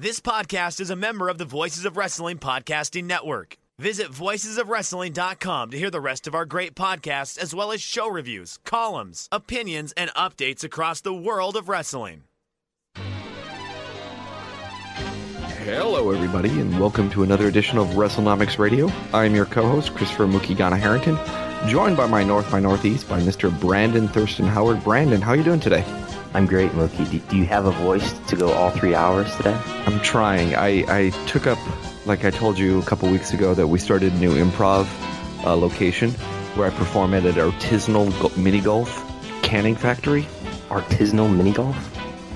This podcast is a member of the Voices of Wrestling Podcasting Network. Visit voicesofwrestling.com to hear the rest of our great podcasts, as well as show reviews, columns, opinions, and updates across the world of wrestling. Hello, everybody, and welcome to another edition of WrestleNomics Radio. I'm your co-host, Christopher Mookie Ghana Harrington, joined by my North by Northeast by Mr. Brandon Thurston Howard. Brandon, how are you doing today? I'm great, Mookie. Do, do you have a voice to go all three hours today? I'm trying. I, I took up, like I told you a couple weeks ago, that we started a new improv uh, location where I perform at an artisanal go- mini golf canning factory. Artisanal mini golf?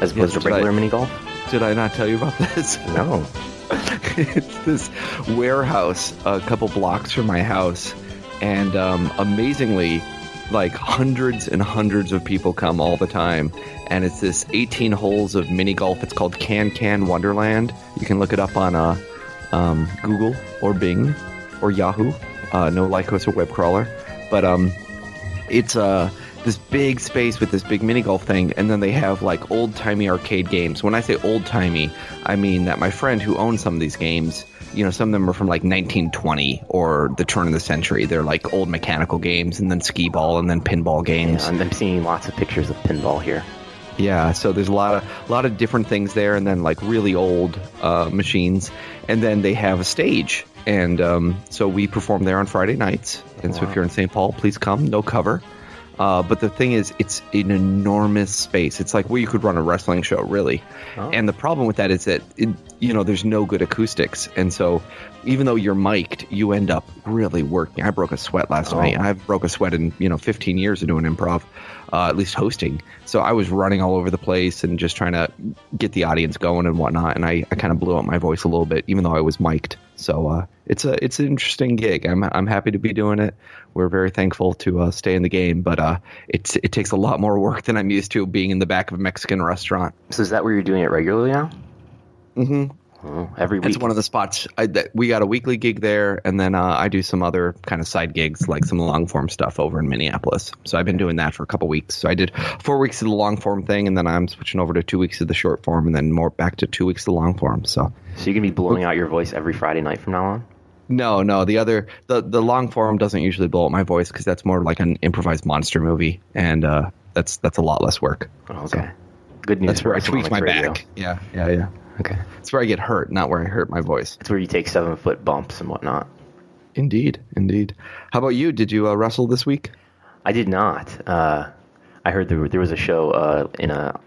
As opposed Yes, to regular I- mini golf? Did I not tell you about this? No. it's this warehouse a couple blocks from my house and um, amazingly like hundreds and hundreds of people come all the time and it's this 18 holes of mini golf it's called can can wonderland you can look it up on uh, um, google or bing or yahoo uh, no lycos or web crawler but um, it's uh this big space with this big mini golf thing, and then they have like old timey arcade games. When I say old timey, I mean that my friend who owns some of these games, you know, some of them are from like 1920 or the turn of the century. They're like old mechanical games, and then skee ball, and then pinball games. Yeah, and I'm seeing lots of pictures of pinball here. Yeah, so there's a lot of a lot of different things there, and then like really old uh, machines, and then they have a stage, and um, so we perform there on Friday nights. And so if you're in St. Paul, please come. No cover. Uh, but the thing is, it's an enormous space. It's like where you could run a wrestling show, really. And the problem with that is that it, you know there's no good acoustics, and so even though you're mic'd, you end up really working. I broke a sweat last night. I broke a sweat in you know 15 years of doing improv, uh, at least hosting. So I was running all over the place and just trying to get the audience going and whatnot. And I, I kind of blew out my voice a little bit, even though I was mic'd. So uh, it's a it's an interesting gig. I'm I'm happy to be doing it. We're very thankful to uh, stay in the game, but uh, it's it takes a lot more work than I'm used to being in the back of a Mexican restaurant. So is that where you're doing it regularly now? Mm-hmm. Oh, every week. It's one of the spots. I, that, we got a weekly gig there, and then uh, I do some other kind of side gigs, like some long form stuff over in Minneapolis. So I've been doing that for a couple weeks. So I did four weeks of the long form thing, and then I'm switching over to two weeks of the short form, and then more back to two weeks of the long form. So so you're gonna be blowing out your voice every Friday night from now on? no, no, the other the the long form doesn't usually blow out my voice because that's more like an improvised monster movie, and uh, that's that's a lot less work. Okay. Good news. That's where I tweak my Radio. back. Yeah, yeah, yeah. Okay. That's where I get hurt, not where I hurt my voice. It's where you take seven foot bumps and whatnot. Indeed, indeed. How about you? Did you uh, wrestle this week? I did not. Uh, I heard there, there was a show uh, in a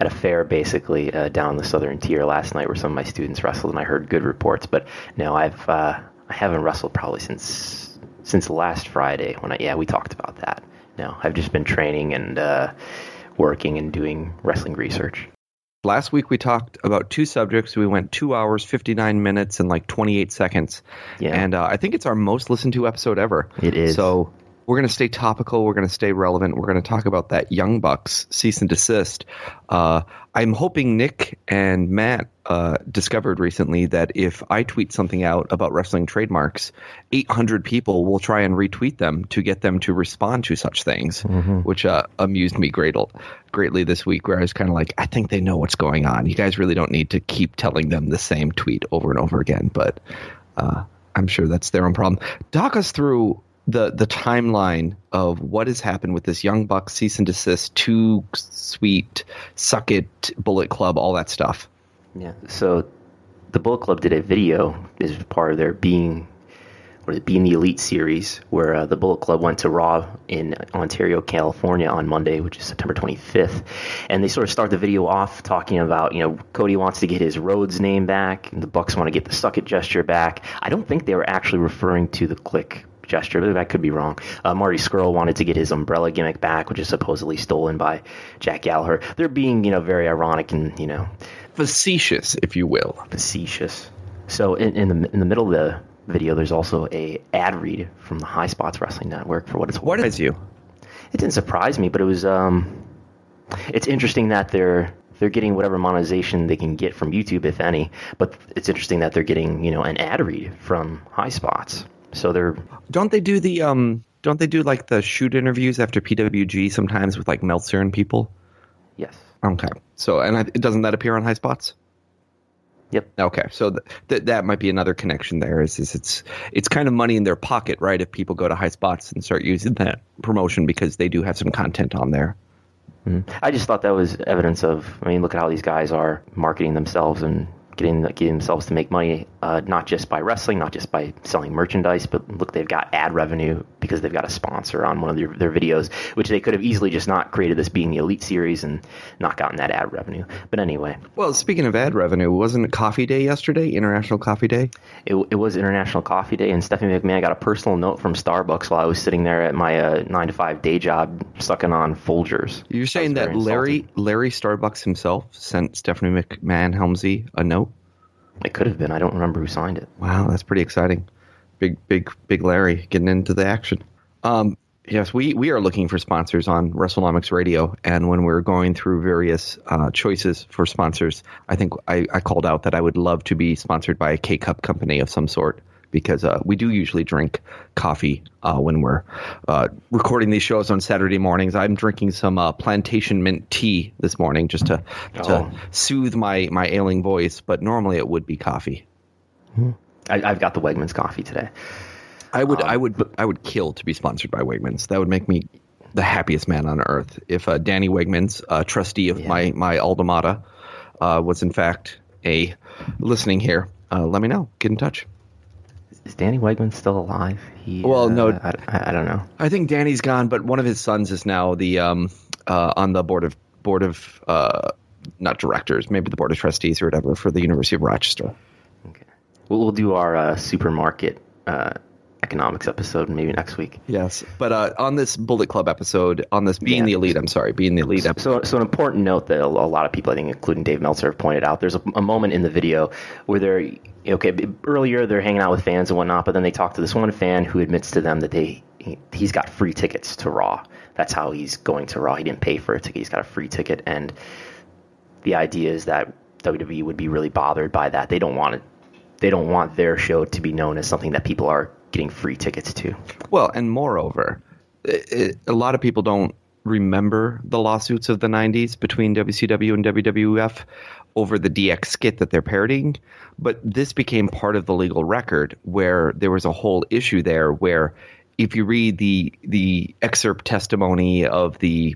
at a fair basically uh, down the southern tier last night where some of my students wrestled and I heard good reports. But no, I've uh, I haven't wrestled probably since since last Friday when I yeah we talked about that. No, I've just been training and uh, working and doing wrestling research. Last week we talked about two subjects. We went two hours, 59 minutes, and like 28 seconds. Yeah. And uh, I think it's our most listened to episode ever. It is. So we're going to stay topical. We're going to stay relevant. We're going to talk about that Young Bucks cease and desist. Uh, I'm hoping Nick and Matt uh, discovered recently that if I tweet something out about wrestling trademarks, 800 people will try and retweet them to get them to respond to such things, which uh, amused me great, greatly this week. Where I was kind of like, I think they know what's going on. You guys really don't need to keep telling them the same tweet over and over again, but. Uh, I'm sure that's their own problem. Talk us through the the timeline of what has happened with this Young Buck cease and desist, too sweet, suck it, Bullet Club, all that stuff. Yeah. So the Bullet Club did a video as part of their being or the Being the Elite series, where uh, the Bullet Club went to Raw in Ontario, California on Monday, which is September 25th. And they sort of start the video off talking about, you know, Cody wants to get his Rhodes name back, and the Bucks want to get the suck it gesture back. I don't think they were actually referring to the click gesture, but that could be wrong. Uh, Marty Scurll wanted to get his umbrella gimmick back, which is supposedly stolen by Jack Gallagher. They're being, you know, very ironic and, you know, Facetious, if you will. facetious. So in, in the in the middle of the video, there's also a ad read from the High Spots Wrestling Network for what it's What worth. is you? It didn't surprise me, but it was um, it's interesting that they're they're getting whatever monetization they can get from YouTube, if any. But it's interesting that they're getting you know an ad read from High Spots. So they're Don't they do the um? Don't they do like the shoot interviews after PWG sometimes with like Meltzer and people? yes, Okay, so and I, doesn't that appear on High Spots? yep, Okay, so th- th- that might be another connection there. Is, is it's it's kind of money in their pocket, right? If people go to High Spots and start using that promotion because they do have some content on there. I just thought that was evidence of. I mean, look at how these guys are marketing themselves and getting getting themselves to make money, uh, not just by wrestling, not just by selling merchandise, but look, they've got ad revenue because they've got a sponsor on one of their, their videos, which they could have easily just not created this being the elite series and not gotten that ad revenue. But anyway, Well, speaking of ad revenue, wasn't it Coffee Day yesterday? International Coffee Day. it, it was International Coffee Day, and Stephanie McMahon got a personal note from Starbucks while I was sitting there at my uh, nine to five day job, sucking on Folgers. You're saying that Larry. Larry Starbucks himself sent Stephanie McMahon Helmsley a note? It could have been. I don't remember who signed it. Wow, that's pretty exciting. Big, big, big Larry getting into the action. Um, yes, we, we are looking for sponsors on WrestleNomics Radio, and when we're going through various uh, choices for sponsors, I think I, I called out that I would love to be sponsored by a K cup company of some sort because uh, we do usually drink coffee uh, when we're uh, recording these shows on Saturday mornings. I'm drinking some uh, plantation mint tea this morning just to to Oh. soothe my my ailing voice, but normally it would be coffee. I, I've got the Wegmans coffee today. I would, Um, I would, I would kill to be sponsored by Wegmans. That would make me the happiest man on earth. If uh, Danny Wegmans, uh, trustee of Yeah. my my alma mater, uh, was in fact a listening here, uh, let me know. Get in touch. Is Danny Wegman still alive? He, Well, uh, no. I, I, I don't know. I think Danny's gone, but one of his sons is now the um, uh, on the board of board of uh, not directors, maybe the board of trustees or whatever for the University of Rochester. We'll, we'll do our uh, supermarket uh, economics episode maybe next week. Yes, but uh, on this Bullet Club episode, on this being Yeah. the elite, I'm sorry, being the elite episode. So, so an important note that a, a lot of people, I think, including Dave Meltzer, have pointed out. There's a, a moment in the video where they're okay. Earlier, they're hanging out with fans and whatnot, but then they talk to this one fan who admits to them that they he, he's got free tickets to Raw. That's how he's going to Raw. He didn't pay for a ticket. He's got a free ticket, and the idea is that WWE would be really bothered by that. They don't want it. They don't want their show to be known as something that people are getting free tickets to. Well, and moreover, it, it, a lot of people don't remember the lawsuits of the 90s between WCW and WWF over the DX skit that they're parodying. But this became part of the legal record where there was a whole issue there where if you read the the excerpt testimony of the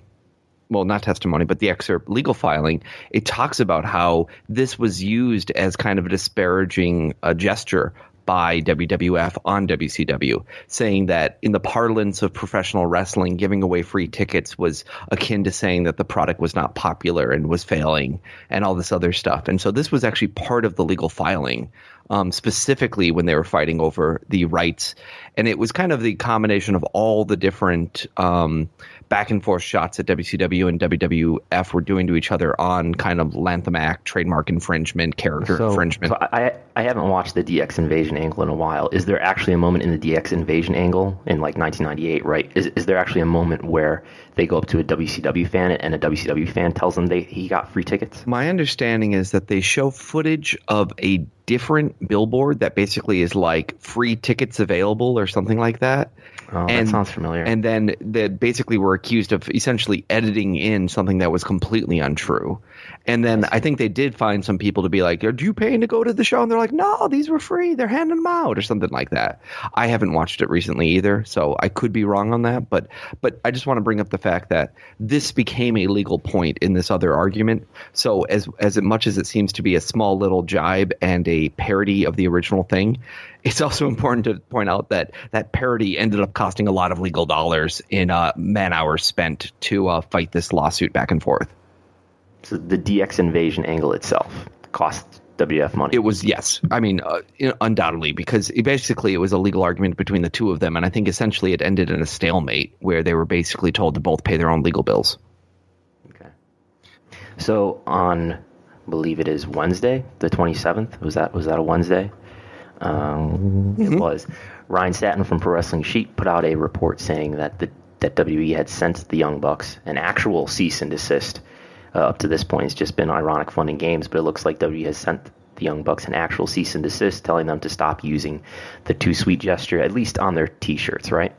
well, not testimony, but the excerpt legal filing, it talks about how this was used as kind of a disparaging uh, gesture by WWF on WCW, saying that in the parlance of professional wrestling, giving away free tickets was akin to saying that the product was not popular and was failing and all this other stuff. And so this was actually part of the legal filing um, specifically when they were fighting over the rights. And it was kind of the combination of all the different um, back and forth shots that WCW and WWF were doing to each other on kind of Lanham Act, trademark infringement, character So, infringement. so I, I haven't watched the DX invasion angle in a while. Is there actually a moment in the DX invasion angle in like 1998, right? Is, is there actually a moment where they go up to a WCW fan and a WCW fan tells them they he got free tickets? My understanding is that they show footage of a different billboard that basically is like free tickets available or something like that. Oh, that sounds familiar. And then that basically were accused of essentially editing in something that was completely untrue. And then I think they did find some people to be like, "Are you paying to go to the show?" And they're like, "No, these were free. They're handing them out or something like that." I haven't watched it recently either, so I could be wrong on that. But but I just want to bring up the fact that this became a legal point in this other argument. So as as much as it seems to be a small little jibe and a parody of the original thing, it's also important to point out that that parody ended up costing a lot of legal dollars in uh, man hours spent to uh, fight this lawsuit back and forth. So the DX invasion angle itself cost WF money. It was yes, I mean uh, undoubtedly because it basically it was a legal argument between the two of them, and I think essentially it ended in a stalemate where they were basically told to both pay their own legal bills. Okay. So on, I believe it is Wednesday, the 27th. Was that was that a Wednesday? Um, It was. Ryan Satin from Pro Wrestling Sheet put out a report saying that the that WWE had sent the Young Bucks an actual cease and desist. Uh, up to this point, it's just been ironic fun and games, but it looks like WWE has sent the Young Bucks an actual cease and desist, telling them to stop using the too sweet gesture, at least on their T-shirts, right?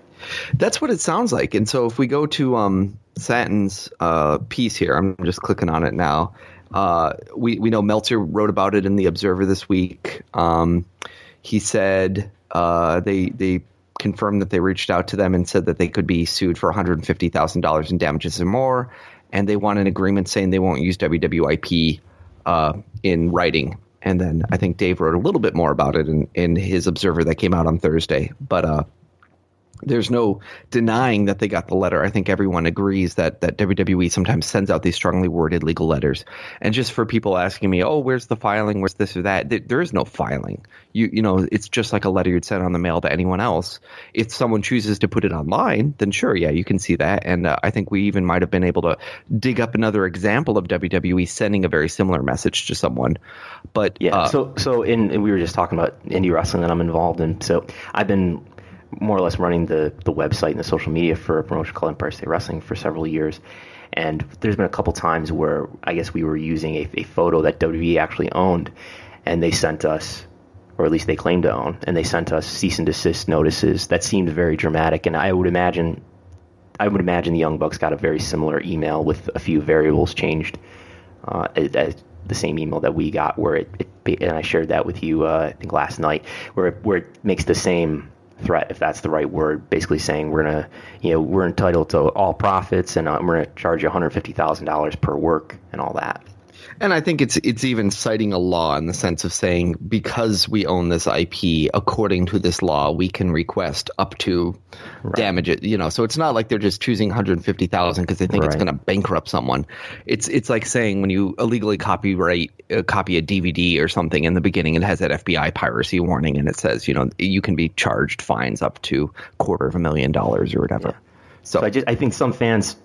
That's what it sounds like. And so if we go to um, Satin's uh, piece here, I'm just clicking on it now. Uh, we we know Meltzer wrote about it in the Observer this week. Um, he said uh, they they confirmed that they reached out to them and said that they could be sued for 150 thousand dollars in damages or more, and they want an agreement saying they won't use WWIP uh, in writing. And then I think Dave wrote a little bit more about it in, in his Observer that came out on Thursday. But uh, there's no denying that they got the letter. I think everyone agrees that that WWE sometimes sends out these strongly worded legal letters. And just for people asking me, "Oh, where's the filing? Where's this or that?" Th- There is no filing. You you know, it's just like a letter you'd send on the mail to anyone else. If someone chooses to put it online, then sure, yeah, you can see that. And uh, I think we even might have been able to dig up another example of WWE sending a very similar message to someone. But Yeah. uh, so so in we were just talking about indie wrestling that I'm involved in. So I've been more or less running the the website and the social media for a promotion called Empire State Wrestling for several years. And there's been a couple times where I guess we were using a, a photo that WWE actually owned, and they sent us, or at least they claimed to own, and they sent us cease and desist notices that seemed very dramatic. And I would imagine, I would imagine the Young Bucks got a very similar email with a few variables changed uh, as, the same email that we got, where it, it and I shared that with you, uh, I think last night, where it, where it makes the same threat, if that's the right word, basically saying we're gonna, you know, we're entitled to all profits and uh, we're gonna charge you one hundred fifty thousand dollars per work and all that. And I think it's it's even citing a law in the sense of saying because we own this IP, according to this law, we can request up to damage it. You know, so it's not like they're just choosing 150,000 because they think it's going to bankrupt someone. It's it's like saying when you illegally copyright uh, copy a DVD or something in the beginning, it has that FBI piracy warning, and it says you know you can be charged fines up to quarter of a million dollars or whatever. So, So I just I think some fans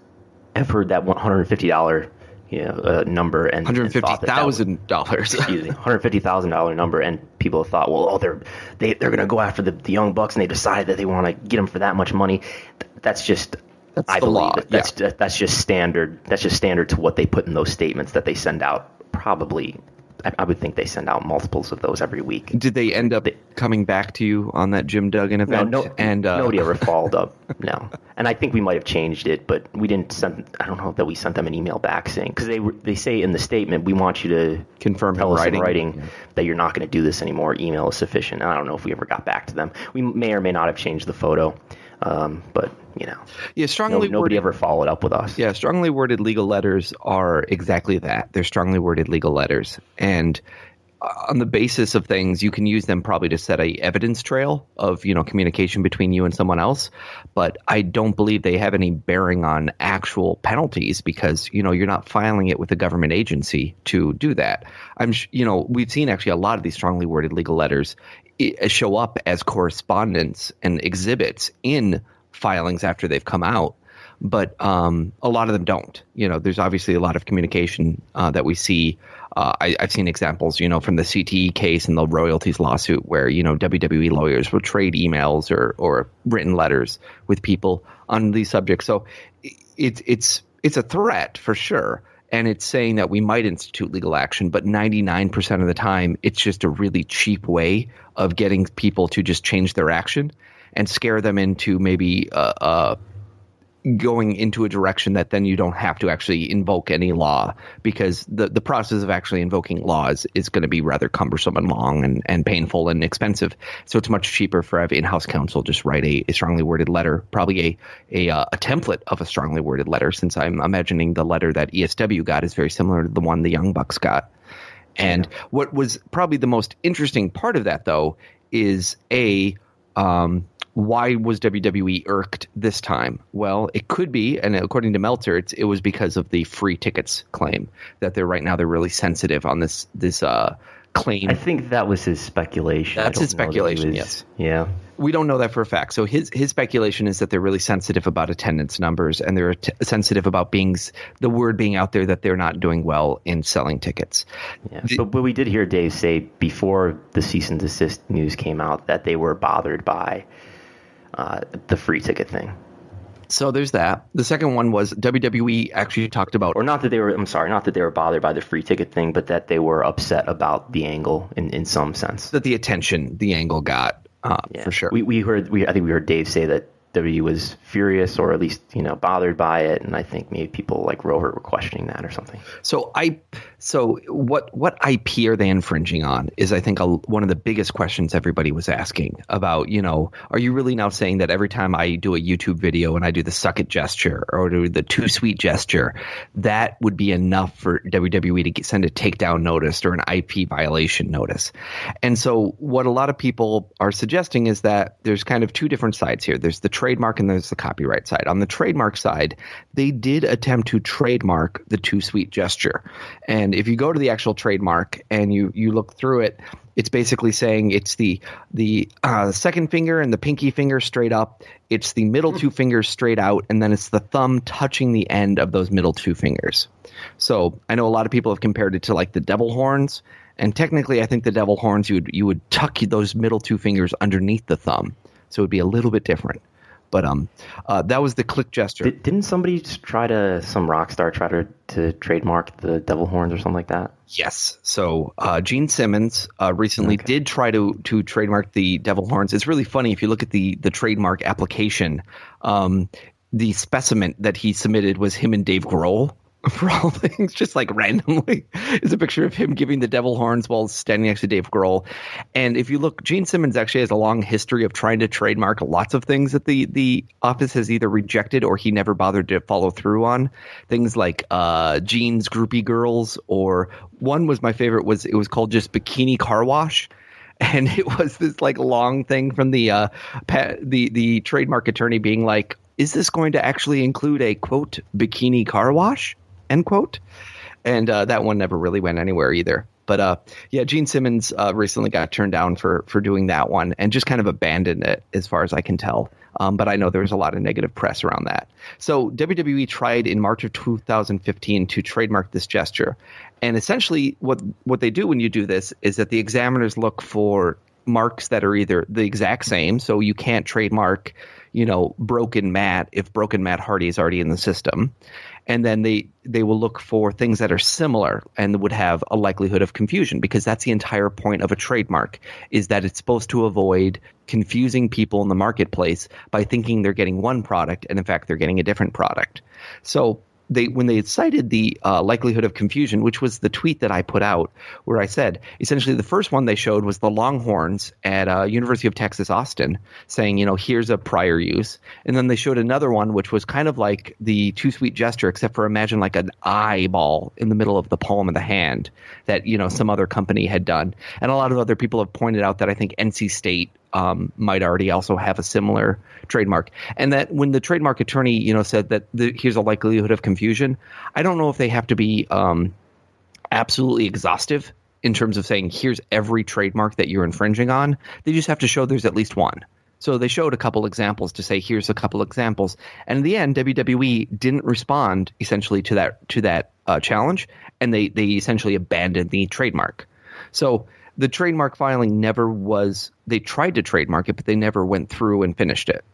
have heard that one hundred fifty dollar you know uh, number and hundred fifty thought that that was- thousand dollars. excuse me, hundred fifty thousand dollar number, and people have thought, well, oh, they're they they're gonna go after the, the young bucks, and they decide that they want to get them for that much money. That's just. That's I believe law, that that's just, that's just standard. That's just standard to what they put in those statements that they send out. Probably, I, I would think they send out multiples of those every week. Did they end up coming back to you on that Jim Duggan event? no, no and uh, nobody ever followed up. No, and I think we might have changed it, but we didn't send. I don't know that we sent them an email back saying because they they say in the statement we want you to Confirm tell in us writing. in writing that you're not going to do this anymore. Email is sufficient. And I don't know if we ever got back to them. We may or may not have changed the photo, um, but you know, yeah, no, strongly nobody worded, ever followed up with us. Yeah, strongly worded legal letters are exactly that. They're strongly worded legal letters, and uh, on the basis of things, you can use them probably to set a evidence trail of you know communication between you and someone else. But I don't believe they have any bearing on actual penalties because you know you're not filing it with a government agency to do that. I'm you know we've seen actually a lot of these strongly worded legal letters show up as correspondence and exhibits in filings after they've come out but um, a lot of them don't. You know, there's obviously a lot of communication uh, that we see. Uh, I, have seen examples, you know, from the CTE case and the royalties lawsuit, where you know WWE lawyers will trade emails or or written letters with people on these subjects. So it's it's it's a threat for sure, and it's saying that we might institute legal action, but 99% of the time, it's just a really cheap way of getting people to just change their action and scare them into maybe uh, uh, going into a direction that then you don't have to actually invoke any law because the, the process of actually invoking laws is going to be rather cumbersome and long and, and painful and expensive. So it's much cheaper for have in-house counsel just write a, a strongly worded letter, probably a a, uh, a template of a strongly worded letter. Since I'm imagining the letter that ESW got is very similar to the one the Young Bucks got. And yeah. what was probably the most interesting part of that though is a um, why was WWE irked this time? Well, it could be, and according to Meltzer, it was because of the free tickets claim that they're right now they're really sensitive on this this uh, claim. I think that was his speculation. That's his speculation. Was, yes. Yeah. We don't know that for a fact. So his his speculation is that they're really sensitive about attendance numbers, and they're t- sensitive about being the word being out there that they're not doing well in selling tickets. Yeah. The, but, but we did hear Dave say before the cease and desist news came out that they were bothered by uh, the free ticket thing. So there's that. The second one was WWE actually talked about, or not that they were. I'm sorry, not that they were bothered by the free ticket thing, but that they were upset about the angle in in some sense. That the attention the angle got, uh, yeah. for sure. We we heard we I think we heard Dave say that WWE was furious or at least you know bothered by it, and I think maybe people like Rover were questioning that or something. So I, so what what IP are they infringing on? Is I think a, one of the biggest questions everybody was asking about. You know, are you really now saying that every time I do a YouTube video and I do the suck it gesture or do the too sweet gesture, that would be enough for WWE to get, send a takedown notice or an IP violation notice? And so what a lot of people are suggesting is that there's kind of two different sides here. There's the trademark and there's the copyright side. On the trademark side, they did attempt to trademark the too sweet gesture. And if you go to the actual trademark and you you look through it, it's basically saying it's the the uh, second finger and the pinky finger straight up. It's the middle two fingers straight out, and then it's the thumb touching the end of those middle two fingers. So I know a lot of people have compared it to like the devil horns, and technically, I think the devil horns you would you would tuck those middle two fingers underneath the thumb, so it would be a little bit different. But um, uh, that was the click gesture. Did, not somebody try to some rock star try to, to trademark the devil horns or something like that? Yes. So uh, Gene Simmons uh, recently okay. did try to to trademark the devil horns. It's really funny if you look at the the trademark application. Um, the specimen that he submitted was him and Dave Grohl for all things, just like randomly, is a picture of him giving the devil horns while standing next to Dave Grohl. And if you look, Gene Simmons actually has a long history of trying to trademark lots of things that the the office has either rejected or he never bothered to follow through on. Things like uh, Gene's Groupie Girls, or one was my favorite was it was called just Bikini Car Wash and it was this like long thing from the uh, the the trademark attorney being like, "Is this going to actually include a quote bikini car wash?" End quote. And uh, that one never really went anywhere either. But uh, yeah, Gene Simmons uh, recently got turned down for for doing that one and just kind of abandoned it, as far as I can tell. Um, but I know there was a lot of negative press around that. So WWE tried in March of 2015 to trademark this gesture, and essentially what what they do when you do this is that the examiners look for marks that are either the exact same, so you can't trademark, you know, Broken Matt if Broken Matt Hardy is already in the system, and then they they will look for things that are similar and would have a likelihood of confusion because that's the entire point of a trademark is that it's supposed to avoid confusing people in the marketplace by thinking they're getting one product and in fact they're getting a different product. So they when they cited the uh, likelihood of confusion, which was the tweet that I put out, where I said essentially the first one they showed was the Longhorns at uh, University of Texas Austin, saying you know here's a prior use, and then they showed another one which was kind of like the too sweet gesture, except for imagine like an eyeball in the middle of the palm of the hand that you know some other company had done, and a lot of other people have pointed out that I think NC State um, might already also have a similar trademark. And that when the trademark attorney, you know, said that the, here's a likelihood of confusion, I don't know if they have to be um, absolutely exhaustive in terms of saying here's every trademark that you're infringing on. They just have to show there's at least one. So they showed a couple examples to say here's a couple examples, and in the end, WWE didn't respond essentially to that to that uh, challenge, and they they essentially abandoned the trademark. So the trademark filing never was they tried to trademark it but they never went through and finished it.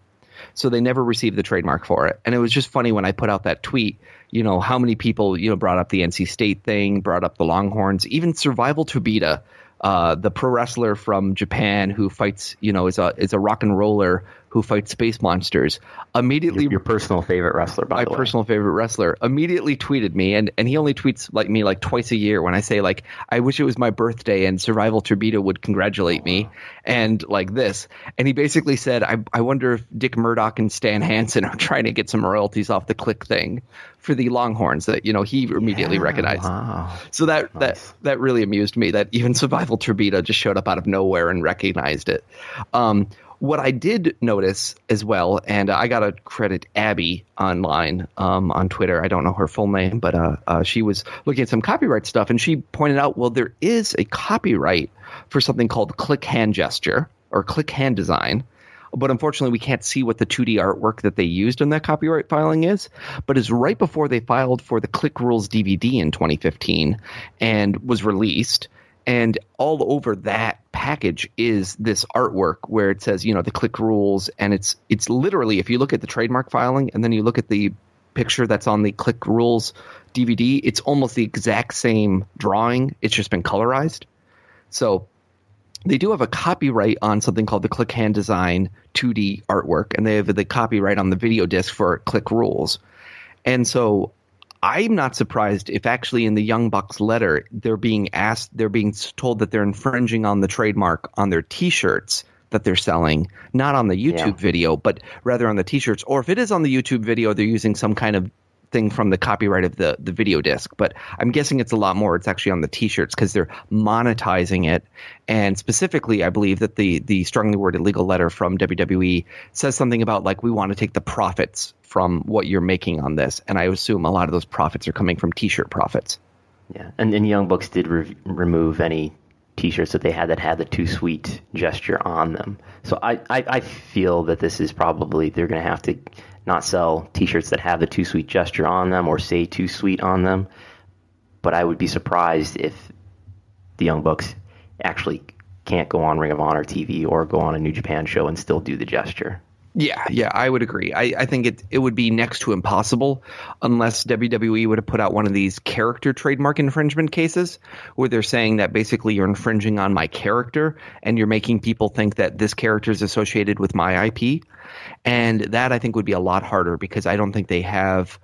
So they never received the trademark for it. And it was just funny when i put out that tweet you know how many people you know brought up the nc state thing brought up the longhorns even Survival Tobita uh, the pro wrestler from Japan who fights, you know, is a is a rock and roller who fights space monsters. Immediately, your, your personal favorite wrestler, by my the way. personal favorite wrestler, immediately tweeted me, and and he only tweets like me like twice a year when I say like I wish it was my birthday and Survival Tobita would congratulate me and like this, and he basically said I I wonder if Dick Murdoch and Stan Hansen are trying to get some royalties off the click thing for the Longhorns that you know he immediately Yeah, recognized. wow. So that Nice. that that really amused me that even Survival Tobita just showed up out of nowhere and recognized it. Um, what I did notice as well, and I got to credit Abby online um, on Twitter. I don't know her full name, but uh, uh, she was looking at some copyright stuff, and she pointed out, well, there is a copyright for something called click hand gesture or click hand design. But unfortunately, we can't see what the 2D artwork that they used in that copyright filing is. But it's right before they filed for the Kliq Rules DVD in 2015 and was released. And all over that package is this artwork where it says, you know, the Kliq Rules, and it's it's literally if you look at the trademark filing and then you look at the picture that's on the Kliq Rules DVD, it's almost the exact same drawing. It's just been colorized. So they do have a copyright on something called the Click Hand Design 2D artwork, and they have the copyright on the video disc for Click Rules. And so I'm not surprised if actually in the Young Bucks letter they're being asked, they're being told that they're infringing on the trademark on their T-shirts that they're selling, not on the YouTube Yeah. video, but rather on the T-shirts. Or if it is on the YouTube video, they're using some kind of thing from the copyright of the the video disc. But I'm guessing it's a lot more. It's actually on the T-shirts because they're monetizing it. And specifically, I believe that the the strongly worded legal letter from WWE says something about like we want to take the profits from what you're making on this. And I assume a lot of those profits are coming from T-shirt profits. Yeah, and, and Young Bucks did re- remove any T-shirts that they had that had the too sweet gesture on them. So I, I, I feel that this is probably they're going to have to not sell T-shirts that have the too sweet gesture on them or say too sweet on them. But I would be surprised if the Young Bucks actually can't go on Ring of Honor TV or go on a New Japan show and still do the gesture. Yeah, yeah, I would agree. I, I think it it would be next to impossible unless WWE would have put out one of these character trademark infringement cases where they're saying that basically you're infringing on my character and you're making people think that this character is associated with my IP. And that I think would be a lot harder because I don't think they have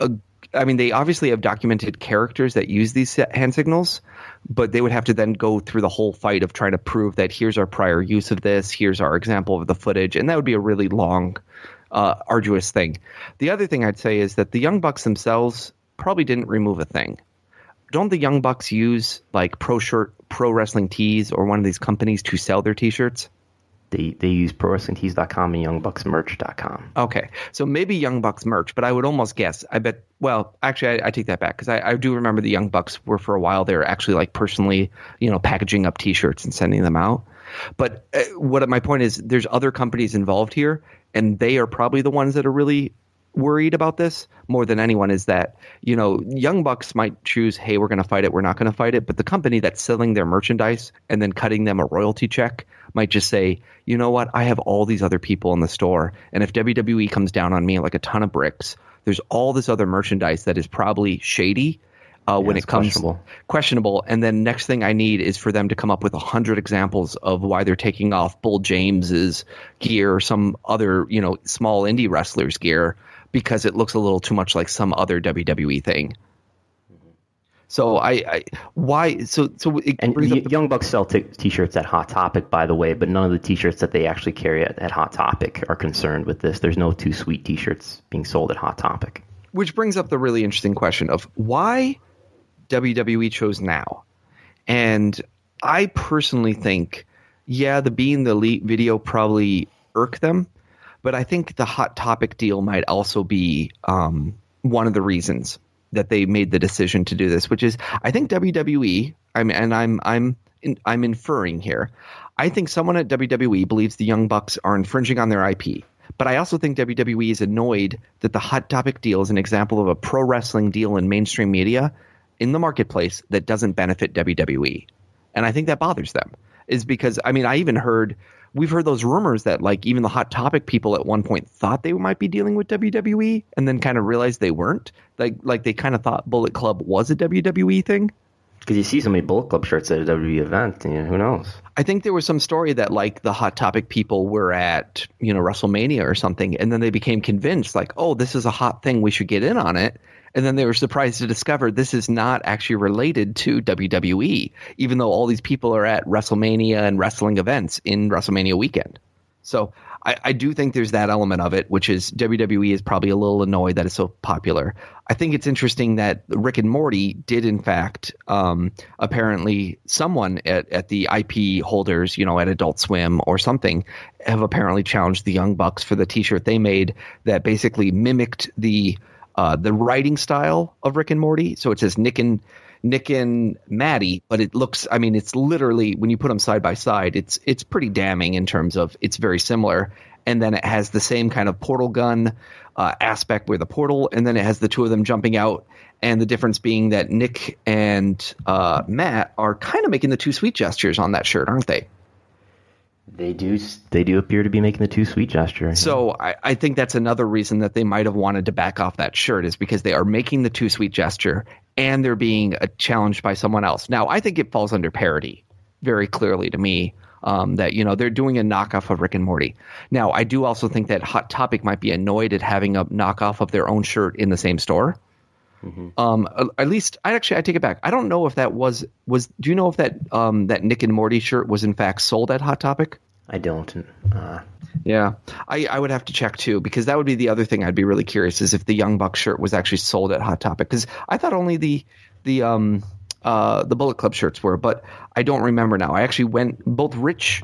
a I mean, they obviously have documented characters that use these hand signals, but they would have to then go through the whole fight of trying to prove that here's our prior use of this, here's our example of the footage, and that would be a really long, uh, arduous thing. The other thing I'd say is that the Young Bucks themselves probably didn't remove a thing. Don't the Young Bucks use like Pro Shirt, Pro Wrestling Tees, or one of these companies to sell their T-shirts? They they use ProWrestlingTees.com and YoungBucksMerch.com. Okay, so maybe Young Bucks merch, but I would almost guess. I bet. Well, actually, I, I take that back because I, I do remember the Young Bucks were for a while. They were actually like personally, you know, packaging up T-shirts and sending them out. But uh, what my point is, there's other companies involved here, and they are probably the ones that are really worried about this more than anyone. Is that you know, Young Bucks might choose, hey, we're going to fight it, we're not going to fight it, but the company that's selling their merchandise and then cutting them a royalty check might just say, you know what, I have all these other people in the store, and if WWE comes down on me like a ton of bricks, there's all this other merchandise that is probably shady. Uh, when it comes questionable. questionable, and then next thing I need is for them to come up with a hundred examples of why they're taking off Bull James's gear or some other you know small indie wrestler's gear because it looks a little too much like some other WWE thing. So I, I why so so it And y- the- Young Bucks sell t- t-shirts at Hot Topic, by the way, but none of the t-shirts that they actually carry at, at Hot Topic are concerned with this. There's no Too Sweet t-shirts being sold at Hot Topic. which brings up the really interesting question of why WWE chose now. And I personally think, yeah, the being the elite video probably irked them, but I think the hot topic deal might also be um, one of the reasons that they made the decision to do this. Which is, I think WWE. I'm and I'm I'm I'm inferring here. I think someone at WWE believes the Young Bucks are infringing on their IP. But I also think WWE is annoyed that the Hot Topic deal is an example of a pro wrestling deal in mainstream media in the marketplace that doesn't benefit WWE. And I think that bothers them. Is because I mean I even heard we've heard those rumors that like even the Hot Topic people at one point thought they might be dealing with WWE and then kind of realized they weren't. Like like they kind of thought Bullet Club was a WWE thing. Because you see so many Bullet Club shirts at a WWE event, and you know, who knows? I think there was some story that like the Hot Topic people were at, you know, WrestleMania or something, and then they became convinced, like, oh, this is a hot thing, we should get in on it. And then they were surprised to discover this is not actually related to WWE, even though all these people are at WrestleMania and wrestling events in WrestleMania weekend. So I, I do think there's that element of it, which is WWE is probably a little annoyed that it's so popular. I think it's interesting that Rick and Morty did, in fact, um, apparently someone at, at the IP holders, you know, at Adult Swim or something, have apparently challenged the Young Bucks for the T-shirt they made that basically mimicked the uh, the writing style of Rick and Morty. So it says Nick and Nick and Maddie, but it looks. I mean, it's literally when you put them side by side, it's it's pretty damning in terms of it's very similar. And then it has the same kind of portal gun uh, aspect where the portal, and then it has the two of them jumping out. And the difference being that Nick and uh, Matt are kind of making the too sweet gestures on that shirt, aren't they? They do. They do appear to be making the Too Sweet gesture. So I, I think that's another reason that they might have wanted to back off that shirt is because they are making the too sweet gesture and they're being uh, challenged by someone else. Now I think it falls under parody very clearly to me. Um, that you know they're doing a knockoff of Rick and Morty. Now I do also think that Hot Topic might be annoyed at having a knockoff of their own shirt in the same store. Um, at least I actually I take it back. I don't know if that was was. Do you know if that um that Nick and Morty shirt was in fact sold at Hot Topic? I don't. Uh, Yeah, I, I would have to check too because that would be the other thing I'd be really curious is if the Young Buck shirt was actually sold at Hot Topic because I thought only the the um uh the Bullet Club shirts were, but I don't remember now. I actually went both Rich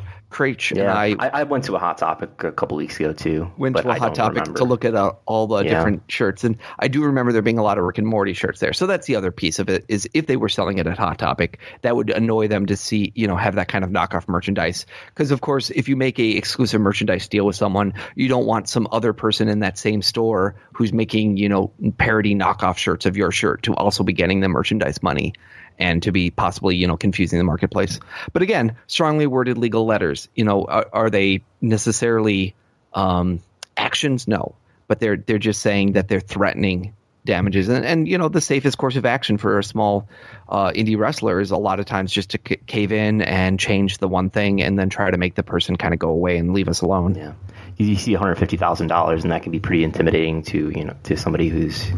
And yeah, I, I, I went to a Hot Topic a couple weeks ago too. went but to a I Hot Topic remember. to look at uh, all the Yeah. different shirts, and I do remember there being a lot of Rick and Morty shirts there. So that's the other piece of it is if they were selling it at Hot Topic, that would annoy them to see you know have that kind of knockoff merchandise. Because of course, if you make a exclusive merchandise deal with someone, you don't want some other person in that same store who's making you know parody knockoff shirts of your shirt to also be getting the merchandise money and to be possibly you know confusing the marketplace. But again, strongly worded legal letters. You know, are, are they necessarily um, actions? No, but they're they're just saying that they're threatening damages, and and you know the safest course of action for a small uh, indie wrestler is a lot of times just to c- cave in and change the one thing, and then try to make the person kind of go away and leave us alone. Yeah, you, you see one hundred fifty thousand dollars, and that can be pretty intimidating to you know to somebody who's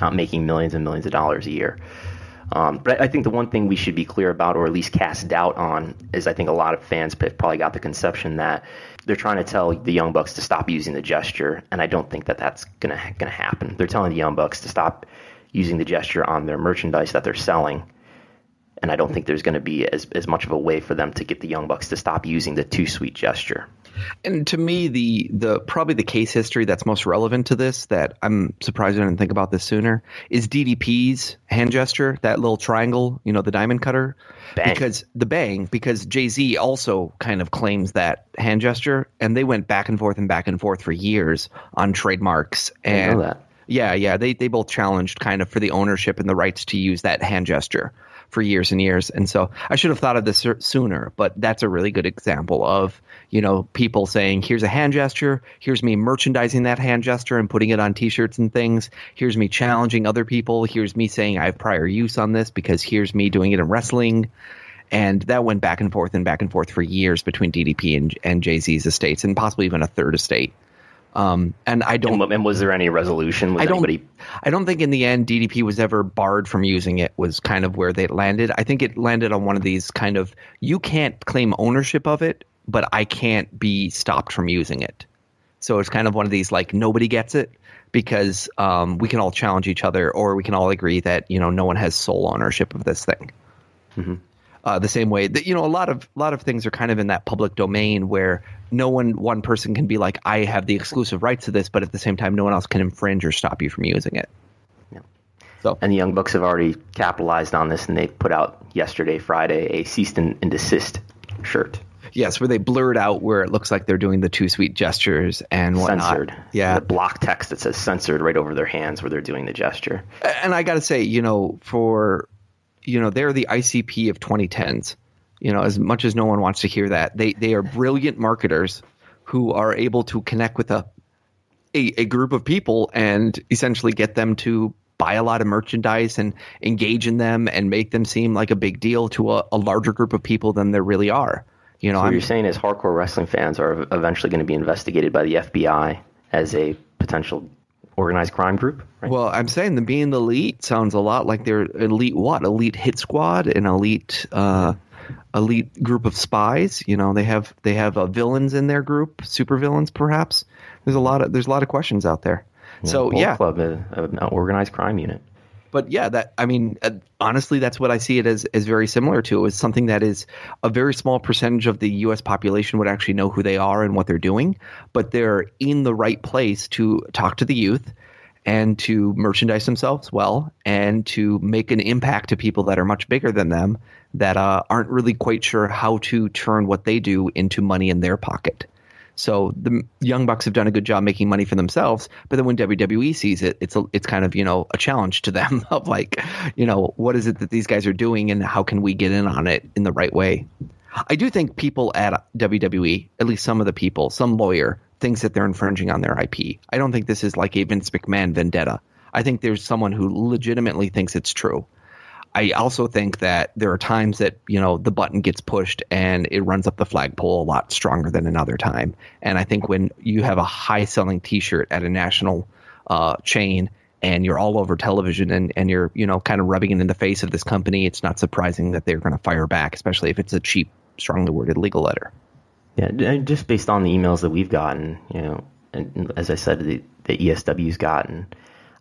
not making millions and millions of dollars a year. Um, but I think the one thing we should be clear about, or at least cast doubt on, is I think a lot of fans probably got the conception that they're trying to tell the Young Bucks to stop using the gesture, and I don't think that that's gonna gonna happen. They're telling the Young Bucks to stop using the gesture on their merchandise that they're selling, and I don't think there's to be as, as much of a way for them to get the Young Bucks to stop using the too sweet gesture. And to me, the the probably the case history that's most relevant to this that I'm surprised I didn't think about this sooner is DDP's hand gesture, that little triangle, you know, the diamond cutter, Bang. because the bang, because Jay Z also kind of claims that hand gesture, and they went back and forth and back and forth for years on trademarks and. know that. Yeah, yeah, they they both challenged kind of for the ownership and the rights to use that hand gesture for years and years. And so I should have thought of this sooner, but that's a really good example of, you know, people saying, here's a hand gesture, here's me merchandising that hand gesture and putting it on t-shirts and things. Here's me challenging other people, here's me saying I have prior use on this because here's me doing it in wrestling. And that went back and forth and back and forth for years between DDP and, and Jay-Z's estates and possibly even a third estate. Um, and I don't. And, and, was there any resolution? Was I don't. Anybody... I don't think in the end DDP was ever barred from using it. Was kind of where they landed. I think it landed on one of these kind of you can't claim ownership of it, but I can't be stopped from using it. So it's kind of one of these like nobody gets it because um, we can all challenge each other, or we can all agree that you know no one has sole ownership of this thing. Mm-hmm. Uh, the same way that you know a lot of a lot of things are kind of in that public domain where no one one person can be like I have the exclusive rights to this, but at the same time no one else can infringe or stop you from using it. Yeah. So and the Young Bucks have already capitalized on this, and they put out yesterday, Friday, a cease and desist shirt. Yes, where they blurred out where it looks like they're doing the too sweet gestures and whatnot. Censored. Yeah. The block text that says censored right over their hands where they're doing the gesture. And I got to say, you know, for you know, they're the ICP of 2010s. You know, as much as no one wants to hear that, they they are brilliant marketers who are able to connect with a, a, a group of people and essentially get them to buy a lot of merchandise and engage in them and make them seem like a big deal to a, a larger group of people than there really are. You know, so what I'm, you're saying is hardcore wrestling fans are eventually going to be investigated by the FBI as a potential organized crime group. Right? Well, I'm saying them being the elite sounds a lot like they're elite what? Elite hit squad, an elite uh, elite group of spies. You know, they have they have uh, villains in their group, super villains perhaps. There's a lot of there's a lot of questions out there. Yeah, so yeah, club, uh, an organized crime unit but yeah, that I mean, uh, honestly, that's what I see it as as very similar to. Is something that is a very small percentage of the U.S. population would actually know who they are and what they're doing, but they're in the right place to talk to the youth and to merchandise themselves well and to make an impact to people that are much bigger than them that uh, aren't really quite sure how to turn what they do into money in their pocket. So the Young Bucks have done a good job making money for themselves, but then when WWE sees it, it's a, it's kind of you know a challenge to them of like, you know, what is it that these guys are doing and how can we get in on it in the right way? I do think people at WWE, at least some of the people, some lawyer thinks that they're infringing on their IP. I don't think this is like a Vince McMahon vendetta. I think there's someone who legitimately thinks it's true. I also think that there are times that you know the button gets pushed and it runs up the flagpole a lot stronger than another time. And I think when you have a high selling T-shirt at a national uh, chain and you're all over television and, and you're you know kind of rubbing it in the face of this company, it's not surprising that they're going to fire back, especially if it's a cheap, strongly worded legal letter. Yeah, just based on the emails that we've gotten, you know, and as I said, the, the ESW's gotten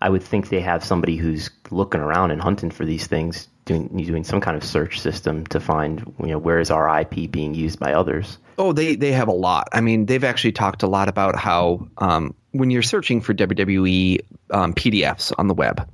I would think they have somebody who's looking around and hunting for these things, doing doing some kind of search system to find you know where is our IP being used by others. Oh, they they have a lot. I mean, they've actually talked a lot about how um, when you're searching for WWE um, PDFs on the web,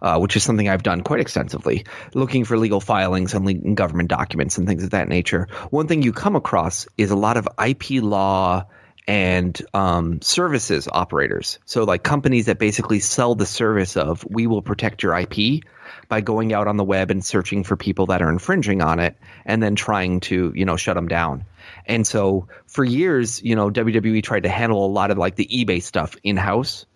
uh, which is something I've done quite extensively, looking for legal filings and government documents and things of that nature. One thing you come across is a lot of IP law and um, services operators. So, like companies that basically sell the service of we will protect your IP by going out on the web and searching for people that are infringing on it and then trying to, you know, shut them down. And so for years, you know, WWE tried to handle a lot of like the eBay stuff in house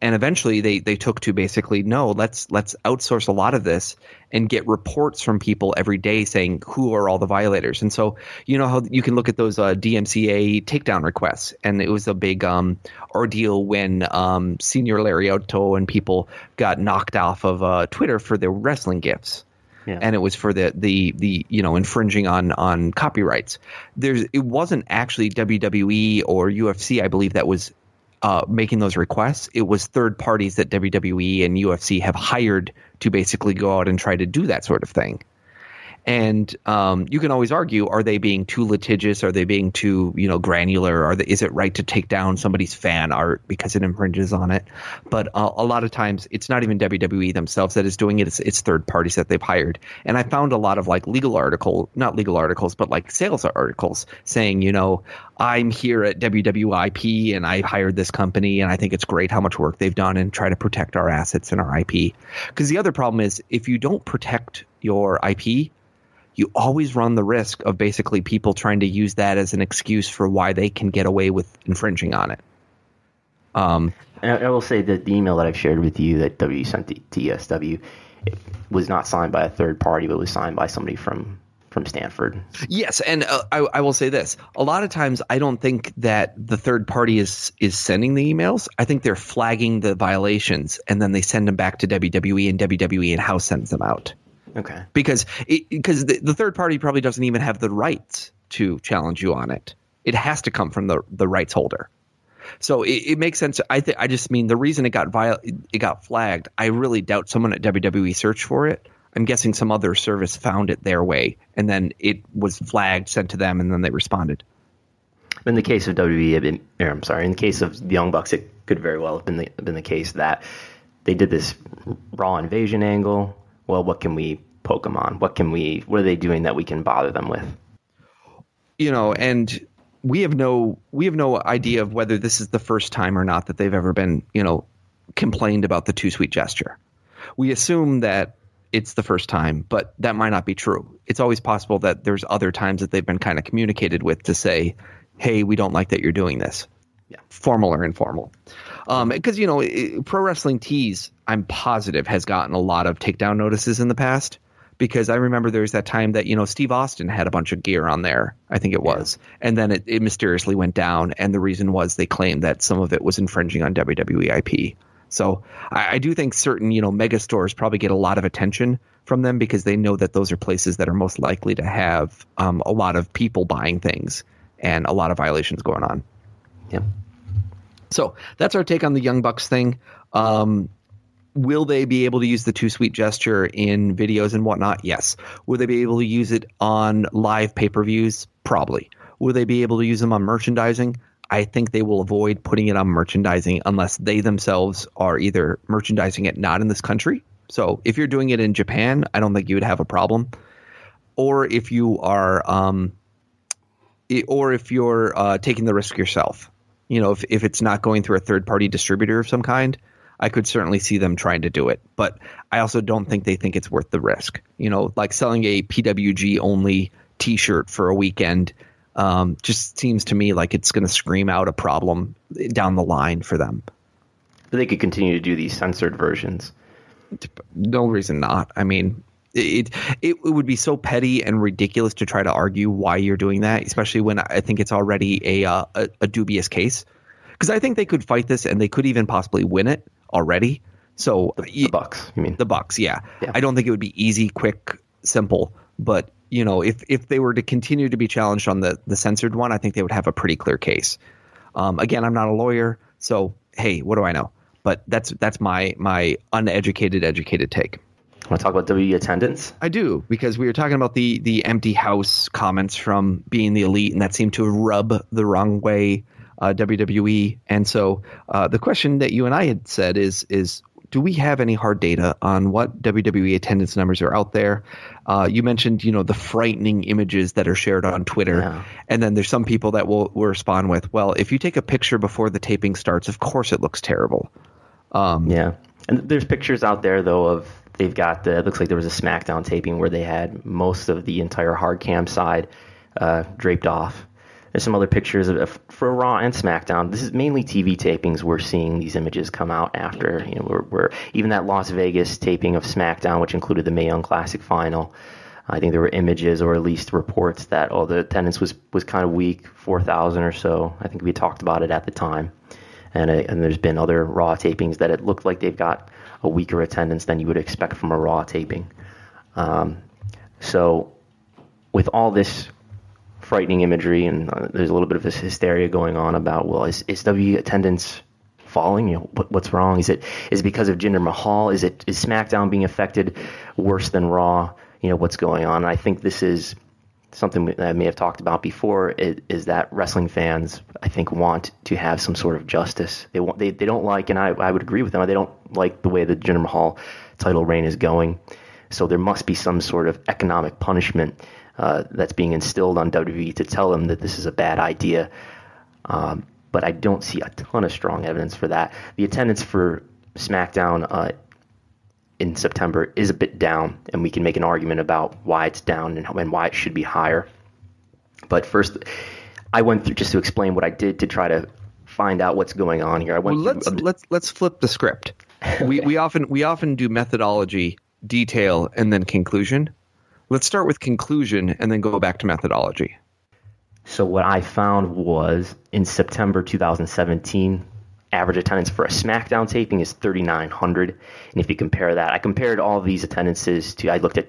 and eventually they they took to basically no let's let's outsource a lot of this and get reports from people every day saying who are all the violators. And so you know how you can look at those uh, DMCA takedown requests. And it was a big um, ordeal when um, Señor Lariato and people got knocked off of uh, Twitter for their wrestling gifts. Yeah. and it was for the the the you know infringing on on copyrights. There's it wasn't actually WWE or UFC, I believe, that was uh, making those requests. It was third parties that WWE and UFC have hired to basically go out and try to do that sort of thing. And um, you can always argue: Are they being too litigious? Are they being too, you know, granular? Are they, is it right to take down somebody's fan art because it infringes on it? But uh, a lot of times, it's not even WWE themselves that is doing it. It's, it's third parties that they've hired. And I found a lot of like legal article, not legal articles, but like sales articles saying, you know, I'm here at WWIP and I hired this company and I think it's great how much work they've done and try to protect our assets and our IP. Because the other problem is if you don't protect your IP, you always run the risk of basically people trying to use that as an excuse for why they can get away with infringing on it. Um, I will say that the email that I've shared with you that W sent to TSW was not signed by a third party, but was signed by somebody from from Stamford. Yes, and uh, I, I will say this: a lot of times, I don't think that the third party is is sending the emails. I think they're flagging the violations, and then they send them back to WWE, and WWE and House sends them out. Okay. Because because the, the third party probably doesn't even have the rights to challenge you on it. It has to come from the the rights holder. So it, it makes sense. I think I just mean the reason it got viol- it got flagged. I really doubt someone at WWE searched for it. I'm guessing some other service found it their way, and then it was flagged, sent to them, and then they responded. In the case of WWE, I'm sorry, in the case of the Young Bucks, it could very well have been the, been the case that they did this Raw invasion angle. Well, what can we poke them on? What can we? What are they doing that we can bother them with? You know, and we have no we have no idea of whether this is the first time or not that they've ever been you know complained about the too sweet gesture. We assume that it's the first time, but that might not be true. It's always possible that there's other times that they've been kind of communicated with to say, "Hey, we don't like that you're doing this." Yeah. Formal or informal. Because um, you know, Pro Wrestling Tees, I'm positive has gotten a lot of takedown notices in the past. Because I remember there was that time that you know Steve Austin had a bunch of gear on there, I think it was, yeah. and then it, it mysteriously went down, and the reason was they claimed that some of it was infringing on WWE IP. So I, I, do think certain, you know, mega stores probably get a lot of attention from them because they know that those are places that are most likely to have um, a lot of people buying things and a lot of violations going on. Yeah. So that's our take on the Young Bucks thing. Um, will they be able to use the too sweet gesture in videos and whatnot? Yes. Will they be able to use it on live pay per views? Probably. Will they be able to use them on merchandising? I think they will avoid putting it on merchandising unless they themselves are either merchandising it not in this country. So if you're doing it in Japan, I don't think you would have a problem. Or if you are, um, or if you're uh, taking the risk yourself, you know, if, if it's not going through a third party distributor of some kind, I could certainly see them trying to do it. But I also don't think they think it's worth the risk. You know, like selling a PWG only t shirt for a weekend um, just seems to me like it's going to scream out a problem down the line for them. But they could continue to do these censored versions. No reason not. I mean, it, it, it would be so petty and ridiculous to try to argue why you're doing that, especially when I think it's already a uh, a, a dubious case. Because I think they could fight this and they could even possibly win it already. So the, the Bucks, you mean the Bucks? Yeah. yeah. I don't think it would be easy, quick, simple, but you know, if if they were to continue to be challenged on the the censored one, I think they would have a pretty clear case. Um, again, I'm not a lawyer, so hey, what do I know? But that's that's my my uneducated educated take. Want to talk about WWE attendance? I do because we were talking about the the empty house comments from being the elite, and that seemed to rub the wrong way WWE. And so uh, the question that you and I had said is is do we have any hard data on what WWE attendance numbers are out there? Uh, you mentioned, you know, the frightening images that are shared on Twitter, yeah. and then there's some people that will, will respond with, "Well, if you take a picture before the taping starts, of course it looks terrible." Um, yeah, and there's pictures out there though of they've got the. It looks like there was a SmackDown taping where they had most of the entire hard cam side uh, draped off there's some other pictures of, for Raw and SmackDown. This is mainly TV tapings. We're seeing these images come out after. You know, we're, we're even that Las Vegas taping of SmackDown, which included the Mae Young Classic final. I think there were images or at least reports that oh the attendance was was kind of weak, four thousand or so. I think we talked about it at the time, and uh, and there's been other Raw tapings that it looked like they've got a weaker attendance than you would expect from a Raw taping. Um, so with all this frightening imagery, and uh, there's a little bit of this hysteria going on about, well, is, is W attendance falling? You know, what, what's wrong? Is it is it because of Jinder Mahal? Is it is SmackDown being affected worse than Raw? You know, what's going on? And I think this is something that I may have talked about before. Is, is that wrestling fans, I think, want to have some sort of justice. They want they, they don't like, and I I would agree with them. They don't like the way the Jinder Mahal title reign is going. So there must be some sort of economic punishment uh, that's being instilled on WWE to tell them that this is a bad idea. Um, but I don't see a ton of strong evidence for that. The attendance for SmackDown uh, in September is a bit down, and we can make an argument about why it's down and, and why it should be higher. But first, I went through just to explain what I did to try to find out what's going on here. I went well, let's through, let's let's flip the script. okay. We we often we often do methodology, detail, and then conclusion Let's start with conclusion and then go back to methodology. So what I found was in September 2017, average attendance for a SmackDown taping is 3,900. And if you compare that, I compared all these attendances to, I looked at,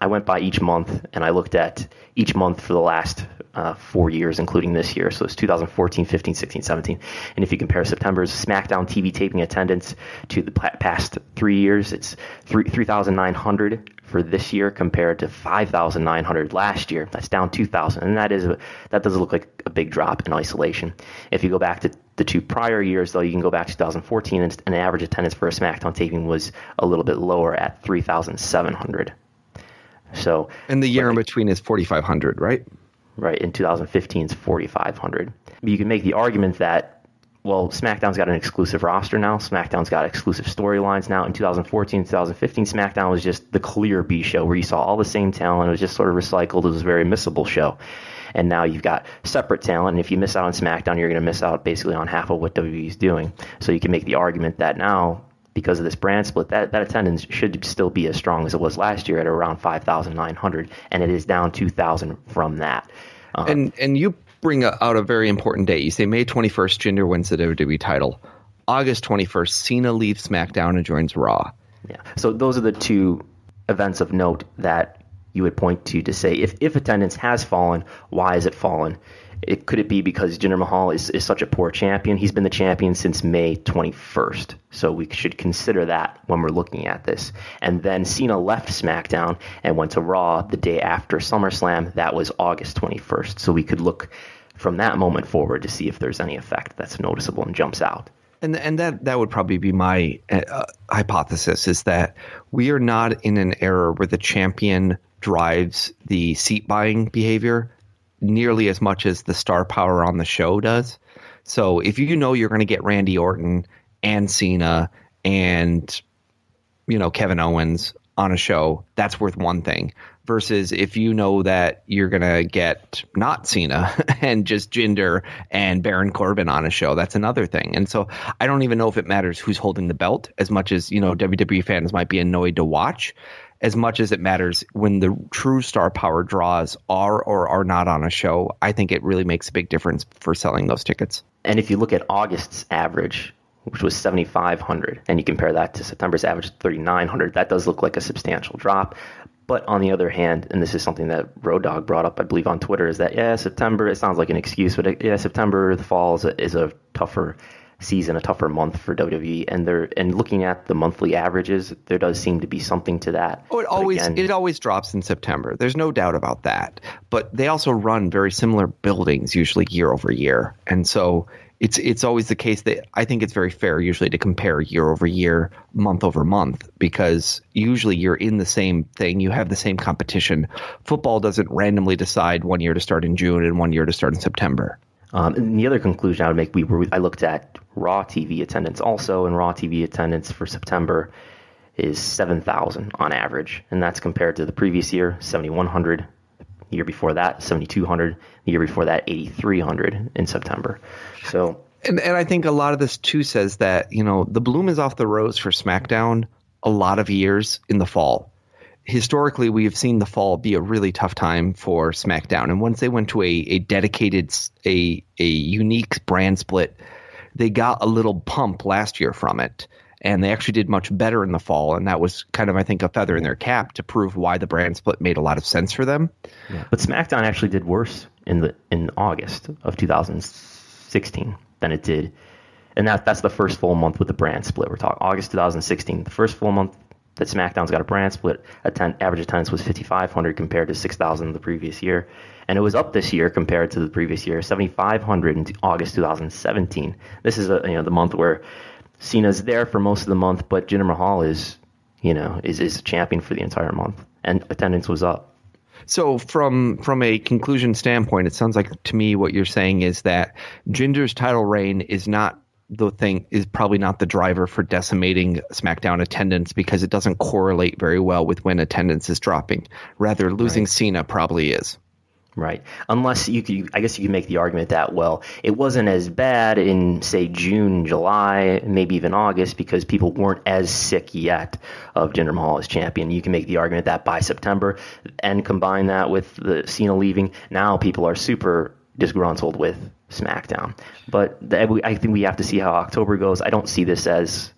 I went by each month and I looked at each month for the last uh, four years, including this year. So it's 2014, 15, 16, 17. And if you compare September's SmackDown TV taping attendance to the past three years, it's 3,900 for this year compared to 5,900 last year. That's down 2,000, and that is a, that does look like a big drop in isolation. If you go back to the two prior years, though, you can go back to 2014, and an average attendance for a SmackDown taping was a little bit lower at 3,700. So, and the year in between is 4,500, right? Right. In 2015 is 4,500. You can make the argument that well, SmackDown's got an exclusive roster now. SmackDown's got exclusive storylines now. In 2014, 2015, SmackDown was just the clear B show where you saw all the same talent. It was just sort of recycled. It was a very missable show. And now you've got separate talent. And if you miss out on SmackDown, you're going to miss out basically on half of what WWE is doing. So you can make the argument that now, because of this brand split, that, that attendance should still be as strong as it was last year at around 5,900. And it is down 2,000 from that. Um, and and you bring out a very important date. You say May 21st, Jinder wins the WWE title. August 21st, Cena leaves SmackDown and joins Raw. Yeah. So those are the two events of note that you would point to to say if, if attendance has fallen, why has it fallen? It, could it be because Jinder Mahal is, is such a poor champion? He's been the champion since May 21st. So we should consider that when we're looking at this. And then Cena left SmackDown and went to Raw the day after SummerSlam. That was August 21st. So we could look from that moment forward to see if there's any effect that's noticeable and jumps out. And and that that would probably be my uh, hypothesis is that we are not in an era where the champion drives the seat buying behavior nearly as much as the star power on the show does. So if you know you're going to get Randy Orton and Cena and you know Kevin Owens on a show, that's worth one thing. Versus if you know that you're gonna get not Cena and just Jinder and Baron Corbin on a show, that's another thing. And so I don't even know if it matters who's holding the belt as much as you know WWE fans might be annoyed to watch as much as it matters when the true star power draws are or are not on a show, I think it really makes a big difference for selling those tickets. And if you look at August's average, which was 7,500, and you compare that to September's average of 3,900, that does look like a substantial drop. But on the other hand, and this is something that Road Dog brought up, I believe, on Twitter, is that yeah, September. It sounds like an excuse, but yeah, September, the fall is a, is a tougher season, a tougher month for WWE, and they're and looking at the monthly averages, there does seem to be something to that. Oh, it always again, it always drops in September. There's no doubt about that. But they also run very similar buildings usually year over year, and so it's it's always the case that I think it's very fair usually to compare year over year, month over month, because usually you're in the same thing, you have the same competition. Football doesn't randomly decide one year to start in June and one year to start in September. Um, and the other conclusion I would make, we were, I looked at Raw TV attendance also, and Raw TV attendance for September is 7,000 on average, and that's compared to the previous year, 7,100. The year before that, 7,200. The year before that, 8,300 in September. So, and and I think a lot of this too says that you know the bloom is off the rose for SmackDown a lot of years in the fall historically we have seen the fall be a really tough time for SmackDown. And once they went to a, a dedicated, a a unique brand split, they got a little pump last year from it. And they actually did much better in the fall, and that was kind of, I think, a feather in their cap to prove why the brand split made a lot of sense for them. Yeah. But SmackDown actually did worse in the in August of 2016 than it did, and that that's the first full month with the brand split. We're talking August 2016, the first full month that SmackDown's got a brand split. Attend, average attendance was 5,500 compared to 6,000 the previous year, and it was up this year compared to the previous year, 7,500 in August 2017. This is a, you know the month where Cena's there for most of the month, but Jinder Mahal is you know is is champion for the entire month, and attendance was up. So from from a conclusion standpoint, it sounds like to me what you're saying is that Jinder's title reign is not the thing is probably not the driver for decimating SmackDown attendance because it doesn't correlate very well with when attendance is dropping. Rather, losing right. Cena probably is. Right. Unless you could, I guess you could make the argument that, well, it wasn't as bad in, say, June, July, maybe even August, because people weren't as sick yet of Jinder Mahal as champion. You can make the argument that by September and combine that with the Cena leaving, now people are super disgruntled with SmackDown. But I think we have to see how October goes. I don't see this as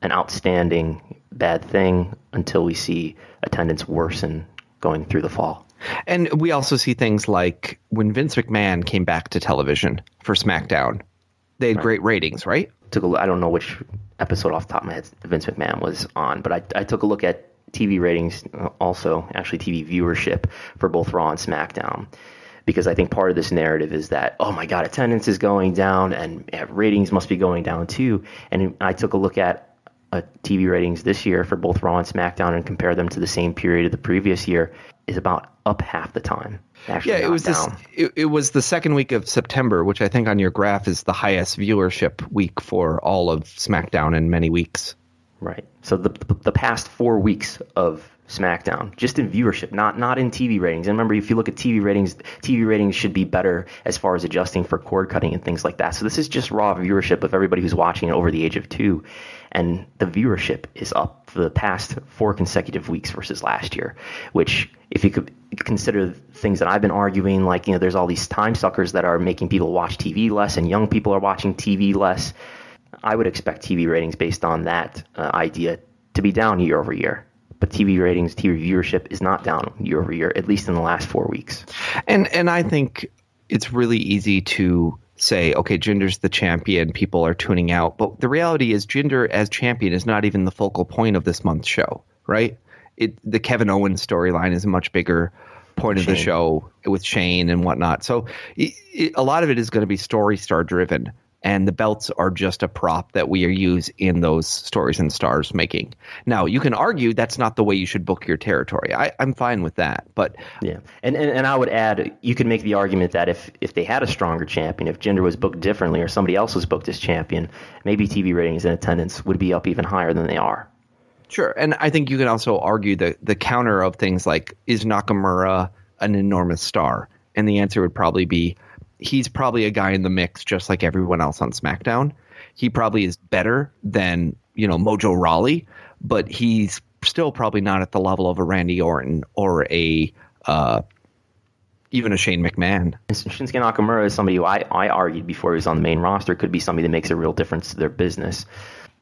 an outstanding bad thing until we see attendance worsen going through the fall. And we also see things like when Vince McMahon came back to television for SmackDown, they had right. great ratings, right? Took a, I don't know which episode off the top of my head Vince McMahon was on, but I, I took a look at TV ratings, uh, also actually TV viewership for both Raw and SmackDown. Because I think part of this narrative is that, oh my God, attendance is going down and ratings must be going down too. And I took a look at uh, TV ratings this year for both Raw and SmackDown and compare them to the same period of the previous year is about up half the time. yeah, it was this. It, it, was the second week of September, which I think on your graph is the highest viewership week for all of SmackDown in many weeks. Right. So the the past four weeks of SmackDown, just in viewership, not not in TV ratings. And remember, if you look at TV ratings, TV ratings should be better as far as adjusting for cord cutting and things like that. So this is just raw viewership of everybody who's watching it over the age of two, and the viewership is up for the past four consecutive weeks versus last year. Which, if you could consider things that I've been arguing, like you know, there's all these time suckers that are making people watch TV less, and young people are watching TV less. I would expect TV ratings based on that uh, idea to be down year over year but TV ratings, TV viewership is not down year over year, at least in the last four weeks. And and I think it's really easy to say, okay, Jinder's the champion, people are tuning out. But the reality is, Jinder as champion is not even the focal point of this month's show, right? It the Kevin Owens storyline is a much bigger point Shane. of the show with Shane and whatnot. So it, it, a lot of it is going to be story star driven and the belts are just a prop that we use in those stories and stars making. Now, you can argue that's not the way you should book your territory. I, am fine with that, but yeah, and, and and I would add, you could make the argument that if if they had a stronger champion, if Jinder was booked differently, or somebody else was booked as champion, maybe TV ratings and attendance would be up even higher than they are. Sure, and I think you can also argue the the counter of things like is Nakamura an enormous star, and the answer would probably be he's probably a guy in the mix just like everyone else on SmackDown. He probably is better than, you know, Mojo Rawley, but he's still probably not at the level of a Randy Orton or a uh, even a Shane McMahon. Shinsuke Nakamura is somebody who I, I argued before he was on the main roster could be somebody that makes a real difference to their business.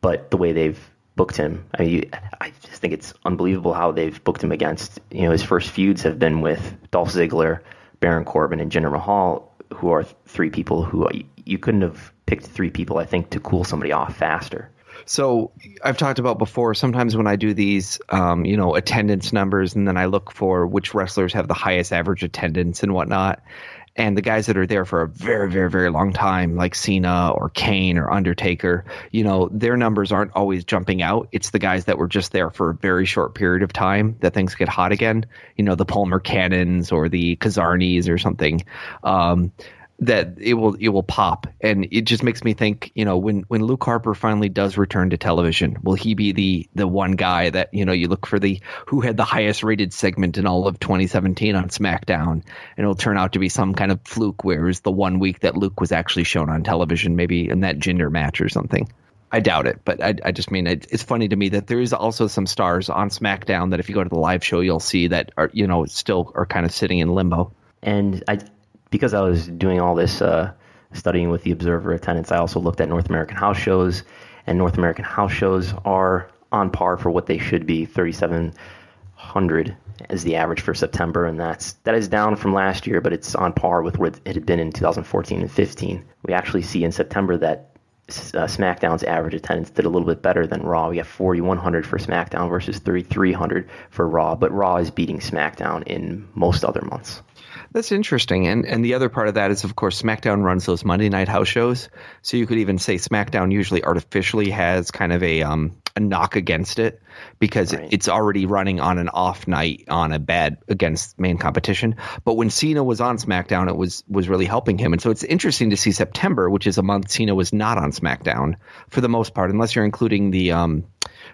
But the way they've booked him, I mean, I just think it's unbelievable how they've booked him against. You know, his first feuds have been with Dolph Ziggler, Baron Corbin, and Jinder Mahal, who are three people who you couldn't have picked three people, I think, to cool somebody off faster. So I've talked about before. Sometimes when I do these, um, you know, attendance numbers, and then I look for which wrestlers have the highest average attendance and whatnot, and the guys that are there for a very, very, very long time, like Cena or Kane or Undertaker, you know, their numbers aren't always jumping out. It's the guys that were just there for a very short period of time that things get hot again. You know, the Palmer Cannons or the Kazarnis or something. Um, that it will it will pop. And it just makes me think you know when when Luke Harper finally does return to television will he be the the one guy that you know you look for the who had the highest rated segment in all of 2017 on SmackDown? And it'll turn out to be some kind of fluke where it was the one week that Luke was actually shown on television maybe in that Jinder match or something. I doubt it, but I, I just mean it, it's funny to me that there is also some stars on SmackDown that if you go to the live show, you'll see that are you know still are kind of sitting in limbo. And I because I was doing all this uh, studying with the Observer attendance, I also looked at North American house shows, and North American house shows are on par for what they should be. 3,700 is the average for September, and that's that is down from last year, but it's on par with what it had been in 2014 and 15. We actually see in September that uh, SmackDown's average attendance did a little bit better than Raw. We have 4,100 for SmackDown versus 3,300 for Raw, but Raw is beating SmackDown in most other months. That's interesting. And and the other part of that is of course SmackDown runs those Monday night house shows. So you could even say SmackDown usually artificially has kind of a um a knock against it because right. it's already running on an off night on a bad against main competition. But when Cena was on SmackDown, it was was really helping him. And so it's interesting to see September, which is a month Cena was not on SmackDown for the most part, unless you're including the um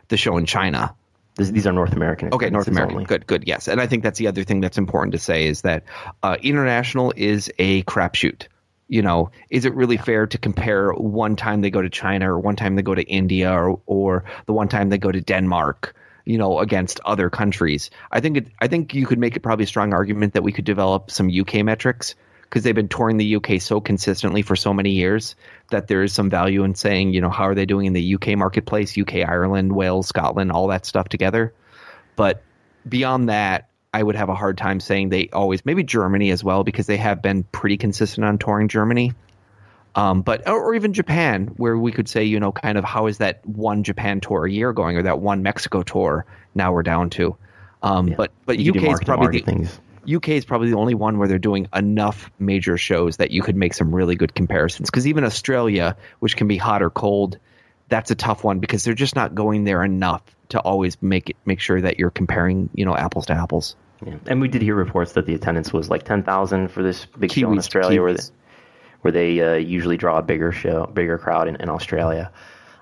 the show in China This, these are North American. Okay, North American. only. Good, good. Yes, and I think that's the other thing that's important to say is that uh, international is a crapshoot. You know, is it really fair to compare one time they go to China or one time they go to India or or the one time they go to Denmark? You know, against other countries. I think it. I think you could make it probably a strong argument that we could develop some UK metrics because they've been touring the UK so consistently for so many years that there is some value in saying, you know, how are they doing in the UK marketplace, UK, Ireland, Wales, Scotland, all that stuff together. But beyond that, I would have a hard time saying they always, maybe Germany as well, because they have been pretty consistent on touring Germany. Um, but or, even Japan, where we could say, you know, kind of how is that one Japan tour a year going, or that one Mexico tour now we're down to. Um, But but do UK is probably the, things. UK is probably the only one where they're doing enough major shows that you could make some really good comparisons. Because even Australia, which can be hot or cold, that's a tough one because they're just not going there enough to always make it make sure that you're comparing, you know, apples to apples. Yeah. And we did hear reports that the attendance was like 10,000 for this big show in Kiwis, Australia, where they, where they uh, usually draw a bigger show, bigger crowd in, in Australia.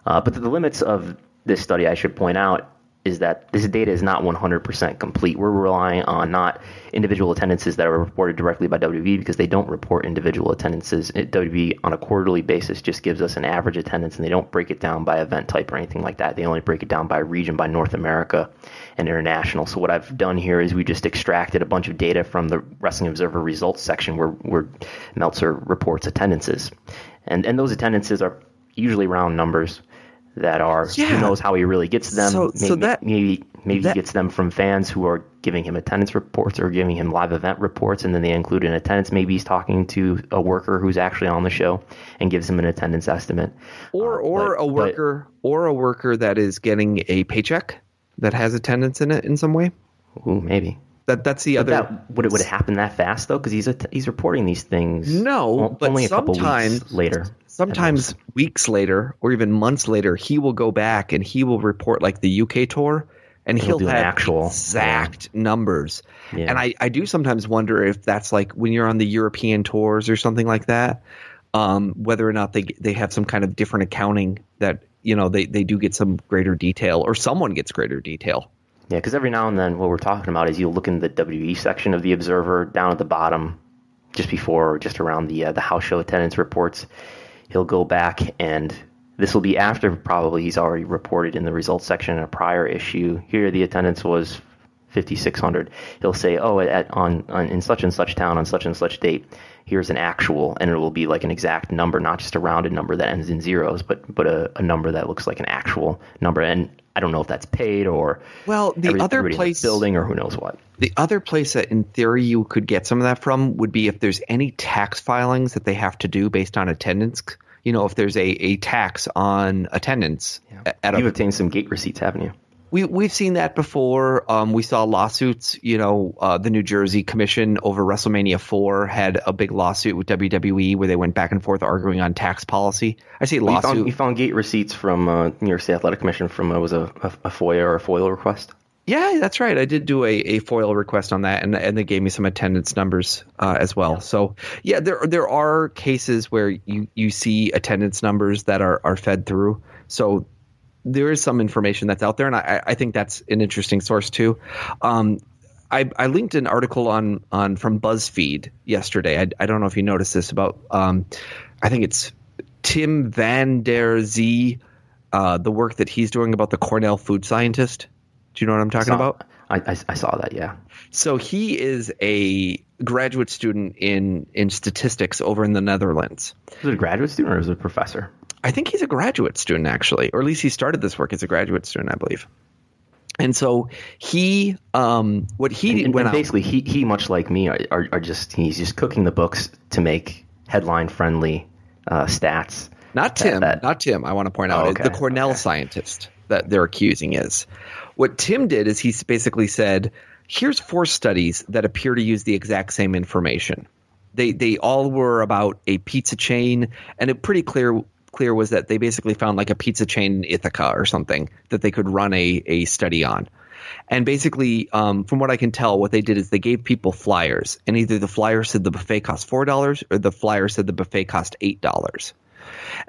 Uh, but the limits of this study, I should point out, is that this data is not 100% complete. We're relying on not individual attendances that are reported directly by WB because they don't report individual attendances. WB on a quarterly basis just gives us an average attendance and they don't break it down by event type or anything like that. They only break it down by region, by North America and international. So what I've done here is we just extracted a bunch of data from the Wrestling Observer results section where, where Meltzer reports attendances. And, and those attendances are usually round numbers that are Yeah. who knows how he really gets them. So- maybe so that- maybe maybe that- he gets them from fans who are giving him attendance reports or giving him live event reports, and then they include an attendance. Maybe he's talking to a worker who's actually on the show and gives him an attendance estimate. Or Uh, or but- a but- worker or a worker that is getting a paycheck that has attendance in it in some way. Ooh, maybe. That that's the But other that, would it would it happen that fast though? Because he's a, he's reporting these things. No, but only a couple sometimes- weeks later. sometimes weeks later or even months later he will go back and he will report like the UK tour and He'll he'll, an have actual- exact numbers. Yeah. And I, I do sometimes wonder if that's like when you're on the European tours or something like that, um, whether or not they they have some kind of different accounting that you know they, they do get some greater detail or someone gets greater detail. Yeah, because every now and then what we're talking about is you'll look in the WE section of the Observer down at the bottom, just before or just around the uh, the house show attendance reports. He'll go back and this will be after probably he's already reported in the results section in a prior issue. Here the attendance was 5600. He'll say, "Oh, at on, on in such and such town on such and such date, here's an actual," and it will be like an exact number, not just a rounded number that ends in zeros, but but a, a number that looks like an actual number. And I don't know if that's paid or Well, the every- other place- building or who knows what. The other place that in theory you could get some of that from would be if there's any tax filings that they have to do based on attendance. You know, if there's a, a tax on attendance a- at You've a obtained some gate receipts, haven't you? We we've seen that before. Um, we saw lawsuits. You know, uh, the New Jersey Commission over WrestleMania four had a big lawsuit with WWE where they went back and forth arguing on tax policy. I say We lawsuit. found, we found gate receipts from uh, New York State Athletic Commission from uh, was a, a, a FOIA or a FOIL request. Yeah, that's right. I did do a, a FOIL request on that, and and they gave me some attendance numbers uh, as well. So yeah, there there are cases where you, you see attendance numbers that are, are fed through. So there is some information that's out there, and I, I think that's an interesting source too. Um, I, I linked an article on on from BuzzFeed yesterday. I, I don't know if you noticed this about. Um, I think it's Tim Van Der Zee, uh, the work that he's doing about the Cornell food scientist. Do you know what I'm talking Saw- about? I, I, I saw that. Yeah. So he is a graduate student in in statistics over in the Netherlands. Was it a graduate student or was it a professor? I think he's a graduate student actually, or at least he started this work as a graduate student, I believe. And so he, um, what he And, and went out. basically, he, he much like me are, are, are just he's just cooking the books to make headline friendly uh, stats. Not Tim. that- not Tim. I want to point out Oh, okay, the Cornell okay. scientist that they're accusing is. What Tim did is he basically said, "Here's four studies that appear to use the exact same information. They they all were about a pizza chain, and it pretty clear clear was that they basically found like a pizza chain in Ithaca or something that they could run a a study on." And basically, um, from what I can tell, what they did is they gave people flyers, and either the flyer said the buffet cost four dollars or the flyer said the buffet cost eight dollars.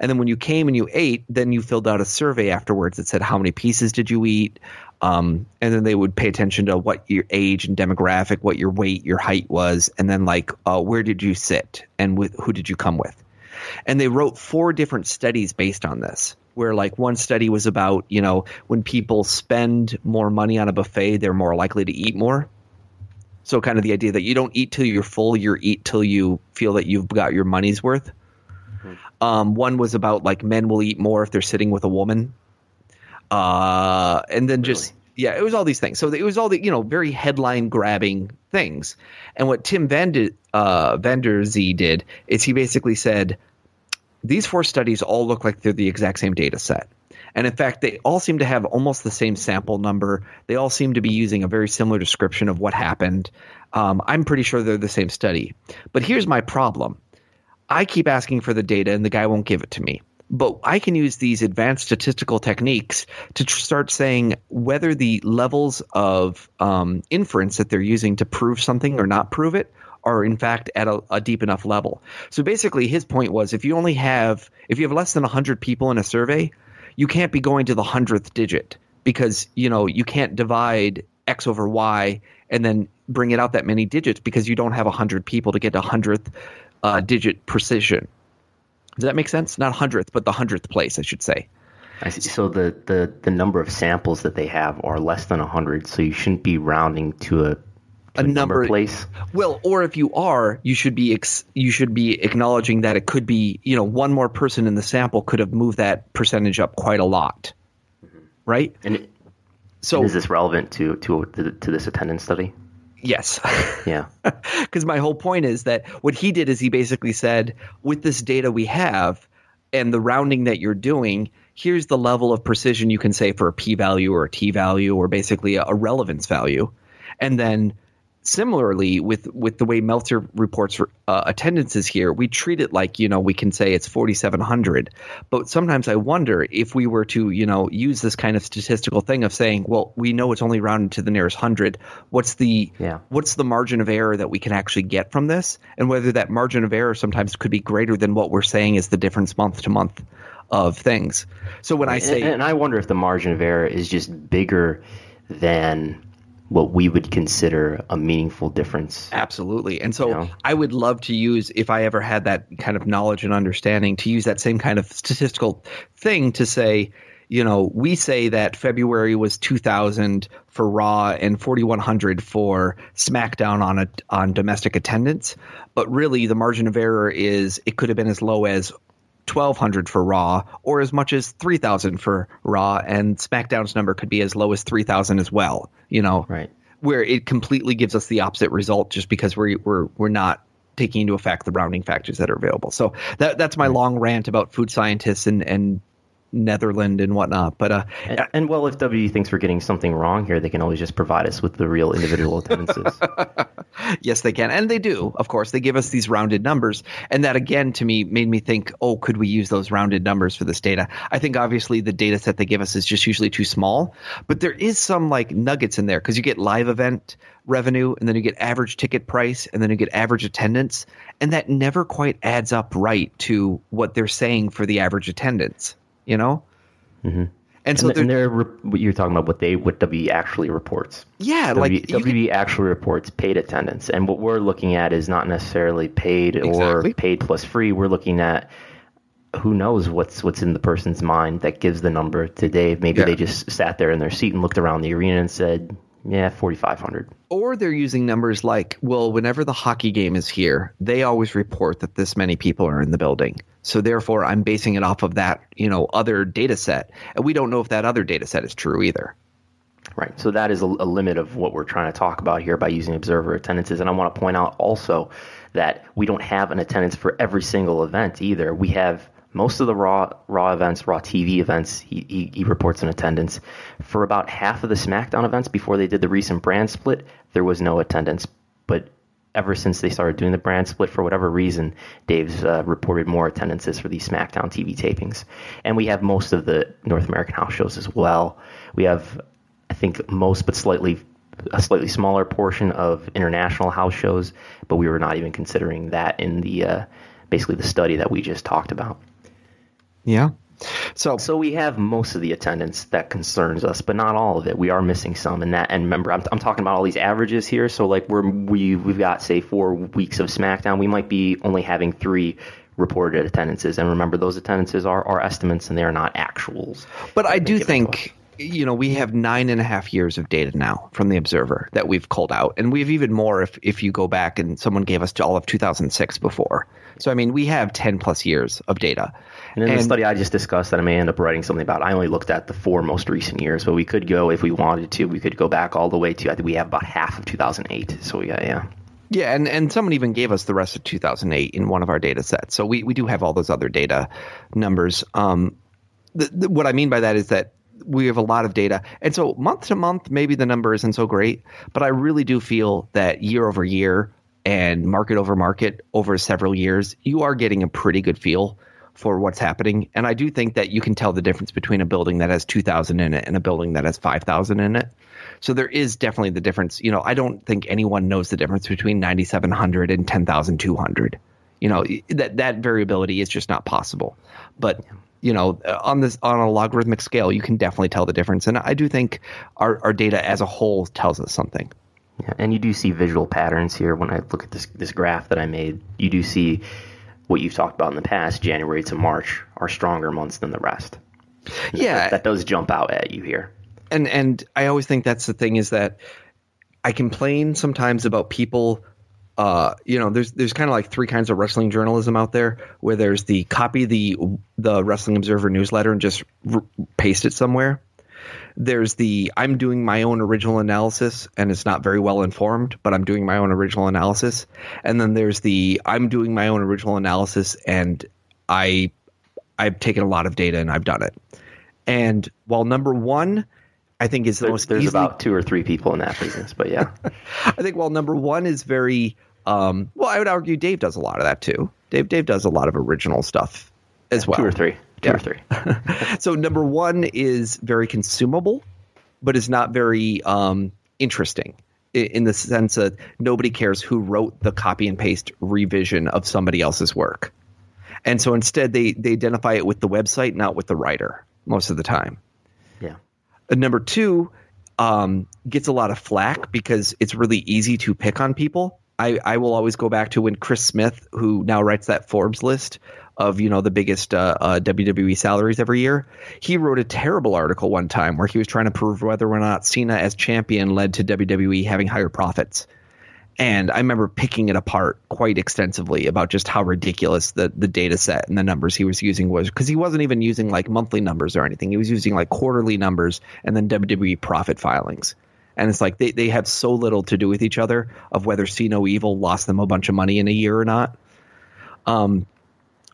And then when you came and you ate, then you filled out a survey afterwards that said how many pieces did you eat, um, and then they would pay attention to what your age and demographic, what your weight, your height was, and then like uh, where did you sit and with who did you come with. And they wrote four different studies based on this where like one study was about you know when people spend more money on a buffet they're more likely to eat more. So kind of the idea that you don't eat till you're full you eat till you feel that you've got your money's worth. Mm-hmm. um, one was about like men will eat more if they're sitting with a woman. Uh, and then really? just yeah it was all these things. So it was all the you know very headline grabbing things. And what tim Vander, uh, Vanderzee did is he basically said these four studies all look like they're the exact same data set. And in fact, they all seem to have almost the same sample number. They all seem to be using a very similar description of what happened. Um, I'm pretty sure they're the same study. But here's my problem I keep asking for the data, and the guy won't give it to me. But I can use these advanced statistical techniques to tr- start saying whether the levels of um, inference that they're using to prove something or not prove it are in fact at a, a, deep enough level. So basically, his point was if you only have if you have less than 100 people in a survey, you can't be going to the hundredth digit because you know you can't divide x over y and then bring it out that many digits because you don't have 100 people to get a hundredth uh, digit precision. Does that make sense? Not hundredth, but the hundredth place, I should say. I see. So the, the, the number of samples that they have are less than 100, so you shouldn't be rounding to a a number, number place. Well, or if you are, you should be ex- you should be acknowledging that it could be you know one more person in the sample could have moved that percentage up quite a lot, mm-hmm. right? And it, so and is this relevant to to to this attendance study? Yes. Yeah. Because my whole point is that what he did is he basically said, with this data we have and the rounding that you're doing, here's the level of precision you can say for a p value or a t value or basically a, a relevance value. And then similarly with with the way Meltzer reports uh, attendances here, we treat it like you know we can say it's 4,700, but sometimes I wonder if we were to you know use this kind of statistical thing of saying, well, we know it's only rounded to the nearest hundred. What's the yeah. what's the margin of error that we can actually get from this, and whether that margin of error sometimes could be greater than what we're saying is the difference month to month of things. So when I say, and, and I wonder if the margin of error is just bigger than what we would consider a meaningful difference. Absolutely. And so you know? I would love to use, if I ever had that kind of knowledge and understanding, to use that same kind of statistical thing to say, you know, we say that February was 2000 for Raw and 4100 for SmackDown on a, on domestic attendance, but really the margin of error is it could have been as low as 1200 for Raw or as much as 3000 for Raw and SmackDown's number could be as low as 3000 as well, you know. Right. Where it completely gives us the opposite result just because we're we're we're not taking into effect the rounding factors that are available. So that that's my long rant about food scientists and and Netherland and whatnot. But uh, and, and, well, if W thinks we're getting something wrong here, they can always just provide us with the real individual attendances. yes, they can, and they do. Of course, they give us these rounded numbers, and that again to me made me think, oh, could we use those rounded numbers for this data? I think obviously the data set they give us is just usually too small, but there is some like nuggets in there because you get live event revenue and then you get average ticket price and then you get average attendance and that never quite adds up right to what they're saying for the average attendance you know. Mm-hmm. And so and, and they're you're talking about what they what WB actually reports. Yeah, WB, like WB can, actually reports paid attendance, and what we're looking at is not necessarily paid exactly. or paid plus free. We're looking at who knows what's what's in the person's mind that gives the number to Dave. Maybe yeah. they just sat there in their seat and looked around the arena and said, yeah, 4,500. Or they're using numbers like, well, whenever the hockey game is here, they always report that this many people are in the building. So therefore, I'm basing it off of that, you know, other data set. And we don't know if that other data set is true either. Right. So that is a, a limit of what we're trying to talk about here by using observer attendances. And I want to point out also that we don't have an attendance for every single event either. We have most of the raw raw events, raw TV events, he, he, he, reports in attendance. For about half of the SmackDown events before they did the recent brand split, there was no attendance. But ever since they started doing the brand split, for whatever reason, Dave's uh, reported more attendances for these SmackDown TV tapings. And we have most of the North American house shows as well. We have, I think, most but slightly a slightly smaller portion of international house shows, but we were not even considering that in the uh, basically the study that we just talked about. Yeah. So, so we have most of the attendance that concerns us, but not all of it. We are missing some, and that. And remember, I'm, I'm talking about all these averages here. So like we're we we've got say four weeks of SmackDown. We might be only having three reported attendances, and remember those attendances are are estimates and they are not actuals. But I do think you know, we have nine and a half years of data now from the Observer that we've culled out, and we have even more if if you go back and someone gave us all of 2006 before. So I mean, we have 10 plus years of data. And in and, the study I just discussed that I may end up writing something about, I only looked at the four most recent years, but we could go if we wanted to. We could go back all the way to I think we have about half of 2008. So got yeah. Yeah, and, and someone even gave us the rest of 2008 in one of our data sets. So we, we do have all those other data numbers. Um, the, the, what I mean by that is that we have a lot of data. And so month to month, maybe the number isn't so great, but I really do feel that year over year and market over market over several years, you are getting a pretty good feel for what's happening. And I do think that you can tell the difference between a building that has 2,000 in it and a building that has 5,000 in it. So there is definitely the difference. You know, I don't think anyone knows the difference between 9,700 and 10,200. You know, that that variability is just not possible. But you know, uh, on this on a logarithmic scale, you can definitely tell the difference. And I do think our, our data as a whole tells us something. Yeah, and you do see visual patterns here when I look at this this graph that I made. You do see what you've talked about in the past. January to March are stronger months than the rest. Yeah, that, that does jump out at you here. And and I always think that's the thing is that I complain sometimes about people uh, you know, there's there's kind of like three kinds of wrestling journalism out there, where there's the copy the the Wrestling Observer newsletter and just r- paste it somewhere. There's the I'm doing my own original analysis and it's not very well informed, but I'm doing my own original analysis. And then there's the I'm doing my own original analysis and I I've taken a lot of data and I've done it. And while number one I think is the there's, most. There's easily, about two or three people in that business, but yeah. I think while number one is very um, well, I would argue Dave does a lot of that too. Dave Dave does a lot of original stuff as well. Two or three. Yeah. or three. so number one is very consumable, but is not very um, interesting in the sense that nobody cares who wrote the copy and paste revision of somebody else's work. And so instead they they identify it with the website, not with the writer most of the time. Yeah. And number two um, gets a lot of flack because it's really easy to pick on people I, I will always go back to when Chris Smith, who now writes that Forbes list of you know the biggest uh, uh, WWE salaries every year, he wrote a terrible article one time where he was trying to prove whether or not Cena as champion led to WWE having higher profits. And I remember picking it apart quite extensively about just how ridiculous the, the data set and the numbers he was using was because he wasn't even using like monthly numbers or anything. He was using like quarterly numbers and then WWE profit filings and it's like they, they have so little to do with each other of whether See No Evil lost them a bunch of money in a year or not. Um,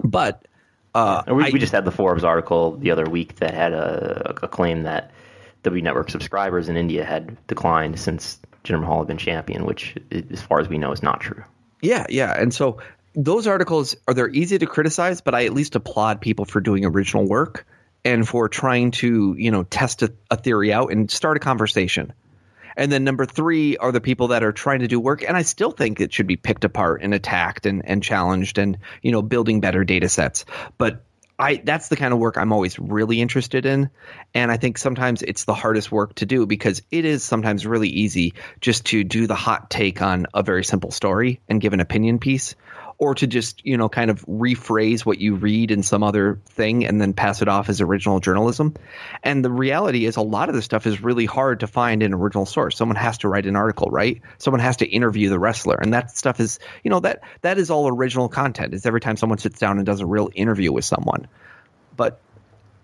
but uh, we, I, we, just had the Forbes article the other week that had a, a, claim that W Network subscribers in India had declined since Jinder Mahal had been champion, which, as far as we know, is not true. Yeah, yeah, and so those articles are they're easy to criticize, but I at least applaud people for doing original work and for trying to you know test a, a theory out and start a conversation. And then number three are the people that are trying to do work. And I still think it should be picked apart and attacked and, and challenged and, you know, building better data sets. But I that's the kind of work I'm always really interested in. And I think sometimes it's the hardest work to do because it is sometimes really easy just to do the hot take on a very simple story and give an opinion piece or to just you know kind of rephrase what you read in some other thing and then pass it off as original journalism. And the reality is a lot of the stuff is really hard to find in original source. Someone has to write an article right? Someone has to interview the wrestler. And that stuff is you know that that is all original content. Is every time someone sits down and does a real interview with someone. But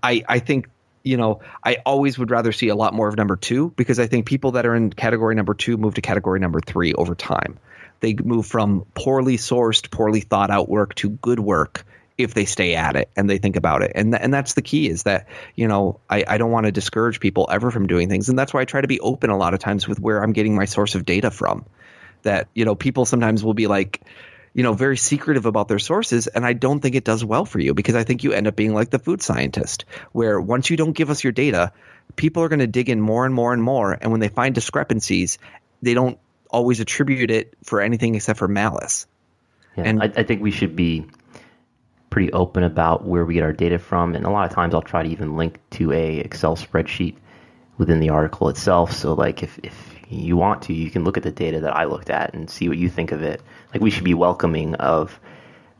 i i think you know, I always would rather see a lot more of number two because I think people that are in category number two move to category number three over time. They move from poorly sourced, poorly thought out work to good work if they stay at it and they think about it. And th- and that's the key is that, you know, I, I don't want to discourage people ever from doing things. And that's why I try to be open a lot of times with where I'm getting my source of data from. That, you know, people sometimes will be like, you know, very secretive about their sources. And I don't think it does well for you because I think you end up being like the food scientist, where once you don't give us your data, people are going to dig in more and more and more. And when they find discrepancies, they don't always attribute it for anything except for malice. Yeah, and I, I think we should be pretty open about where we get our data from, and a lot of times I'll try to even link to a Excel spreadsheet within the article itself. So like if if you want to, you can look at the data that I looked at and see what you think of it. Like we should be welcoming of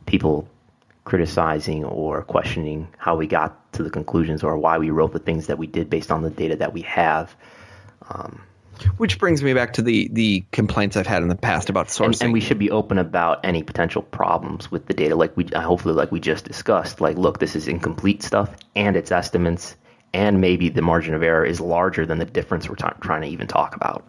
people criticizing or questioning how we got to the conclusions or why we wrote the things that we did based on the data that we have. Um, which brings me back to the the complaints I've had in the past about sourcing. And, and, we should be open about any potential problems with the data, like we uh, hopefully like we just discussed. Like, look, this is incomplete stuff, and it's estimates, and maybe the margin of error is larger than the difference we're t- trying to even talk about.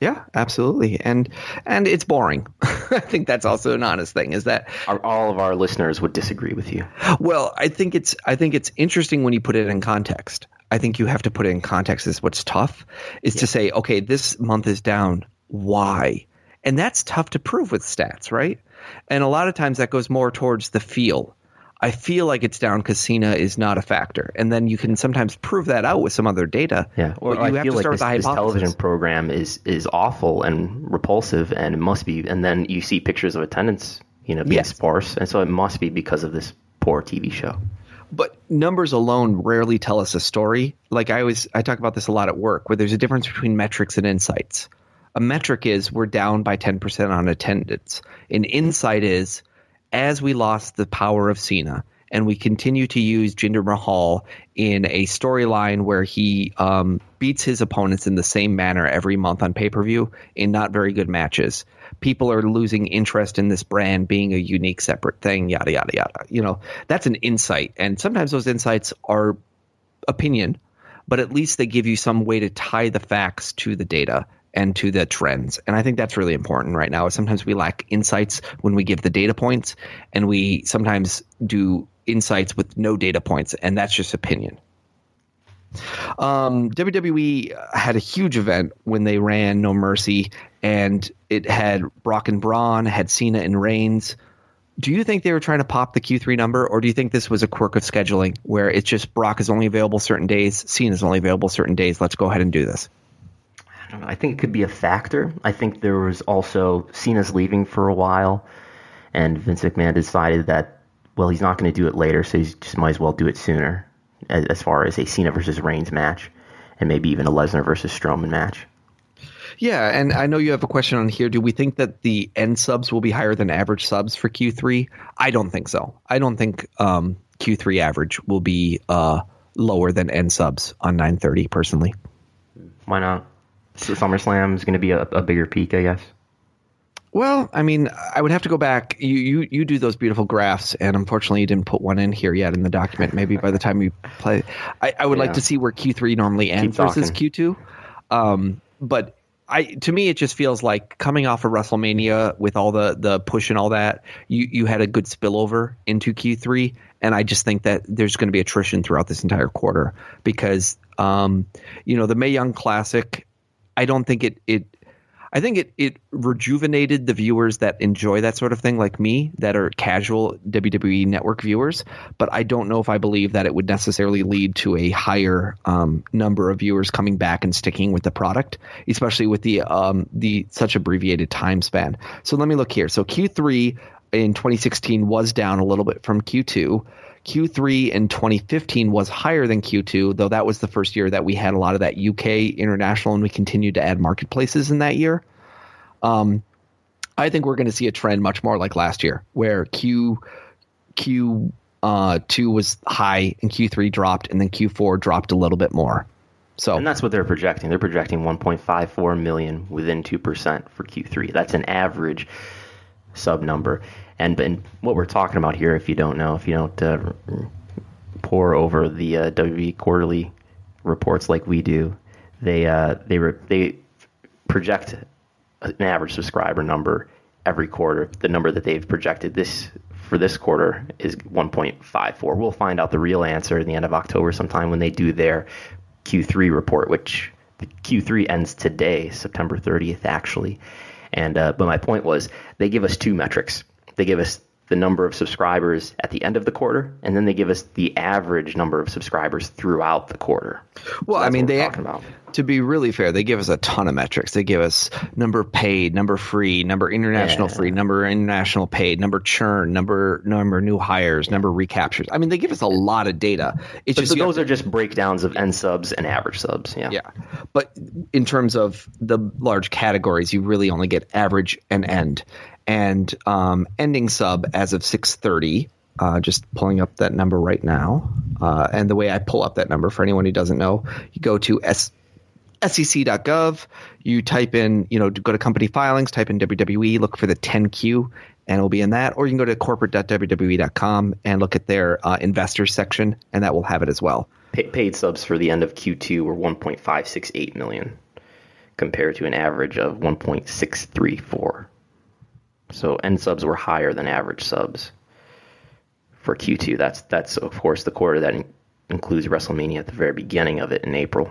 Yeah, absolutely, and and it's boring. I think that's also an honest thing. Is that our, all of our listeners would disagree with you? Well, I think it's I think it's interesting when you put it in context. I think you have to put it in context. Is what's tough is yeah. to say, okay, this month is down. Why? And that's tough to prove with stats, right? And a lot of times that goes more towards the feel. I feel like it's down because Cena is not a factor, and then you can sometimes prove that out with some other data. Yeah, or you I have to start like this, this television program is is awful and repulsive, and it must be. And then you see pictures of attendance, you know, being yes. sparse, and so it must be because of this poor TV show but numbers alone rarely tell us a story. Like I always, I talk about this a lot at work, where there's a difference between metrics and insights. A metric is we're down by 10% on attendance. An insight is as we lost the power of Cena and we continue to use Jinder Mahal in a storyline where he um, beats his opponents in the same manner every month on pay per view in not very good matches. People are losing interest in this brand being a unique separate thing yada yada yada. You know that's an insight. And sometimes those insights are opinion but at least they give you some way to tie the facts to the data and to the trends. And i think that's really important right now sometimes we lack insights when we give the data points and we sometimes do insights with no data points and that's just opinion um, WWE had a huge event when they ran No Mercy, and it had Brock and Braun, had Cena and Reigns. Do you think they were trying to pop the Q3 number, or do you think this was a quirk of scheduling where it's just Brock is only available certain days, Cena is only available certain days? Let's go ahead and do this. I don't know. I think it could be a factor. I think there was also Cena's leaving for a while, and Vince McMahon decided that well, he's not going to do it later, so he just might as well do it sooner as, as far as a Cena versus Reigns match, and maybe even a Lesnar versus Strowman match. Yeah, and I know you have a question on here. Do we think that the end subs will be higher than average subs for Q3? I don't think so. I don't think um, Q3 average will be uh, lower than end subs on 930 personally. Why not? SummerSlam is going to be a, a bigger peak, I guess. Well, I mean, I would have to go back. You, you you do those beautiful graphs, and unfortunately, you didn't put one in here yet in the document. Maybe by the time you play, I, I would yeah. like to see where Q three normally ends versus Q two. Um, but I to me, it just feels like coming off of WrestleMania with all the the push and all that, you you had a good spillover into Q three, and I just think that there's going to be attrition throughout this entire quarter because, um, you know, the Mae Young Classic. I don't think it it I think it it rejuvenated the viewers that enjoy that sort of thing, like me, that are casual WWE Network viewers. But I don't know if I believe that it would necessarily lead to a higher um, number of viewers coming back and sticking with the product, especially with the um, the such abbreviated time span. So let me look here. So Q3 in 2016 was down a little bit from Q2. Q3 in 2015 was higher than Q2, though that was the first year that we had a lot of that UK international and we continued to add marketplaces in that year. Um, I think we're going to see a trend much more like last year, where Q Q uh, two was high and Q three dropped, and then Q four dropped a little bit more. So, and that's what they're projecting. They're projecting 1.54 million within two percent for Q3. That's an average sub number. And, and what we're talking about here, if you don't know, if you don't uh, pour over the uh, quarterly reports like we do, they uh, they re- they project an average subscriber number every quarter. The number that they've projected this for this quarter is 1.54. We'll find out the real answer in the end of October sometime when they do their Q3 report, which the Q3 ends today, September 30th, actually. And uh, but my point was they give us two metrics. They give us the number of subscribers at the end of the quarter, and then they give us the average number of subscribers throughout the quarter. Well, So I mean, they talking about. to be really fair, they give us a ton of metrics. They give us number paid, number free, number international Yeah. free, number international paid, number churn, number number new hires, number recaptures. I mean, they give us a lot of data. It's But just so those are just breakdowns of end subs and average subs. Yeah. Yeah. But in terms of the large categories, you really only get average and end. And um, ending sub as of 630, uh, just pulling up that number right now. Uh, and the way I pull up that number for anyone who doesn't know, you go to S- sec.gov, you type in, you know, go to company filings, type in WWE, look for the 10Q, and it'll be in that. Or you can go to corporate.wwe.com and look at their uh, investors section, and that will have it as well. Pa- paid subs for the end of Q2 were 1.568 million, compared to an average of 1.634. So end subs were higher than average subs for Q2. That's that's of course the quarter that in- includes WrestleMania at the very beginning of it in April.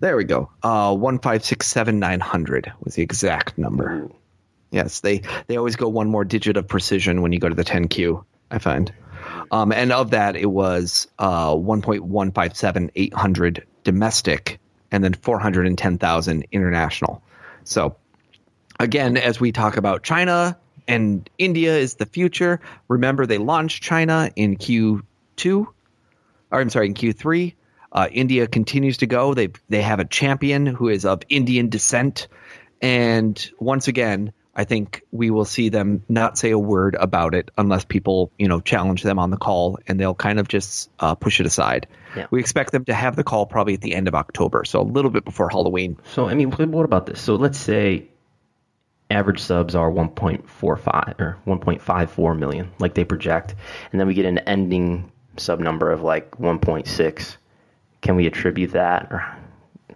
There we go. Uh, one five six seven nine hundred was the exact number. Yes, they they always go one more digit of precision when you go to the 10Q. I find, um, and of that it was uh, one point one five seven eight hundred domestic, and then four hundred and ten thousand international. So again, as we talk about China and India is the future. Remember, they launched China in Q2, or I'm sorry, in Q3. Uh, India continues to go. They they have a champion who is of Indian descent, and once again, I think we will see them not say a word about it unless people you know challenge them on the call, and they'll kind of just uh, push it aside. Yeah. We expect them to have the call probably at the end of October, so a little bit before Halloween. So I mean, what what about this? So let's say average subs are 1.45 or 1.54 million, like they project, and then we get an ending sub number of like 1.6. Can we attribute that? Or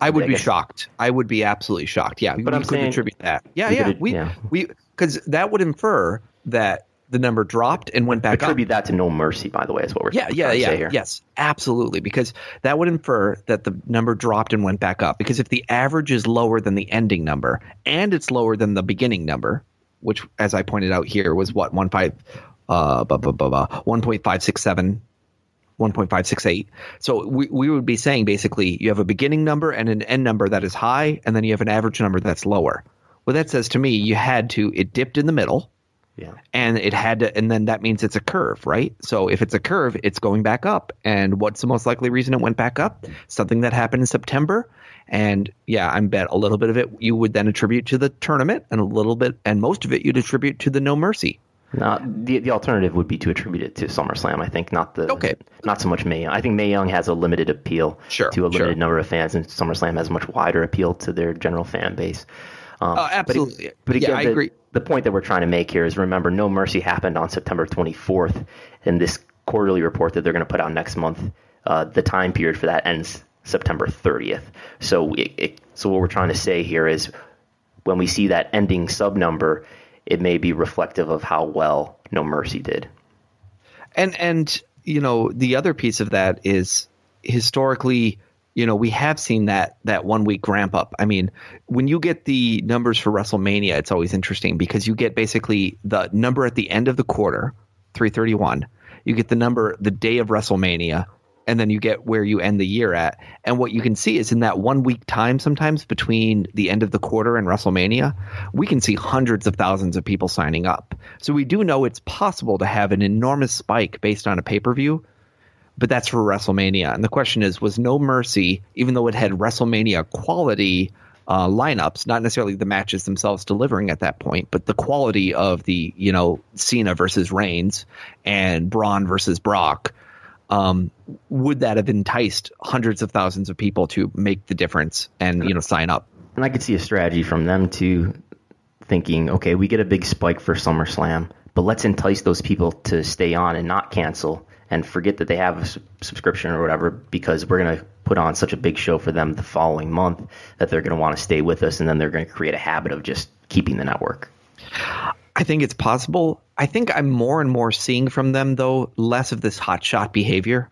I would I be shocked. I would be absolutely shocked. Yeah, But we I'm could saying- attribute that. Yeah, yeah, could- we yeah. we because that would infer that the number dropped and went back up. attribute that to No Mercy, by the way, is what we're Yeah, trying yeah, to yeah. say here. Yes, absolutely. Because that would infer that the number dropped and went back up. Because if the average is lower than the ending number and it's lower than the beginning number, which, as I pointed out here, was what one five, uh, blah, blah, blah, blah, one point five six seven. 1.568. So we, we would be saying basically you have a beginning number and an end number that is high, and then you have an average number that's lower. What that says to me, you had to, it dipped in the middle, Yeah. and it had to and then that means it's a curve right so if it's a curve it's going back up and what's the most likely reason it went back up something that happened in september and yeah i bet a little bit of it you would then attribute to the tournament and a little bit and most of it you'd attribute to the no mercy Not the the alternative would be to attribute it to SummerSlam. I think not the Okay. not so much Mae Young. I think Mae Young has a limited appeal Sure, to a limited sure. number of fans, and SummerSlam has a much wider appeal to their general fan base. Um, Oh, but it- absolutely. But, again, Yeah, I the, agree. The point that we're trying to make here is remember, No Mercy happened on September 24th, and this quarterly report that they're going to put out next month, uh, the time period for that ends September 30th. So, it, it, so what we're trying to say here is when we see that ending sub number, it may be reflective of how well No Mercy did. and and you know the other piece of that is historically you know we have seen that that one week ramp up. I mean when you get the numbers for wrestlemania it's always interesting because you get basically the number at the end of the quarter 331 you get the number the day of wrestlemania and then you get where you end the year at. And what you can see is in that one week time sometimes between the end of the quarter and wrestlemania we can see hundreds of thousands of people signing up. So we do know it's possible to have an enormous spike based on a pay-per-view but that's for WrestleMania. And the question is, was No Mercy, even though it had WrestleMania quality uh, lineups, not necessarily the matches themselves delivering at that point, but the quality of the, you know, Cena versus Reigns and Braun versus Brock, um, would that have enticed hundreds of thousands of people to make the difference and, you know, sign up? And I could see a strategy from them to thinking, okay, we get a big spike for SummerSlam, but let's entice those people to stay on and not cancel and forget that they have a s- subscription or whatever because we're going to put on such a big show for them the following month that they're going to want to stay with us and then they're going to create a habit of just keeping the network. I think it's possible. I think I'm more and more seeing from them though less of this hot shot behavior.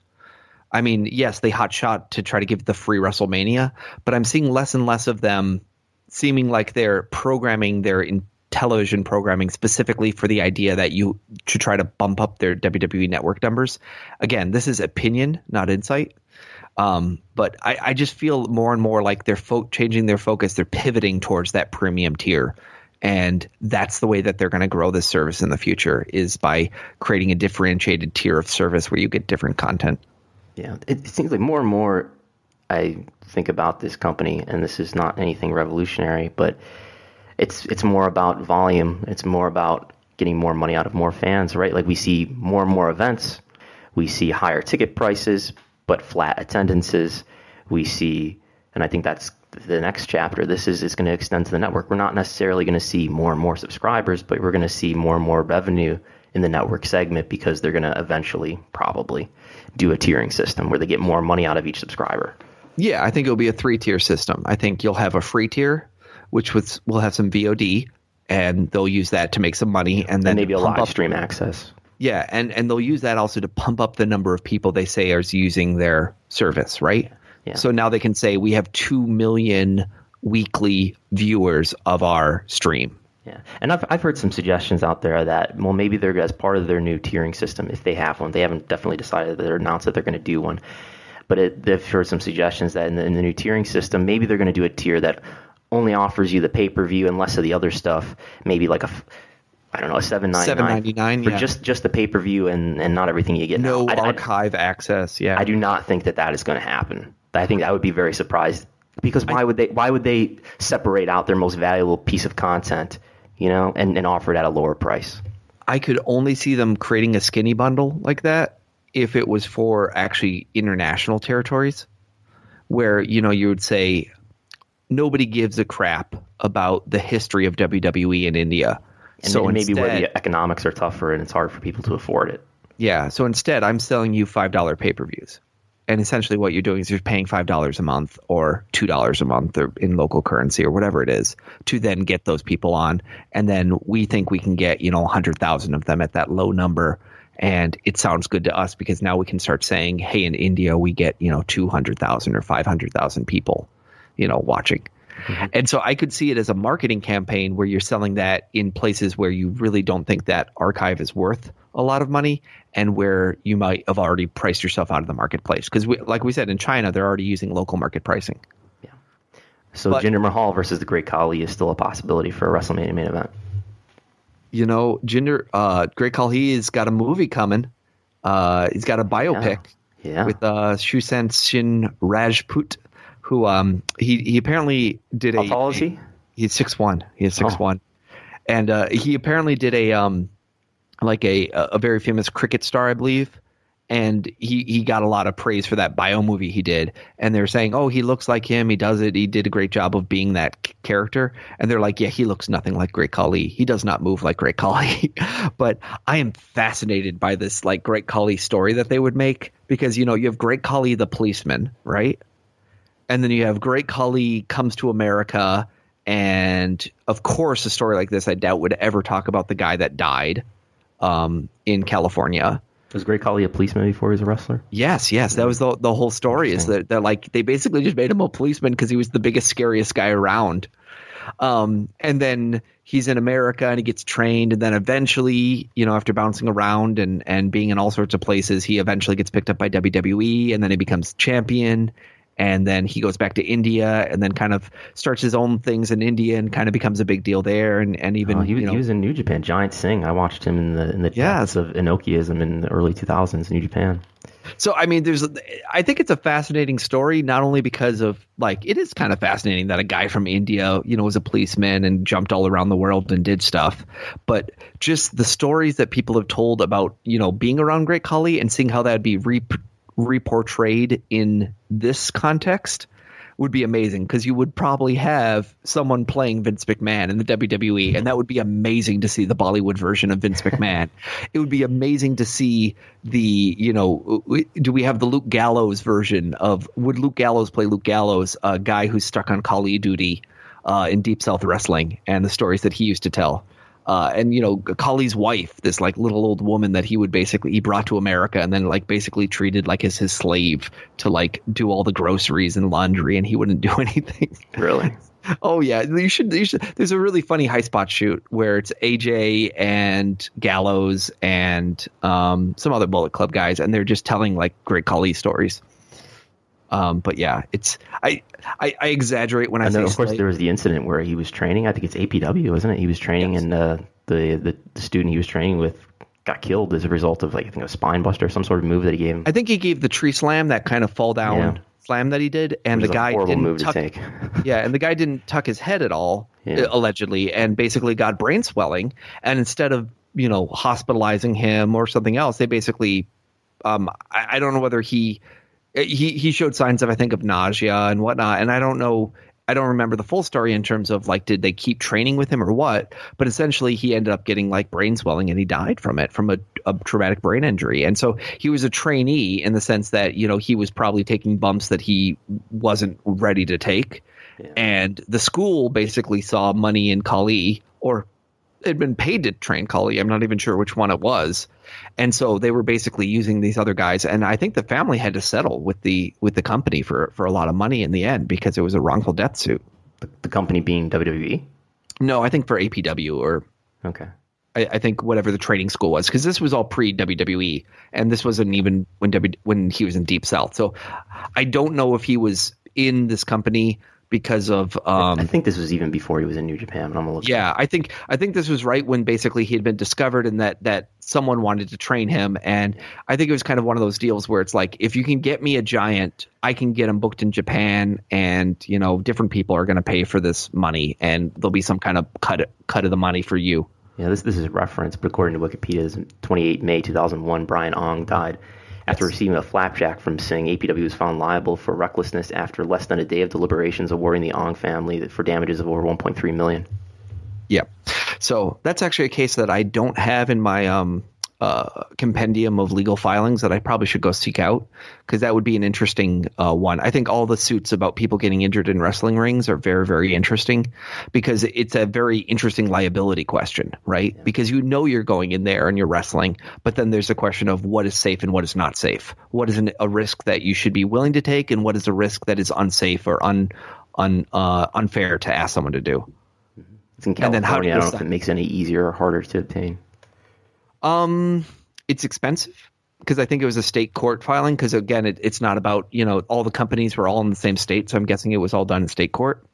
I mean, yes, they hot shot to try to give the free WrestleMania, but I'm seeing less and less of them seeming like they're programming their in, television programming specifically for the idea that you should try to bump up their WWE network numbers. Again, this is opinion, not insight. Um, but I, I, just feel more and more like they're fo- changing their focus. They're pivoting towards that premium tier. And that's the way that they're going to grow this service in the future is by creating a differentiated tier of service where you get different content. Yeah, it, it seems like more and more I think about this company, and this is not anything revolutionary, but it's it's more about volume. It's more about getting more money out of more fans, right? Like we see more and more events, we see higher ticket prices, but flat attendances. We see, and I think that's the next chapter. This is is going to extend to the network. We're not necessarily going to see more and more subscribers, but we're going to see more and more revenue in the network segment because they're going to eventually probably do a tiering system where they get more money out of each subscriber. Yeah, I think it'll be a three tier system. I think you'll have a free tier, which was, will have some VOD, and they'll use that to make some money, and then and maybe a live up, stream access. Yeah, and and they'll use that also to pump up the number of people they say are using their service, right? Yeah. So now they can say we have two million weekly viewers of our stream. Yeah, and I've I've heard some suggestions out there that well maybe they're as part of their new tiering system if they have one. They haven't definitely decided that they're announced that they're going to do one but it, they've heard some suggestions that in the, in the new tiering system, maybe they're going to do a tier that only offers you the pay per view and less of the other stuff. Maybe like a I don't know, a seven ninety nine for yeah. just just the pay per view and and not everything you get. No now. archive I, access. Yeah, I do not think that that is going to happen. I think I would be very surprised because why I, would they why would they separate out their most valuable piece of content, you know, and, and offer it at a lower price? I could only see them creating a skinny bundle like that if it was for actually international territories where you know you would say nobody gives a crap about the history of WWE in India. And so maybe instead, where the economics are tougher and it's hard for people to afford it. Yeah. So instead, I'm selling you five dollar pay per views, and essentially what you're doing is you're paying five dollars a month or two dollars a month or in local currency or whatever it is to then get those people on, and then we think we can get you know hundred thousand of them at that low number and it sounds good to us because now we can start saying, "Hey, in India, we get you know two hundred thousand or five hundred thousand people, you know, watching." Mm-hmm. And so I could see it as a marketing campaign where you're selling that in places where you really don't think that archive is worth a lot of money and where you might have already priced yourself out of the marketplace. Because, like we said, in China, they're already using local market pricing. Yeah. So but, Jinder Mahal versus the Great Khali is still a possibility for a WrestleMania main event you know, Jinder, uh, Great Khali has got a movie coming. Uh, he's got a biopic yeah. Yeah. with uh, Sushant Singh Rajput, who um, he he apparently did a. How tall is he? He's six one. He is six oh. one, and uh, he apparently did a um, like a a very famous cricket star, I believe and he he got a lot of praise for that bio movie he did and they're saying oh he looks like him he does it he did a great job of being that c- character and they're like yeah he looks nothing like great khali he does not move like great khali but i am fascinated by this like great khali story that they would make because you know you have great khali the policeman right and then you have great khali comes to america and of course a story like this i doubt would ever talk about the guy that died um, in california was Great Khali a policeman before he was a wrestler? Yes, yes. That was the the whole story. Is that they're like they basically just made him a policeman because he was the biggest, scariest guy around. Um, and then he's in America and he gets trained, and then eventually, you know, after bouncing around and and being in all sorts of places, he eventually gets picked up by WWE, and then he becomes champion and then he goes back to India and then kind of starts his own things in India and kind of becomes a big deal there. And, and even oh, he, you know, he was in New Japan. Giant Singh. I watched him in the in the yes. of Inokiism in the early 2000s New Japan. So I mean there's I think it's a fascinating story not only because of like it is kind of fascinating that a guy from India you know was a policeman and jumped all around the world and did stuff. But just the stories that people have told about you know being around Great Khali and seeing how that'd be re- reportrayed in this context would be amazing because you would probably have someone playing Vince McMahon in the WWE, and that would be amazing to see the Bollywood version of Vince McMahon. it would be amazing to see the, you know, do we have the Luke Gallows version of would Luke Gallows play Luke Gallows, a guy who's stuck on Khali duty uh, in Deep South Wrestling, and the stories that he used to tell? Uh, and you know Khali's wife, this like little old woman that he would basically he brought to America and then like basically treated like as his slave to like do all the groceries and laundry, and he wouldn't do anything. Really? Oh yeah, you should. You should. There's a really funny high spot shoot where it's AJ and Gallows and um, some other Bullet Club guys, and they're just telling like great Khali stories. Um, but yeah, it's I, I I exaggerate when I And say then, of course, slight- there was the incident where he was training. I think it's APW, isn't it? He was training, and uh, the, the the student he was training with got killed as a result of like I think a spine buster or some sort of move that he gave him. I think he gave the tree slam that kind of fall down Yeah. slam that he did, and the guy didn't move tuck, to take. yeah, and the guy didn't tuck his head at all, Yeah. uh, allegedly, and basically got brain swelling. And instead of you know hospitalizing him or something else, they basically, um, I, I don't know whether he Uh, he he showed signs of I think of nausea and whatnot, and I don't know. I don't remember the full story in terms of like did they keep training with him or what, but essentially he ended up getting like brain swelling and he died from it from a, a traumatic brain injury. And so he was a trainee in the sense that you know he was probably taking bumps that he wasn't ready to take, and the school basically saw money in Khali or had been paid to train Khali. I'm not even sure which one it was. And so they were basically using these other guys and I think the family had to settle with the with the company for for a lot of money in the end because it was a wrongful death suit. The, the company being WWE. No, I think for APW or Okay. I, I think whatever the training school was because this was all pre WWE and this wasn't even when w, when he was in Deep South. So I don't know if he was in this company because of um I think this was even before he was in New Japan. But I'm gonna. Yeah, I think I think this was right when basically he had been discovered and that that someone wanted to train him and I think it was kind of one of those deals where it's like if you can get me a giant, I can get him booked in Japan and you know different people are going to pay for this money and there'll be some kind of cut cut of the money for you. Yeah, this this is a reference, but according to Wikipedia, this is 28 May 2001, Brian Ong died after receiving a flapjack from Singh. APW was found liable for recklessness after less than a day of deliberations, awarding the Ong family for damages of over 1.3 million. Yeah. So that's actually a case that I don't have in my um, uh, compendium of legal filings that I probably should go seek out because that would be an interesting uh, one. I think all the suits about people getting injured in wrestling rings are very, very interesting because it's a very interesting liability question, right? Because you know you're going in there and you're wrestling, but then there's a question of what is safe and what is not safe. What is an, a risk that you should be willing to take and what is a risk that is unsafe or un, un, uh, unfair to ask someone to do. It's in And then California. how do I don't know if it makes it any easier or harder to obtain. Um, it's expensive because I think it was a state court filing. Because again, it, it's not about you know all the companies were all in the same state, so I'm guessing it was all done in state court.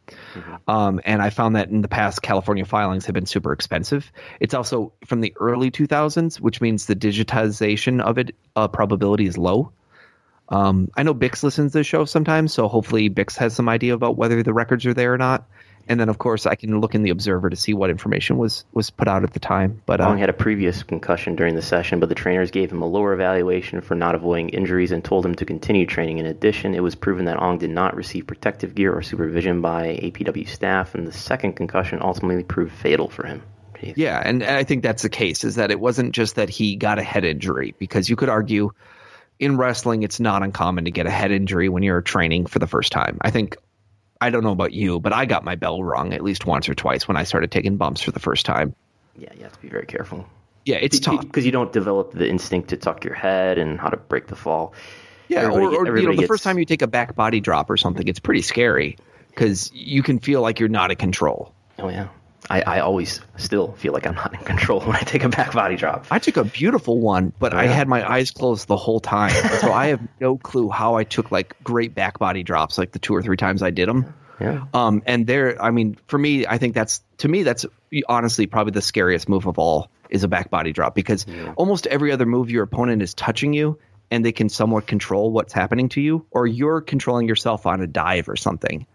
Um, and I found that in the past, California filings have been super expensive. It's also from the early 2000s, which means the digitization of it uh, probability is low. Um, I know Bix listens to the show sometimes, so hopefully Bix has some idea about whether the records are there or not. And then, of course, I can look in the Observer to see what information was was put out at the time. But uh, Ong had a previous concussion during the session, but the trainers gave him a lower evaluation for not avoiding injuries and told him to continue training. In addition, it was proven that Ong did not receive protective gear or supervision by APW staff, and the second concussion ultimately proved fatal for him. Jeez. Yeah, and and I think that's the case is that it wasn't just that he got a head injury because you could argue in wrestling it's not uncommon to get a head injury when you're training for the first time. I think I don't know about you, but I got my bell rung at least once or twice when I started taking bumps for the first time. Yeah, you have to be very careful. Yeah, it's tough. Because you don't develop the instinct to tuck your head and how to break the fall. Yeah, Everybody or, or you know, the gets- first time you take a back body drop or something, it's pretty scary because you can feel like you're not in control. Oh, yeah. I, I always still feel like I'm not in control when I take a back body drop. I took a beautiful one, but I had my eyes closed the whole time. so I have no clue how I took like great back body drops, like the two or three times I did them. Yeah. Um, and there, I mean, for me, I think that's to me that's honestly probably the scariest move of all is a back body drop because almost every other move your opponent is touching you and they can somewhat control what's happening to you, or you're controlling yourself on a dive or something.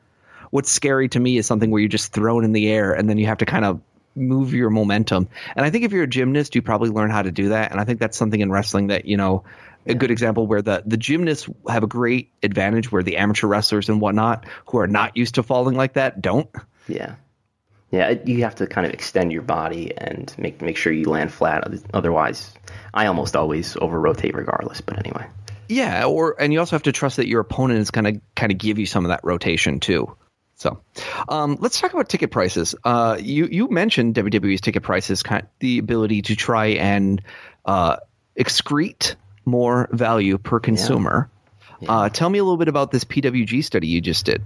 What's scary to me is something where you're just thrown in the air and then you have to kind of move your momentum. And I think if you're a gymnast, you probably learn how to do that. And I think that's something in wrestling that, you know, a good example where the, the gymnasts have a great advantage where the amateur wrestlers and whatnot who are not used to falling like that don't. Yeah. Yeah, you have to kind of extend your body and make make sure you land flat. Otherwise, I almost always over rotate regardless. But anyway, Yeah, or and you also have to trust that your opponent is going to kind of give you some of that rotation too. So, um, let's talk about ticket prices. Uh, you you mentioned WWE's ticket prices, kind the ability to try and uh, excrete more value per consumer. Uh, tell me a little bit about this PWG study you just did.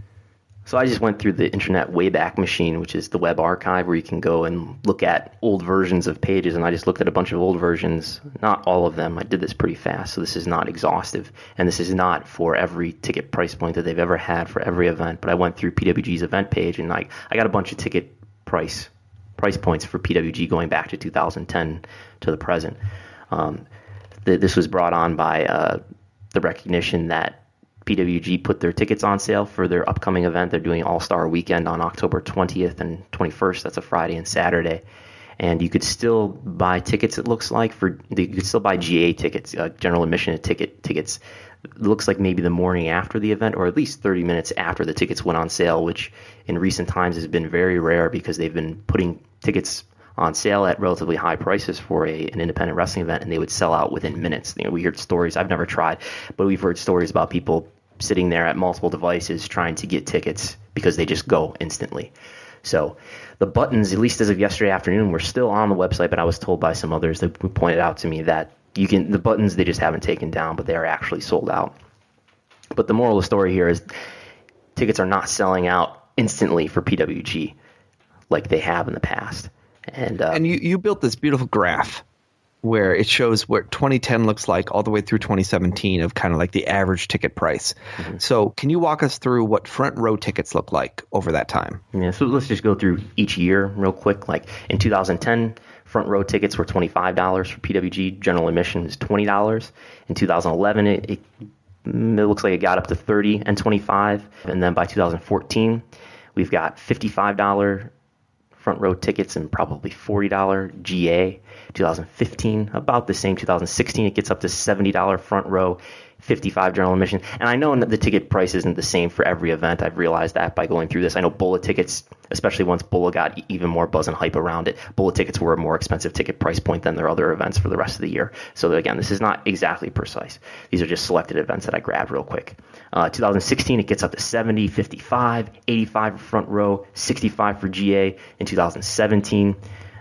So I just went through the Internet Wayback Machine, which is the web archive where you can go and look at old versions of pages. And I just looked at a bunch of old versions, not all of them. I did this pretty fast, so this is not exhaustive. And this is not for every ticket price point that they've ever had for every event. But I went through PWG's event page and I, I got a bunch of ticket price price points for PWG going back to 2010 to the present. Um, th- this was brought on by uh, the recognition that PWG put their tickets on sale for their upcoming event. They're doing All Star Weekend on October 20th and 21st. That's a Friday and Saturday. And you could still buy tickets. It looks like for you could still buy GA tickets, uh, general admission ticket tickets. It looks like maybe the morning after the event, or at least 30 minutes after the tickets went on sale, which in recent times has been very rare because they've been putting tickets on sale at relatively high prices for a, an independent wrestling event, and they would sell out within minutes. You know, we heard stories. I've never tried, but we've heard stories about people sitting there at multiple devices trying to get tickets because they just go instantly. So the buttons, at least as of yesterday afternoon, were still on the website, but I was told by some others that pointed out to me that you can the buttons they just haven't taken down, but they are actually sold out. But the moral of the story here is tickets are not selling out instantly for PWG like they have in the past. And uh, and you, you built this beautiful graph where it shows what 2010 looks like all the way through 2017 of kind of like the average ticket price. Mm-hmm. So, can you walk us through what front row tickets look like over that time? Yeah, so let's just go through each year real quick. Like in 2010, front row tickets were $25 for PWG, general admission is $20. In 2011, it, it, it looks like it got up to 30 and 25. And then by 2014, we've got $55 front row tickets and probably $40 GA. 2015, about the same. 2016, it gets up to $70 front row, 55 general admission. And I know that the ticket price isn't the same for every event. I've realized that by going through this. I know BOLA tickets, especially once BOLA got even more buzz and hype around it, BOLA tickets were a more expensive ticket price point than their other events for the rest of the year. So again, this is not exactly precise. These are just selected events that I grabbed real quick. Uh, 2016, it gets up to 70, 55, 85 for front row, 65 for GA. In 2017,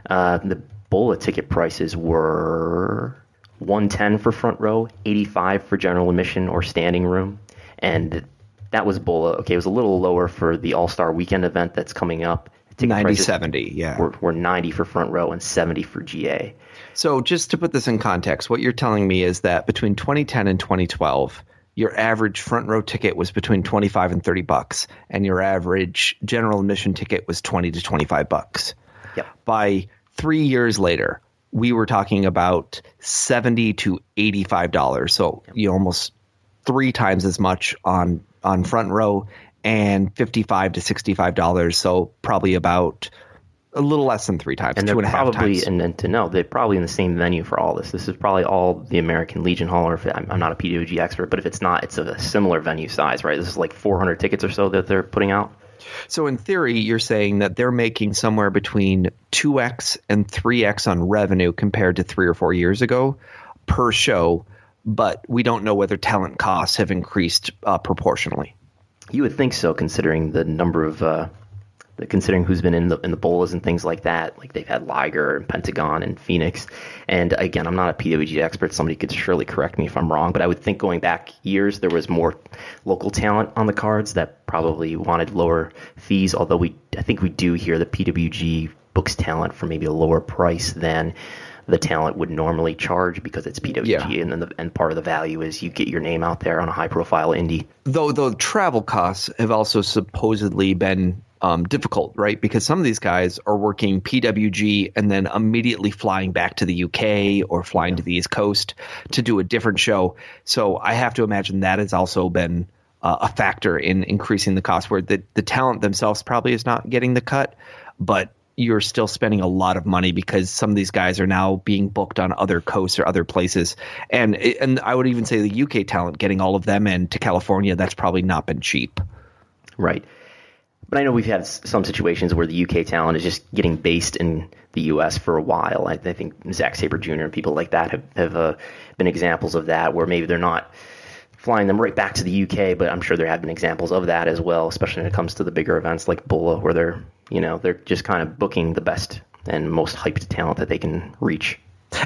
uh, the BOLA ticket prices were 110 for front row, 85 for general admission or standing room, and that was BOLA. Okay, it was a little lower for the All Star Weekend event that's coming up. Ticket 90 70, yeah. Were, were 90 for front row and 70 for GA. So, just to put this in context, what you're telling me is that between 2010 and 2012, your average front row ticket was between 25 and 30 bucks, and your average general admission ticket was 20 to 25 bucks. Yep. By three years later, we were talking about seventy to eighty-five dollars. So you know, almost three times as much on on front row, and fifty-five to sixty-five dollars. So probably about a little less than three times, and two and a half probably, times. And, and to know, they're probably in the same venue for all this. This is probably all the American Legion Hall, or if I'm, I'm not a PWG expert, but if it's not, it's a similar venue size, right? This is like 400 tickets or so that they're putting out. So in theory, you're saying that they're making somewhere between 2x and 3x on revenue compared to 3 or 4 years ago per show, but we don't know whether talent costs have increased uh, proportionally. You would think so considering the number of uh, considering who's been in the in the bolas and things like that. Like they've had Liger and Pentagon and Fenix. And again, I'm not a PWG expert. Somebody could surely correct me if I'm wrong, but I would think going back years there was more local talent on the cards that probably wanted lower fees. Although we, I think we do hear that PWG books talent for maybe a lower price than the talent would normally charge because it's PWG, yeah. and then the, and part of the value is you get your name out there on a high profile indie. Though the travel costs have also supposedly been um, difficult, right? Because some of these guys are working PWG and then immediately flying back to the UK or flying to the East Coast to do a different show. So I have to imagine that has also been uh, a factor in increasing the cost, where the, the talent themselves probably is not getting the cut, but you're still spending a lot of money because some of these guys are now being booked on other coasts or other places. And and I would even say the UK talent getting all of them in to California, that's probably not been cheap. Right. But I know we've had some situations where the UK talent is just getting based in the US for a while. I, I think Zack Sabre Jr. and people like that have, have uh, been examples of that, where maybe they're not flying them right back to the UK, but I'm sure there have been examples of that as well, especially when it comes to the bigger events like BOLA, where they're you know they're just kind of booking the best and most hyped talent that they can reach.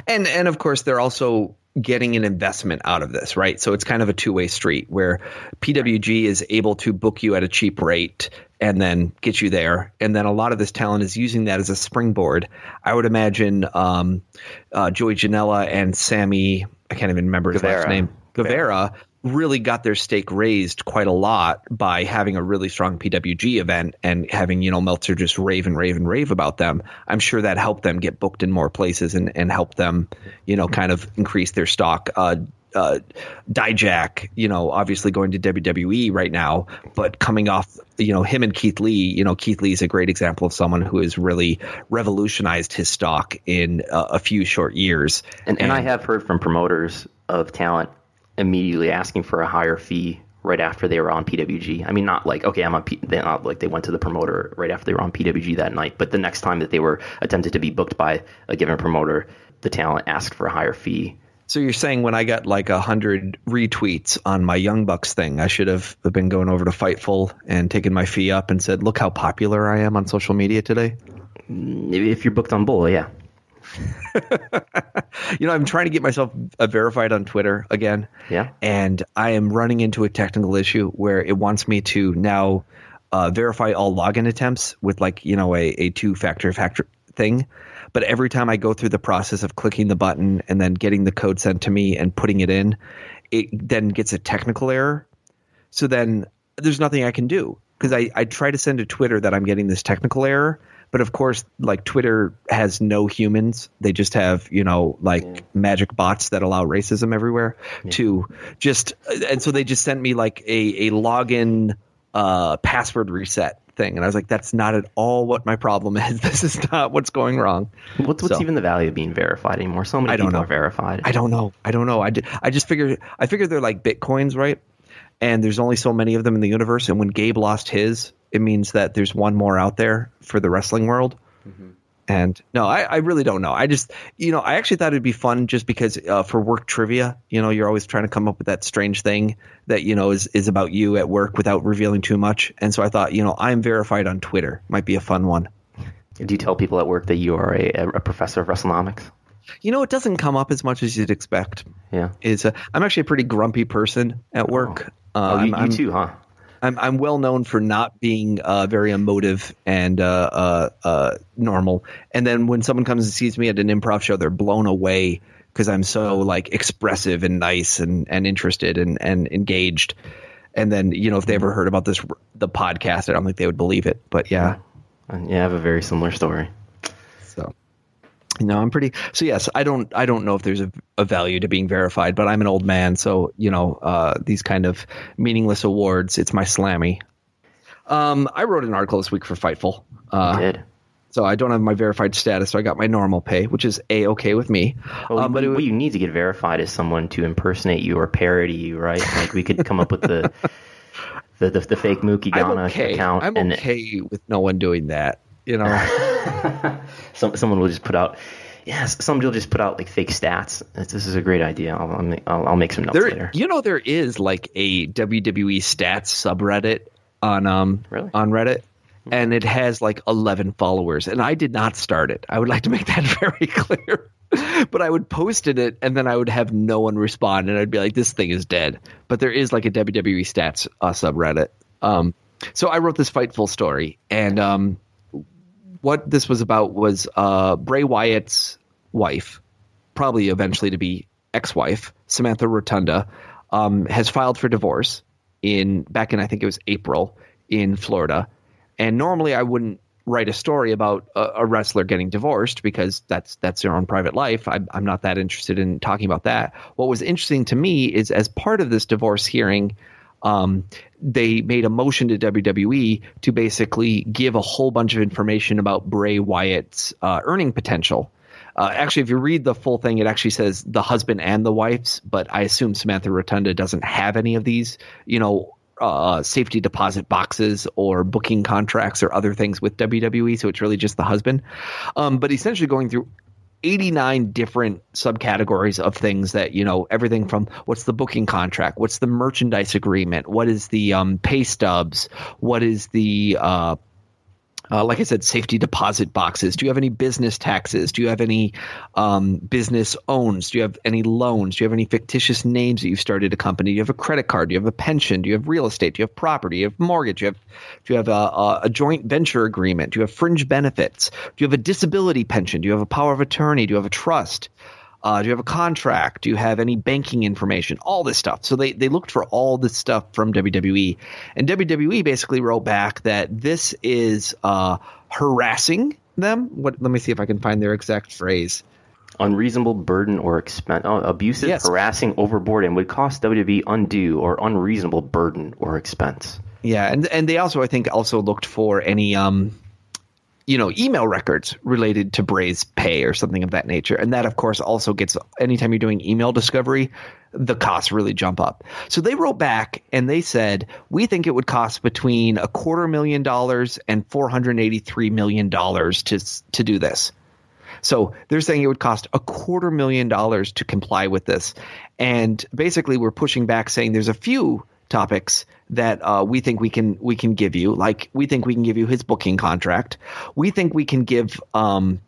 And and of course they're also getting an investment out of this, right? So it's kind of a two way street where PWG is able to book you at a cheap rate and then get you there. And then a lot of this talent is using that as a springboard. I would imagine um, uh, Joey Janela and Sammy, I can't even remember his Guevara. last name, Guevara, really got their stake raised quite a lot by having a really strong PWG event and having, you know, Meltzer just rave and rave and rave about them. I'm sure that helped them get booked in more places and, and help them, you know, kind of increase their stock. Uh, uh, Dijak, you know, obviously going to WWE right now, but coming off, you know, him and Keith Lee, you know, Keith Lee is a great example of someone who has really revolutionized his stock in a, a few short years. And, and I have heard from promoters of talent immediately asking for a higher fee right after they were on PWG. I mean, not like okay, I'm on. P- they not like they went to the promoter right after they were on PWG that night, but the next time that they were attempted to be booked by a given promoter, the talent asked for a higher fee. So you're saying when I got like a hundred retweets on my Young Bucks thing, I should have been going over to Fightful and taken my fee up and said, "Look how popular I am on social media today." If you're booked on Bull, yeah. you know, I'm trying to get myself uh, verified on Twitter again. Yeah. And I am running into a technical issue where it wants me to now uh, verify all login attempts with like, you know, a, a two factor factor thing. But every time I go through the process of clicking the button and then getting the code sent to me and putting it in, it then gets a technical error. So then there's nothing I can do because I, I try to send to Twitter that I'm getting this technical error. But of course, like Twitter has no humans. They just have, you know, like yeah. magic bots that allow racism everywhere yeah. to just, and so they just sent me like a, a login uh, password reset thing. And I was like, that's not at all what my problem is. This is not what's going wrong. What's, what's so, even the value of being verified anymore? So many I don't people know. are verified. I don't know. I don't know. I, did, I just figured, I figured they're like Bitcoins, right? And there's only so many of them in the universe. And when Gabe lost his, it means that there's one more out there for the wrestling world. Mm-hmm. And no, I, I, really don't know. I just, you know, I actually thought it'd be fun just because uh, for work trivia, you know, you're always trying to come up with that strange thing that, you know, is, is about you at work without revealing too much. And so I thought, you know, I'm verified on Twitter might be a fun one. Do you tell people at work that you are a, a professor of WrestleNomics? You know, it doesn't come up as much as you'd expect. Yeah. Is uh, I'm actually a pretty grumpy person at work. Oh, uh, oh you, you too, huh? I'm I'm well known for not being uh, very emotive and uh, uh, uh, normal. And then when someone comes and sees me at an improv show, they're blown away because I'm so like expressive and nice and, and interested and, and engaged. And then you know if they ever heard about this the podcast, I don't think they would believe it. But yeah, yeah, I have a very similar story. No, I'm pretty. So yes, I don't. I don't know if there's a, a, value to being verified, but I'm an old man, so you know uh, these kind of meaningless awards. It's my slammy. Um, I wrote an article this week for Fightful. Uh, did. So I don't have my verified status, so I got my normal pay, which is a okay with me. Well, um, but what you need to get verified is someone to impersonate you or parody you, right? Like we could come up with the the, the, the fake Mookie Ghana okay. account. I'm and, okay with no one doing that. You know, Some, someone will just put out. Yes, somebody will just put out like fake stats. This is a great idea. I'll, I'll, make, I'll, I'll make some notes there, later. You know, there is like a WWE stats subreddit on um really? on Reddit, and it has like 11 followers. And I did not start it. I would like to make that very clear. but I would post in it, and then I would have no one respond, and I'd be like, "This thing is dead." But there is like a WWE stats uh, subreddit. Um, so I wrote this Fightful story, and um, what this was about was uh, Bray Wyatt's wife, probably eventually to be ex-wife, Samantha Rotunda, um, has filed for divorce in back in I think it was April in Florida. And normally I wouldn't write a story about a, a wrestler getting divorced because that's that's their own private life. I, I'm not that interested in talking about that. What was interesting to me is as part of this divorce hearing, um, they made a motion to WWE to basically give a whole bunch of information about Bray Wyatt's uh, earning potential. Uh, actually, if you read the full thing, it actually says the husband and the wife's, but I assume Samantha Rotunda doesn't have any of these, you know, uh, safety deposit boxes or booking contracts or other things with WWE. So it's really just the husband. Um, but essentially going through 89 different subcategories of things that you know everything from what's the booking contract what's the merchandise agreement what is the um, pay stubs what is the uh, uh, like I said, safety deposit boxes. Do you have any business taxes? Do you have any um, business owns? Do you have any loans? Do you have any fictitious names that you've started a company? Do you have a credit card? Do you have a pension? Do you have real estate? Do you have property? Do you have mortgage? Do you have, do you have a, a, a joint venture agreement? Do you have fringe benefits? Do you have a disability pension? Do you have a power of attorney? Do you have a trust? Uh, do you have a contract? Do you have any banking information? All this stuff. So they, they looked for all this stuff from WWE. And WWE basically wrote back that this is uh, harassing them. What? Let me see if I can find their exact phrase. Unreasonable burden or expense, oh, abusive, Yes. harassing, overboard, and would cost WWE undue or unreasonable burden or expense. Yeah, and and they also I think also looked for any um you know email records related to Bray's pay or something of that nature. And that of course also gets anytime you're doing email discovery, the costs really jump up. So they wrote back and they said, "We think it would cost between a quarter million dollars and 483 million dollars to to do this." So they're saying it would cost a quarter million dollars to comply with this. And basically we're pushing back saying there's a few topics that uh, we think we can we can give you. Like we think we can give you his booking contract. We think we can give um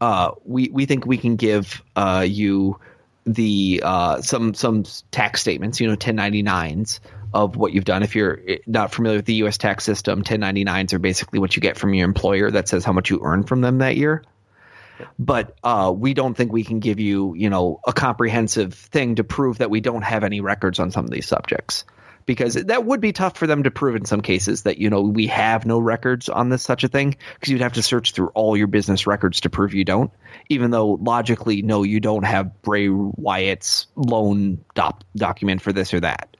uh we we think we can give uh you the uh some some tax statements, you know, 1099s of what you've done. If you're not familiar with the US tax system, 1099s are basically what you get from your employer that says how much you earn from them that year but uh, we don't think we can give you, you know, a comprehensive thing to prove that we don't have any records on some of these subjects. Because that would be tough for them to prove in some cases that you know we have no records on this such a thing because you'd have to search through all your business records to prove you don't. Even though logically, no, you don't have Bray Wyatt's loan doc- document for this or that.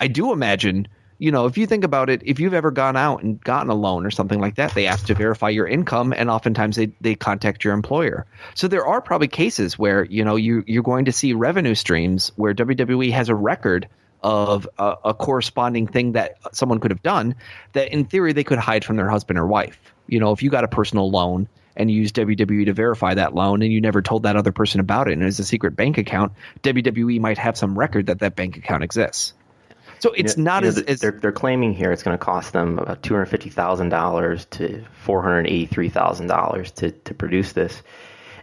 I do imagine, you know, if you think about it, if you've ever gone out and gotten a loan or something like that, they ask to verify your income, and oftentimes they, they contact your employer. So there are probably cases where you know you you're going to see revenue streams where WWE has a record of a, a corresponding thing that someone could have done that in theory they could hide from their husband or wife. You know, if you got a personal loan and you used WWE to verify that loan and you never told that other person about it and it's a secret bank account, WWE might have some record that that bank account exists. So it's You know- not you know, as, as they're they're claiming here it's going to cost them about two hundred fifty thousand dollars to four hundred eighty three thousand dollars to to produce this.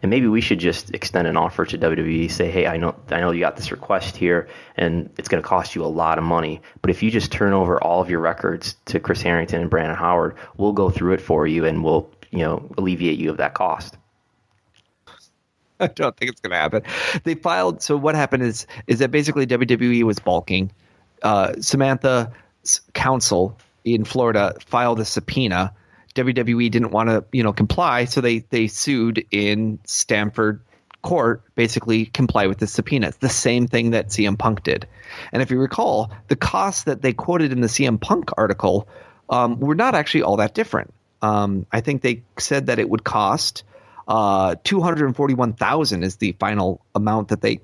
And maybe we should just extend an offer to WWE. Say, hey, I know I know you got this request here, and it's going to cost you a lot of money. But if you just turn over all of your records to Chris Harrington and Brandon Howard, we'll go through it for you, and we'll you know alleviate you of that cost. I don't think it's going to happen. They filed. So what happened is is that basically WWE was balking. Uh, Samantha's counsel in Florida filed a subpoena. WWE didn't want to, you know, comply, so they they sued in Stamford court, basically comply with the subpoena. It's the same thing that CM Punk did. And if you recall, the costs that they quoted in the CM Punk article um, were not actually all that different. Um, I think they said that it would cost uh, two hundred and forty-one thousand is the final amount that they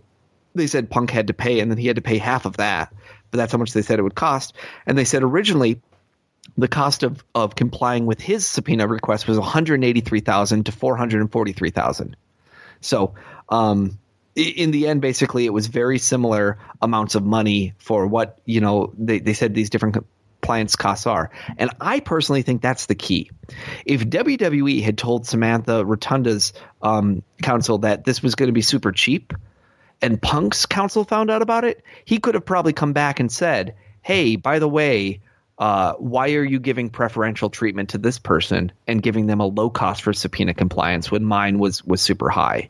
they said Punk had to pay, and then he had to pay half of that. But that's how much they said it would cost. And they said originally the cost of, of complying with his subpoena request was one hundred eighty-three thousand to four hundred and forty-three thousand. So um, in the end, basically, it was very similar amounts of money for what you know they, they said these different compliance costs are. And I personally think that's the key. If WWE had told Samantha Rotunda's um, counsel that this was going to be super cheap, and Punk's counsel found out about it, he could have probably come back and said, "Hey, by the way." Uh, why are you giving preferential treatment to this person and giving them a low cost for subpoena compliance when mine was was super high?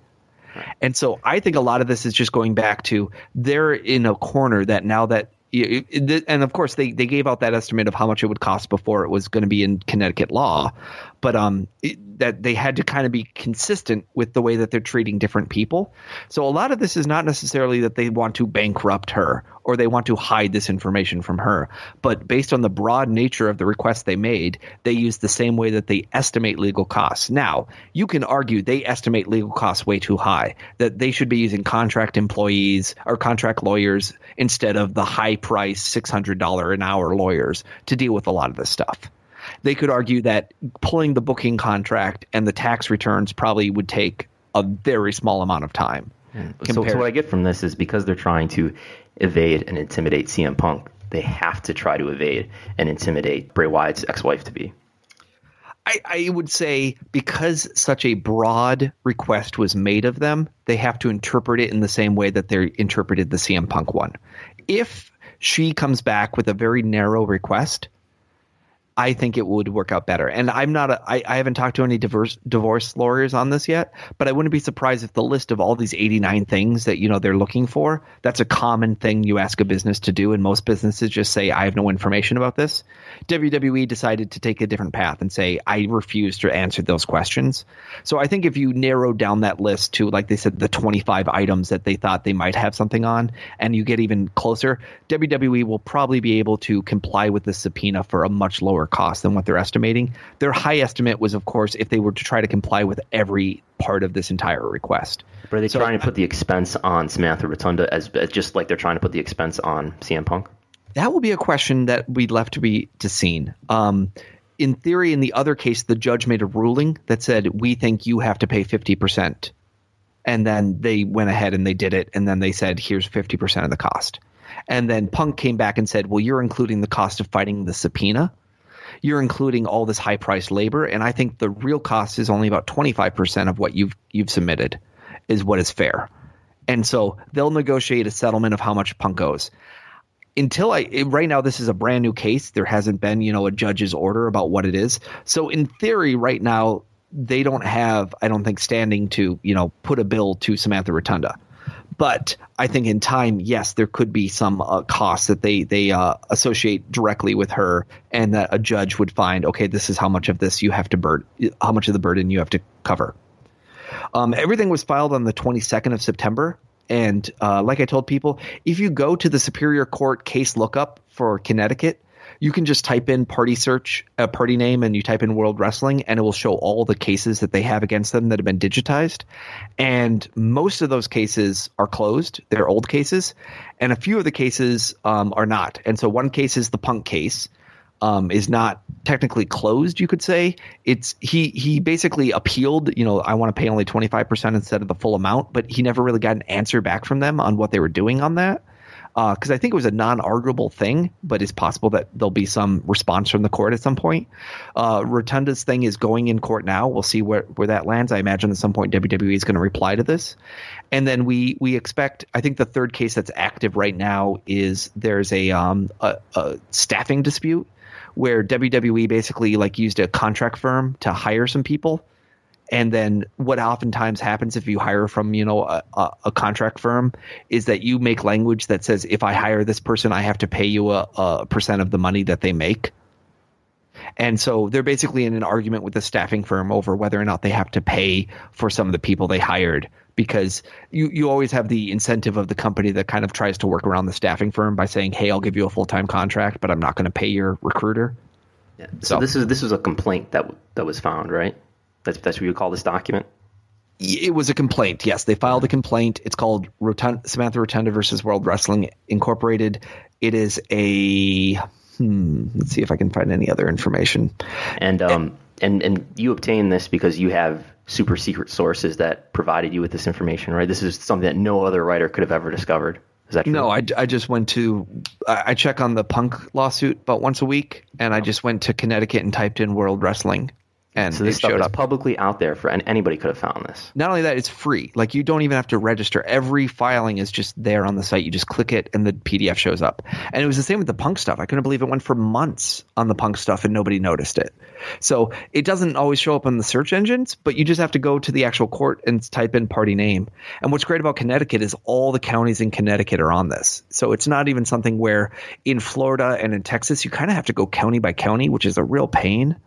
And so I think a lot of this is just going back to they're in a corner that now that and of course they, they gave out that estimate of how much it would cost before it was going to be in Connecticut law, but um it, that they had to kind of be consistent with the way that they're treating different people. So a lot of this is not necessarily that they want to bankrupt her or they want to hide this information from her, but based on the broad nature of the request they made, they use the same way that they estimate legal costs. Now, you can argue they estimate legal costs way too high, that they should be using contract employees or contract lawyers instead of the high price $600 an hour lawyers to deal with a lot of this stuff. They could argue that pulling the booking contract and the tax returns probably would take a very small amount of time. So, so what I get from this is because they're trying to evade and intimidate CM Punk, they have to try to evade and intimidate Bray Wyatt's ex-wife to be. I, I would say because such a broad request was made of them, they have to interpret it in the same way that they interpreted the CM Punk one. If she comes back with a very narrow request, I think it would work out better. And I'm not I, I haven't talked to any divorce divorce lawyers on this yet, but I wouldn't be surprised if the list of all these 89 things that you know they're looking for, that's a common thing you ask a business to do and most businesses just say I have no information about this. WWE decided to take a different path and say I refuse to answer those questions. So I think if you narrow down that list to like they said the 25 items that they thought they might have something on and you get even closer, WWE will probably be able to comply with the subpoena for a much lower cost than what they're estimating. Their high estimate was, of course, if they were to try to comply with every part of this entire request. But are they So- trying to put the expense on Samantha Rotunda as as just like they're trying to put the expense on CM Punk? That will be a question that we'd left to be to seen. Um, in theory, in the other case, the judge made a ruling that said we think you have to pay fifty percent, and then they went ahead and they did it, and then they said here's fifty percent of the cost, and then Punk came back and said, well, you're including the cost of fighting the subpoena. You're including all this high priced labor, and I think the real cost is only about twenty five percent of what you've you've submitted, is what is fair, and so they'll negotiate a settlement of how much Punk owes until I right now this is a brand new case. There hasn't been you know a judge's order about what it is. So in theory, right now they don't have I don't think standing to you know put a bill to Samantha Rotunda. But I think in time, yes, there could be some uh, costs that they they uh, associate directly with her, and that a judge would find, okay, this is how much of this you have to burden, how much of the burden you have to cover. Um, everything was filed on the 22nd of September. And uh, like I told people, if you go to the Superior Court case lookup for Connecticut, you can just type in party search, a party name, and you type in World Wrestling, and it will show all the cases that they have against them that have been digitized. And most of those cases are closed; they're old cases, and a few of the cases um, are not. And so one case is the Punk case, um, is not technically closed. You could say it's he he basically appealed. You know, I want to pay only twenty five percent instead of the full amount, but he never really got an answer back from them on what they were doing on that. Because I think it was a non-arguable thing, but it's possible that there'll be some response from the court at some point. Uh, Rotunda's thing is going in court now. We'll see where, where that lands. I imagine at some point WWE is going to reply to this, and then we we expect. I think the third case that's active right now is there's a um a, a staffing dispute where WWE basically like used a contract firm to hire some people. And then what oftentimes happens if you hire from, you know, a, a, contract firm is that you make language that says, if I hire this person, I have to pay you a, a percent of the money that they make. And so they're basically in an argument with the staffing firm over whether or not they have to pay for some of the people they hired because you, you always have the incentive of the company that kind of tries to work around the staffing firm by saying, hey, I'll give you a full time contract, but I'm not going to pay your recruiter. Yeah. So, So- this is this was a complaint that that was found, right? That's that's what you call this document. It was a complaint. Yes, they filed a complaint. It's called Rotund- Samantha Rotunda versus World Wrestling Incorporated. It is a. Hmm, let's see if I can find any other information. And um and and you obtained this because you have super secret sources that provided you with this information, right? This is something that no other writer could have ever discovered. Is that true? No, I, I just went to. I I check on the Punk lawsuit about once a week, and I just went to Connecticut and typed in World Wrestling, and so this stuff showed is up. publicly out there for and anybody could have found this. Not only that, it's free. Like you don't even have to register. Every filing is just there on the site. You just click it, and the PDF shows up. And it was the same with the Punk stuff. I couldn't believe it went for months on the Punk stuff, and nobody noticed it. So it doesn't always show up on the search engines, but you just have to go to the actual court and type in party name. And what's great about Connecticut is all the counties in Connecticut are on this. So it's not even something where in Florida and in Texas you kind of have to go county by county, which is a real pain.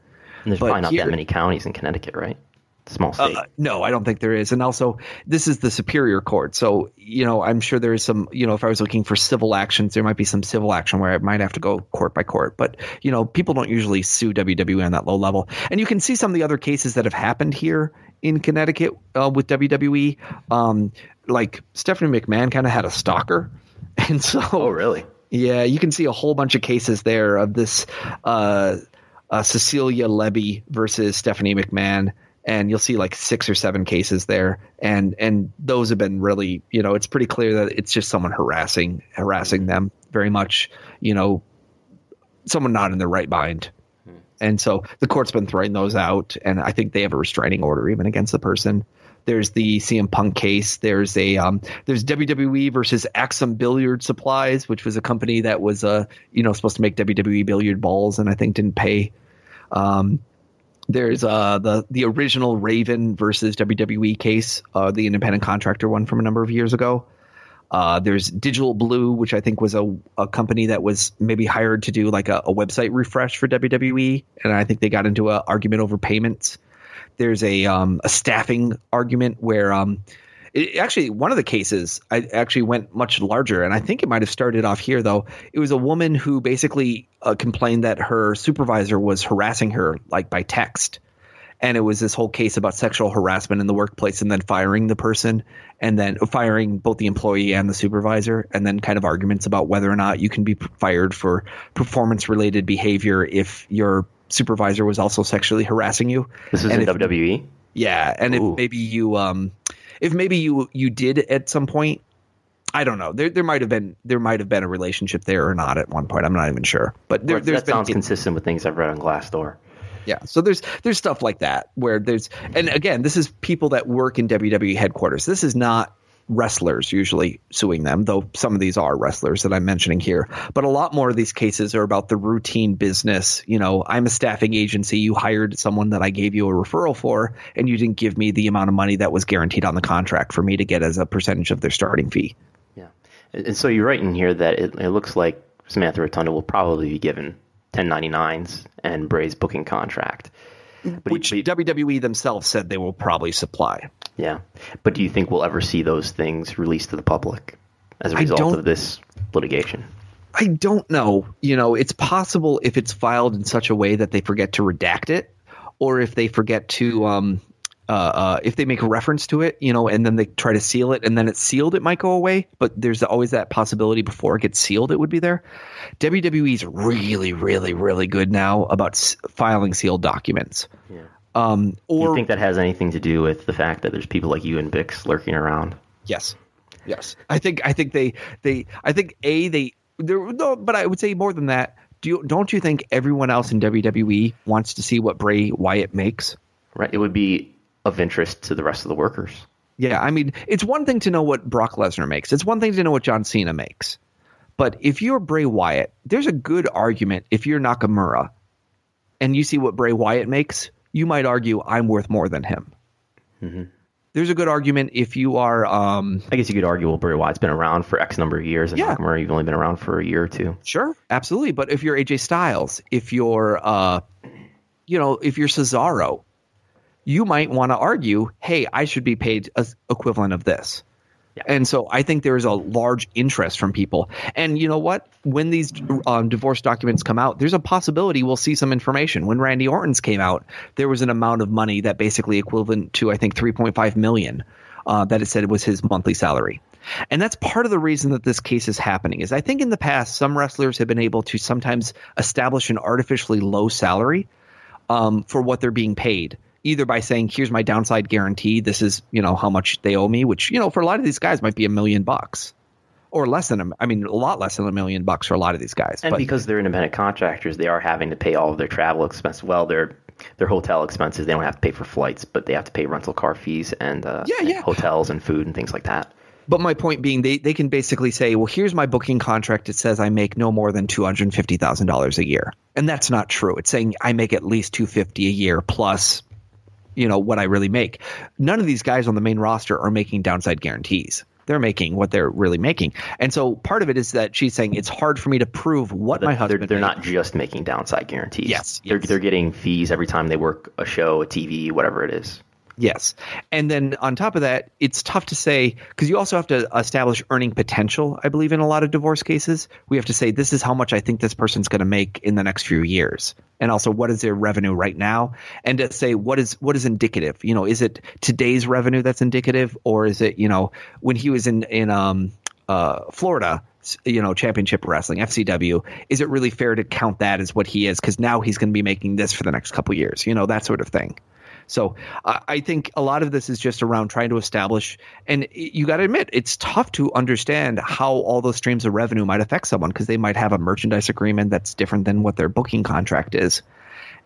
And there's But probably not here- that many counties in Connecticut, right? Small state. Uh, no, I don't think there is. And also, this is the superior court. So, you know, I'm sure there is some, you know, if I was looking for civil actions, there might be some civil action where I might have to go court by court. But, you know, people don't usually sue WWE on that low level. And you can see some of the other cases that have happened here in Connecticut uh, with WWE. Um, like Stephanie McMahon kind of had a stalker. And so, oh, really? yeah, you can see a whole bunch of cases there of this uh, uh, Cecilia Levy versus Stephanie McMahon, and you'll see like six or seven cases there, and and those have been really, you know, it's pretty clear that it's just someone harassing harassing them very much, you know, someone not in their right mind. And so the court's been throwing those out, and I think they have a restraining order even against the person. There's the CM Punk case. There's a um, there's WWE versus Axum Billiard Supplies, which was a company that was uh you know supposed to make WWE billiard balls, and I think didn't pay. Um, there's uh the the original Raven versus WWE case, uh, the independent contractor one from a number of years ago. Uh, there's Digital Blue, which I think was a, a company that was maybe hired to do like a, a website refresh for WWE, and I think they got into an argument over payments. There's a um, a staffing argument where um, it, actually one of the cases I actually went much larger, and I think it might have started off here though. It was a woman who basically uh, complained that her supervisor was harassing her like by text and it was this whole case about sexual harassment in the workplace and then firing the person and then firing both the employee and the supervisor and then kind of arguments about whether or not you can be fired for performance related behavior if your supervisor was also sexually harassing you This is And in if- WWE. yeah and Ooh. if maybe you um if maybe you you did at some point I don't know. There, there might have been there might have been a relationship there or not at one point. I'm not even sure. But there, Well, that been sounds consistent with things I've read on Glassdoor. yeah. So there's there's stuff like that where there's and again, this is people that work in WWE headquarters. This is not wrestlers usually suing them, though some of these are wrestlers that I'm mentioning here. But a lot more of these cases are about the routine business. You know, I'm a staffing agency. You hired someone that I gave you a referral for, and you didn't give me the amount of money that was guaranteed on the contract for me to get as a percentage of their starting fee. Yeah. And, so you're right in here that it, it looks like Samantha Rotunda will probably be given 1099s and Bray's booking contract. But, Which but- WWE themselves said they will probably supply. yeah. But do you think we'll ever see those things released to the public as a result of this litigation? I don't know. You know, it's possible if it's filed in such a way that they forget to redact it, or if they forget to, um, uh, uh, if they make a reference to it, you know, and then they try to seal it, and then it's sealed, it might go away. But there's always that possibility before it gets sealed, it would be there. WWE's really, really, really good now about s- filing sealed documents. Yeah. Um, Do or you think that has anything to do with the fact that there's people like you and Bix lurking around? Yes. Yes. I think I think they they I think a they there no but I would say more than that. Do you don't you think everyone else in WWE wants to see what Bray Wyatt makes? Right? It would be of interest to the rest of the workers. Yeah, I mean, it's one thing to know what Brock Lesnar makes. It's one thing to know what John Cena makes. But if you're Bray Wyatt, there's a good argument if you're Nakamura and you see what Bray Wyatt makes, you might argue I'm worth more than him. There's a good argument if you are um, I guess you could argue, well, Bray Wyatt's been around for X number of years, and Yeah. Nakamura, you've only been around for a year or two. Sure, absolutely. But if you're AJ Styles, if you're, uh, you know, if you're Cesaro, you might want to argue, hey, I should be paid a equivalent of this. Yeah. And so I think there is a large interest from people. And you know what? When these um, divorce documents come out, there's a possibility we'll see some information. When Randy Orton's came out, there was an amount of money that basically equivalent to I think 3.5 million uh, that it said was his monthly salary. And that's part of the reason that this case is happening. Is I think in the past some wrestlers have been able to sometimes establish an artificially low salary um, for what they're being paid, either by saying, "Here's my downside guarantee. This is you know how much they owe me," which you know for a lot of these guys might be a million bucks, or less than a, I mean a lot less than a million bucks for a lot of these guys. And But- because they're independent contractors, they are having to pay all of their travel expenses. Well, their their hotel expenses, they don't have to pay for flights, but they have to pay rental car fees and uh, Yeah, and yeah. hotels and food and things like that. But my point being, they, they can basically say, well, here's my booking contract. It says I make no more than two hundred fifty thousand dollars a year, and that's not true. It's saying I make at least two fifty a year plus, you know, what I really make. None of these guys on the main roster are making downside guarantees. They're making what they're really making, and so part of it is that she's saying it's hard for me to prove what my they're, husband. they're not just making downside guarantees. Yes, they're they're getting fees every time they work a show, a TV, whatever it is. Yes. And then on top of that, it's tough to say because you also have to establish earning potential, I believe, in a lot of divorce cases. We have to say, this is how much I think this person's going to make in the next few years. And also, what is their revenue right now? And to say, what is what is indicative? You know, is it today's revenue that's indicative? Or is it, you know, when he was in, in um, uh, Florida, you know, championship wrestling, FCW, is it really fair to count that as what he is? Because now he's going to be making this for the next couple years, you know, that sort of thing. So I I think a lot of this is just around trying to establish, and you got to admit, it's tough to understand how all those streams of revenue might affect someone because they might have a merchandise agreement that's different than what their booking contract is.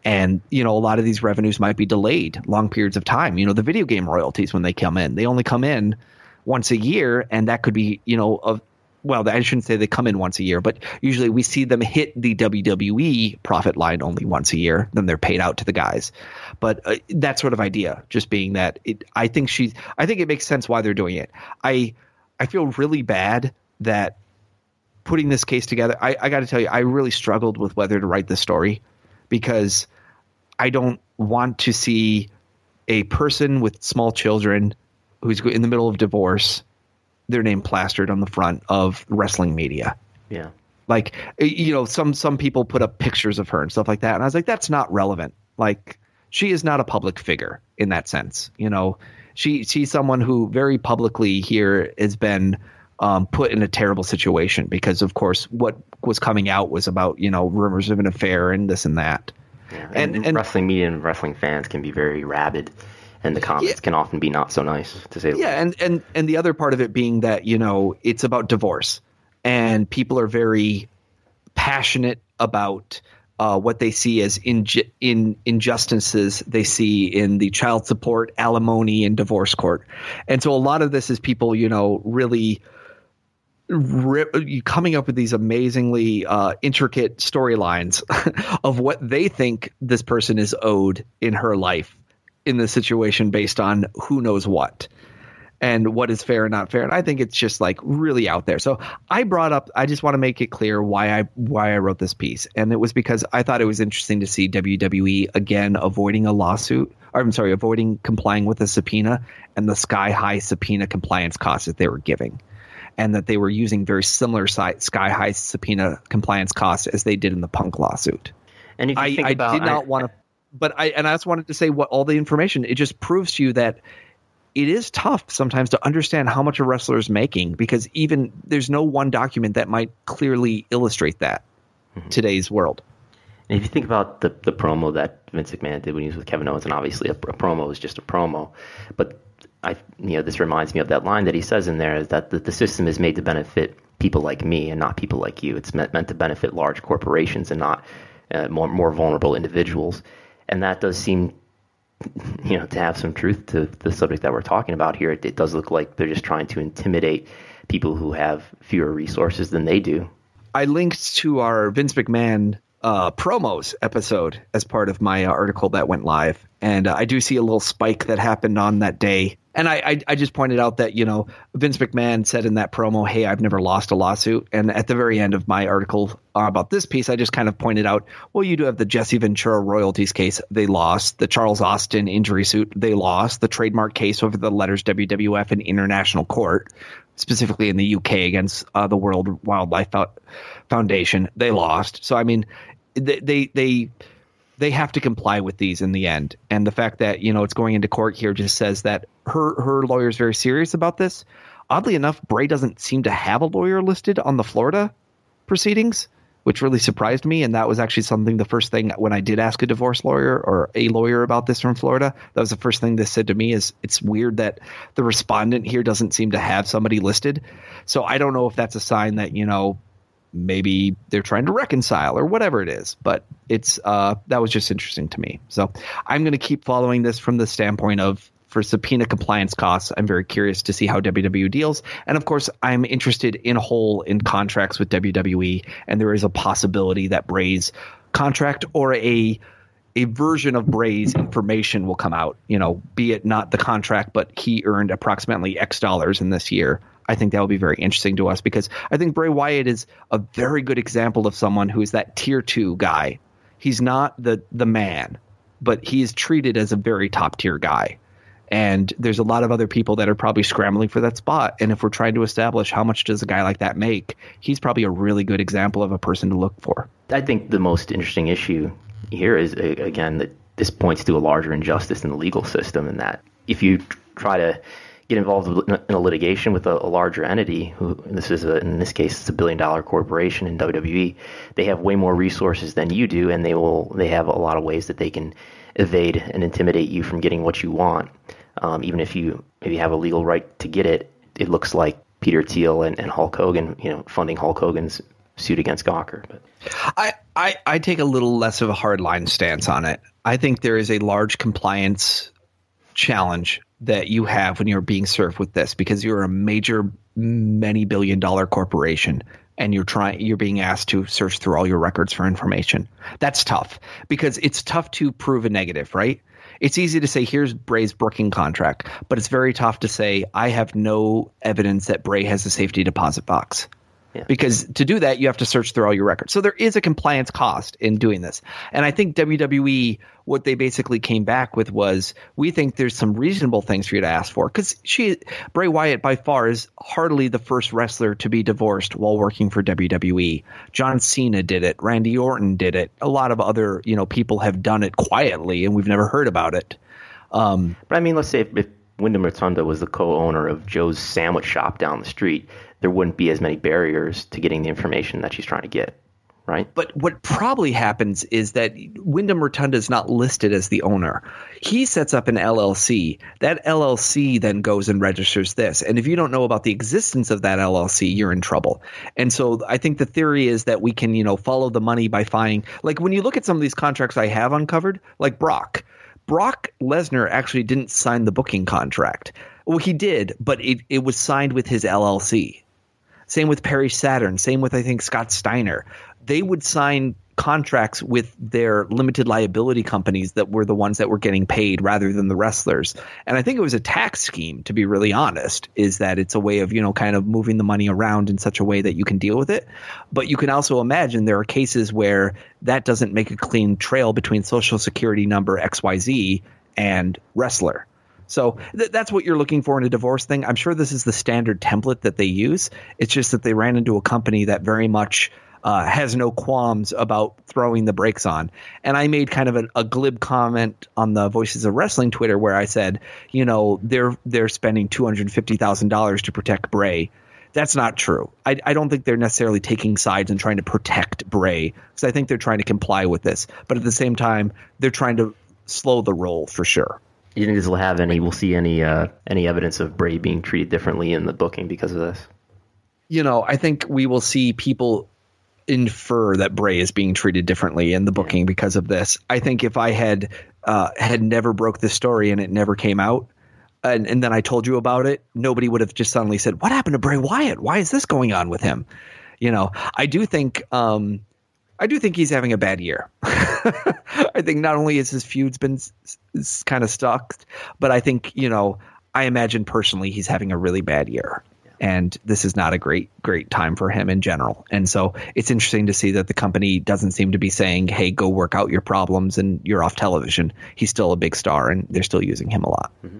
And, you know, a lot of these revenues might be delayed long periods of time. You know, the video game royalties when they come in, they only come in once a year, and that could be, you know, of well, I shouldn't say they come in once a year, but usually we see them hit the WWE profit line only once a year. Then they're paid out to the guys. But uh, that sort of idea, just being that, it, I think she's, I think it makes sense why they're doing it. I, I feel really bad that putting this case together. I, I got to tell you, I really struggled with whether to write this story because I don't want to see a person with small children who's in the middle of divorce their name plastered on the front of wrestling media. Yeah. Like you know, some some people put up pictures of her and stuff like that, and I was like, that's not relevant. Like she is not a public figure in that sense. You know, she she's someone who very publicly here has been um, put in a terrible situation because, of course, what was coming out was about you know rumors of an affair and this and that. Yeah, and, and, and wrestling media and wrestling fans can be very rabid and the comments yeah. can often be not so nice to say. Yeah, and and and the other part of it being that you know it's about divorce, and people are very passionate about uh, what they see as in, in injustices they see in the child support, alimony, and divorce court, and so a lot of this is people you know really. Rip, coming up with these amazingly uh, intricate storylines of what they think this person is owed in her life in this situation based on who knows what and what is fair and not fair. And I think it's just like really out there. So I brought up I just want to make it clear why I why I wrote this piece. And it was because I thought it was interesting to see WWE again avoiding a lawsuit. Or I'm sorry, avoiding complying with a subpoena and the sky high subpoena compliance costs that they were giving. And that they were using very similar sky high subpoena compliance costs as they did in the punk lawsuit. And if you I, think about, I did not want to but I and I just wanted to say what all the information it just proves to you that it is tough sometimes to understand how much a wrestler is making because even there's no one document that might clearly illustrate that mm-hmm. today's world. And if you think about the the promo that Vince McMahon did when he was with Kevin Owens, and obviously a, a promo is just a promo, but I you know this reminds me of that line that he says in there is that the, the system is made to benefit people like me and not people like you. It's meant meant to benefit large corporations and not uh, more more vulnerable individuals and that does seem you know to have some truth to the subject that we're talking about here it, it, does look like they're just trying to intimidate people who have fewer resources than they do. I linked to our vince mcmahon uh, promos episode as part of my uh, article that went live. And uh, i do see a little spike that happened on that day and I, I, I just pointed out that you know Vince McMahon said in that promo, "Hey, I've never lost a lawsuit." And at the very end of my article uh, about this piece, I just kind of pointed out, well, you do have the Jesse Ventura royalties case, they lost. The Charles Austin injury suit, they lost. The trademark case over the letters WWF in international court, specifically in the UK against uh, the World Wildlife Foundation, they lost. So I mean, they they. they they have to comply with these in the end. And the fact that, you know, it's going into court here just says that her her lawyer is very serious about this. Oddly enough, Bray doesn't seem to have a lawyer listed on the Florida proceedings, which really surprised me. And that was actually something the first thing when I did ask a divorce lawyer or a lawyer about this from Florida, that was the first thing they said to me is it's weird that the respondent here doesn't seem to have somebody listed. So I don't know if that's a sign that, you know, maybe they're trying to reconcile or whatever it is but it's uh that was just interesting to me so i'm going to keep following this from the standpoint of for subpoena compliance costs i'm very curious to see how wwe deals and of course i'm interested in whole in contracts with wwe and there is a possibility that bray's contract or a a version of Bray's information will come out, you know, be it not the contract, but he earned approximately X dollars in this year. I think that will be very interesting to us because I think Bray Wyatt is a very good example of someone who is that tier two guy. He's not the the man, but he is treated as a very top tier guy. And there's a lot of other people that are probably scrambling for that spot. And if we're trying to establish how much does a guy like that make, he's probably a really good example of a person to look for. I think the most interesting issue here is again that this points to a larger injustice in the legal system, and that if you try to get involved in a litigation with a, a larger entity, who this is a, in this case it's a billion dollar corporation in WWE, they have way more resources than you do, and they will they have a lot of ways that they can evade and intimidate you from getting what you want. Um, even if you maybe have a legal right to get it, it looks like Peter Thiel and, and Hulk Hogan, you know, funding Hulk Hogan's suit against Gawker. But I, I, I take a little less of a hardline stance on it. I think there is a large compliance challenge that you have when you're being served with this because you're a major many billion dollar corporation and you're trying you're being asked to search through all your records for information. That's tough because it's tough to prove a negative, right? It's easy to say here's Bray's booking contract, but it's very tough to say I have no evidence that Bray has a safety deposit box. Yeah. Because to do that, you have to search through all your records. So there is a compliance cost in doing this. And I think WWE, what they basically came back with was, we think there's some reasonable things for you to ask for. Because she, Bray Wyatt, by far, is hardly the first wrestler to be divorced while working for WWE. John Cena did it. Randy Orton did it. A lot of other, you know, people have done it quietly, and we've never heard about it. Um, but I mean, let's say if, if Wyndham Rotunda was the co-owner of Joe's Sandwich Shop down the street there wouldn't be as many barriers to getting the information that she's trying to get. Right. But what probably happens is that Wyndham Rotunda is not listed as the owner. He sets up an LLC. That LLC then goes and registers this. And if you don't know about the existence of that LLC, you're in trouble. And so I think the theory is that we can, you know, follow the money by finding like when you look at some of these contracts I have uncovered, like Brock. Brock Lesnar actually didn't sign the booking contract. Well, he did, but it, it was signed with his LLC. Same with Perry Saturn. Same with I think Scott Steiner. They would sign contracts with their limited liability companies that were the ones that were getting paid rather than the wrestlers. And I think it was a tax scheme, to be really honest, is that it's a way of, you know, kind of moving the money around in such a way that you can deal with it. But you can also imagine there are cases where that doesn't make a clean trail between social security number XYZ and wrestler. So th- that's what you're looking for in a divorce thing. I'm sure this is the standard template that they use. It's just that they ran into a company that very much uh, has no qualms about throwing the brakes on. And I made kind of a, a, glib comment on the Voices of Wrestling Twitter where I said, you know, they're they're spending two hundred fifty thousand dollars to protect Bray. That's not true. I, I, don't think they're necessarily taking sides and trying to protect Bray because I think they're trying to comply with this. But at the same time, they're trying to slow the roll for sure. You think this will have any? We'll see any uh, any evidence of Bray being treated differently in the booking because of this. You know, I think we will see people infer that Bray is being treated differently in the booking because of this. I think if I had uh, had never broke this story and it never came out, and, and then I told you about it, nobody would have just suddenly said, "What happened to Bray Wyatt? Why is this going on with him?" You know, I do think um, I do think he's having a bad year. I think not only has his feuds been s- s- kind of stuck, but I think you know I imagine personally he's having a really bad year, and this is not a great great time for him in general. And so it's interesting to see that the company doesn't seem to be saying, "Hey, go work out your problems and you're off television." He's still a big star, and they're still using him a lot. Mm-hmm.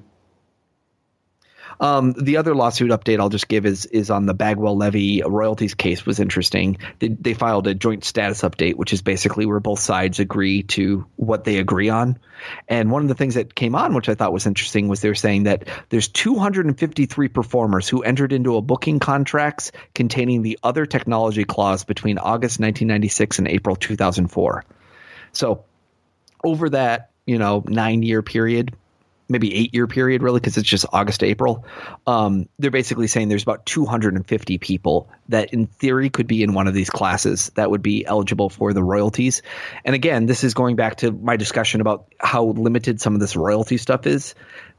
Um, the other lawsuit update I'll just give is is on the Bagwell Levy royalties case was interesting. They, they filed a joint status update, which is basically where both sides agree to what they agree on. And one of the things that came on, which I thought was interesting, was they're saying that there's 253 performers who entered into a booking contracts containing the other technology clause between August 1996 and April 2004. So over that, you know, nine year period, maybe eight year period really because it's just August to April. Um, they're basically saying there's about 250 people that in theory could be in one of these classes that would be eligible for the royalties. And again, this is going back to my discussion about how limited some of this royalty stuff is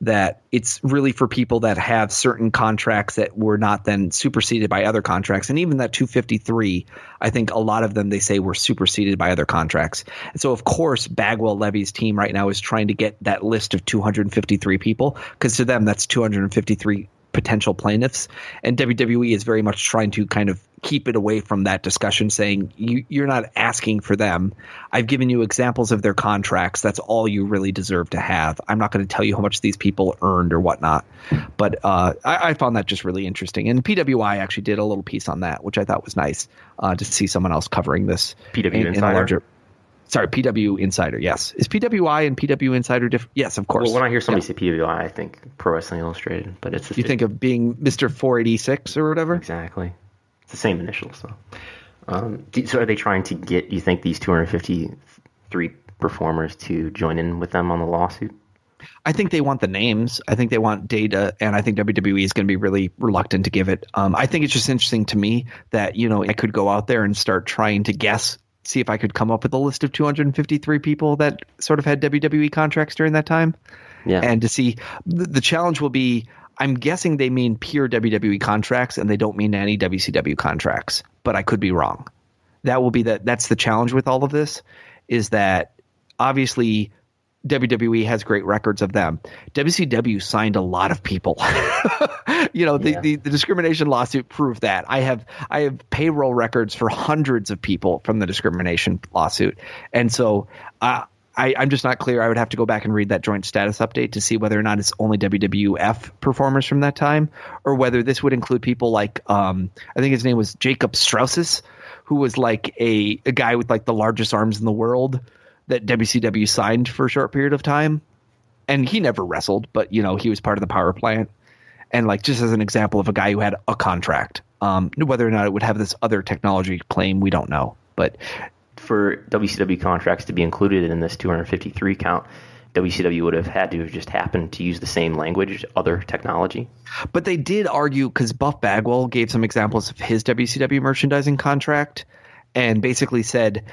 that it's really for people that have certain contracts that were not then superseded by other contracts. And even that 253, I think a lot of them they say were superseded by other contracts. And so, of course, Bagwell Levy's team right now is trying to get that list of 253 people because to them, that's 253 potential plaintiffs. And WWE is very much trying to kind of keep it away from that discussion, saying you, you're not asking for them. I've given you examples of their contracts. That's all you really deserve to have. I'm not going to tell you how much these people earned or whatnot. But uh, I, I, found that just really interesting. And PWI actually did a little piece on that, which I thought was nice uh, to see someone else covering this. PW in. In a larger, sorry, PW Insider. Yes, is PWI and PW Insider different? Yes, of course. Well, when I hear somebody yeah. say PWI, I think Pro Wrestling Illustrated, but it's you think of being Mister Four Eighty Six or whatever. Exactly, it's the same initials. So, um, so are they trying to get? You think these two hundred fifty three performers to join in with them on the lawsuit? I think they want the names. I think they want data, and I think WWE is going to be really reluctant to give it. Um, I think it's just interesting to me that you know I could go out there and start trying to guess, see if I could come up with a list of 253 people that sort of had WWE contracts during that time. Yeah. And to see the, the challenge will be, I'm guessing they mean pure WWE contracts and they don't mean any WCW contracts, but I could be wrong. That will be that. That's the challenge with all of this, is that obviously WWE has great records of them. WCW signed a lot of people. you know, the, Yeah. the, the discrimination lawsuit proved that. I have I have payroll records for hundreds of people from the discrimination lawsuit, and so uh, I, I'm just not clear. I would have to go back and read that joint status update to see whether or not it's only WWF performers from that time, or whether this would include people like um, I think his name was Jacob Strausses, who was like a, a guy with like the largest arms in the world that WCW signed for a short period of time. And he never wrestled, but you know, he was part of the power plant. And like just as an example of a guy who had a contract. Um, whether or not it would have this other technology claim, we don't know. But For WCW contracts to be included in this 253 count, WCW would have had to have just happened to use the same language, other technology. but they did argue because Buff Bagwell gave some examples of his WCW merchandising contract and basically said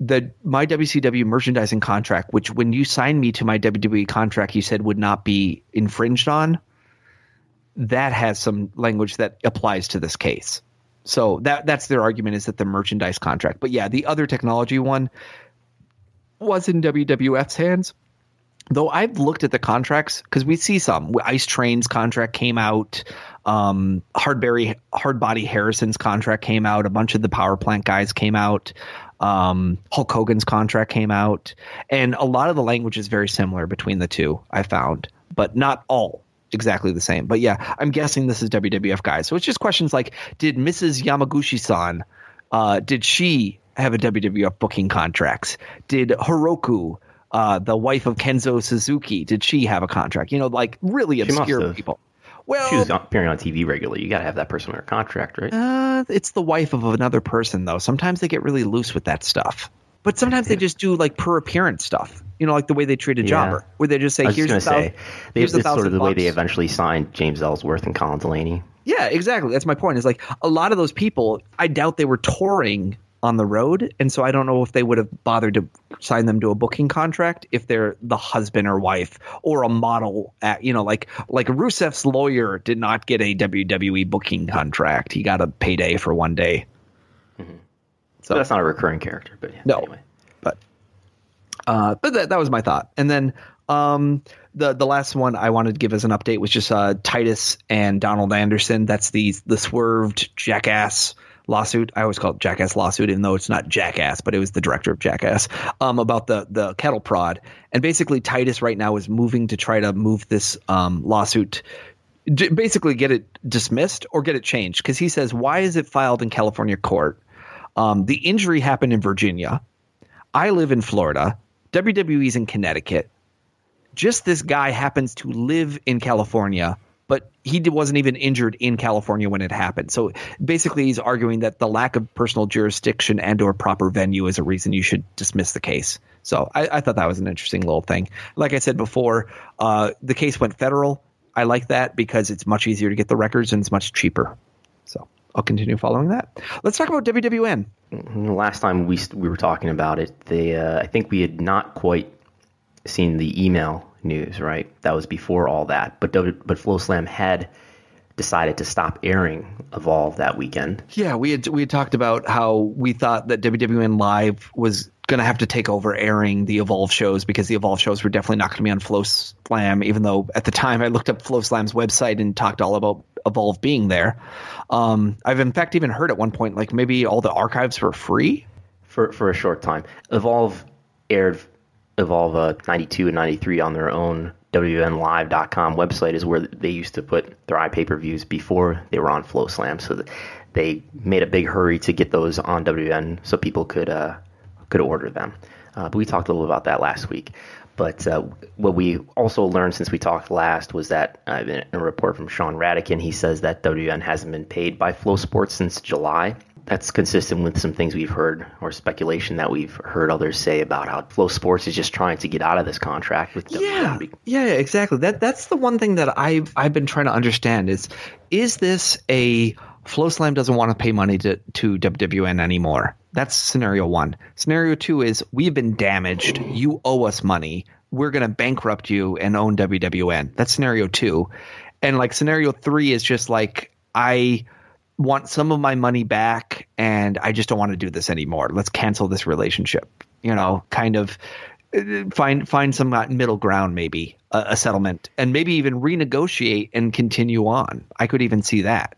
that my WCW merchandising contract, which when you signed me to my WWE contract, you said would not be infringed on, that has some language that applies to this case. So that that's their argument is that the merchandise contract. But yeah, the other technology one was in WWF's hands. Though I've looked at the contracts because we see some Ice Train's contract came out, um, Hardberry Hardbody Harrison's contract came out, a bunch of the power plant guys came out, um, Hulk Hogan's contract came out, and a lot of the language is very similar between the two. I found, but not all exactly the same. But yeah, I'm guessing this is WWF guys. So it's just questions like, did Mrs. Yamaguchi-san, uh, did she have a WWF booking contract? Did Hiroko, uh, the wife of Kenzo Suzuki, did she have a contract? You know, like really obscure people. Well, She was appearing on TV regularly. You got to have that person under contract, right? uh, it's the wife of another person, though. Sometimes they get really loose with that stuff. But sometimes they just do like per appearance stuff. You know, like the way they treated Yeah. Jobber, where they just say, "Here's a thousand, say, they, here's a sort of thousand the way they eventually signed James Ellsworth and Colin Delaney. Yeah, exactly. That's my point. Is like a lot of those people, I doubt they were touring on the road, and so I don't know if they would have bothered to sign them to a booking contract if they're the husband or wife or a model. At, you know, like like Rusev's lawyer did not get a WWE booking contract. He got a payday for one day. So that's not a recurring character, but yeah, No. anyway. but uh, but that, that was my thought. And then um, the the last one I wanted to give as an update was just uh, Titus and Donald Anderson. That's the the swerved jackass lawsuit. I always call it jackass lawsuit, even though it's not jackass, but it was the director of Jackass um, about the the cattle prod. And basically, Titus right now is moving to try to move this um, lawsuit. d- Basically, get it dismissed or get it changed because he says, "Why is it filed in California court? Um, the injury happened in Virginia. I live in Florida. WWE's in Connecticut. Just this guy happens to live in California, but he wasn't even injured in California when it happened. So basically, he's arguing that the lack of personal jurisdiction and/or proper venue is a reason you should dismiss the case. So I, I thought that was an interesting little thing. Like I said before, uh, the case went federal. I like that because it's much easier to get the records and it's much cheaper. So I'll continue following that. Let's talk about WWN. Last time we we were talking about it, they uh, I think we had not quite seen the email news, right? That was before all that, but but FloSlam had decided to stop airing Evolve that weekend. Yeah, we had we had talked about how we thought that WWN Live was going to have to take over airing the Evolve shows because the Evolve shows were definitely not going to be on FloSlam. Even though at the time I looked up FloSlam's website and talked all about Evolve being there. Um, I've in fact even heard at one point like maybe all the archives were free. for for a short time. Evolve aired Evolve uh, 92 and 93 on their own WNLive.com website is where they used to put their iPay-per-views before they were on FloSlam. So that they made a big hurry to get those on WN so people could uh, could order them. Uh, but we talked a little about that last week. But uh, what we also learned since we talked last was that uh, in a report from Sean Radican, he says that WN hasn't been paid by FloSports since July. That's consistent with some things we've heard or speculation that we've heard others say about how FloSports is just trying to get out of this contract with yeah, yeah, exactly. That that's the one thing that I I've been trying to understand is is this a FloSlam doesn't want to pay money to to WWN anymore. That's scenario one. Scenario two is we've been damaged. You owe us money. We're gonna bankrupt you and own WWN. That's scenario two. And like scenario three is just like I want some of my money back and I just don't want to do this anymore. Let's cancel this relationship. You know, kind of uh, find find some uh, middle ground maybe a, a settlement and maybe even renegotiate and continue on. I could even see that.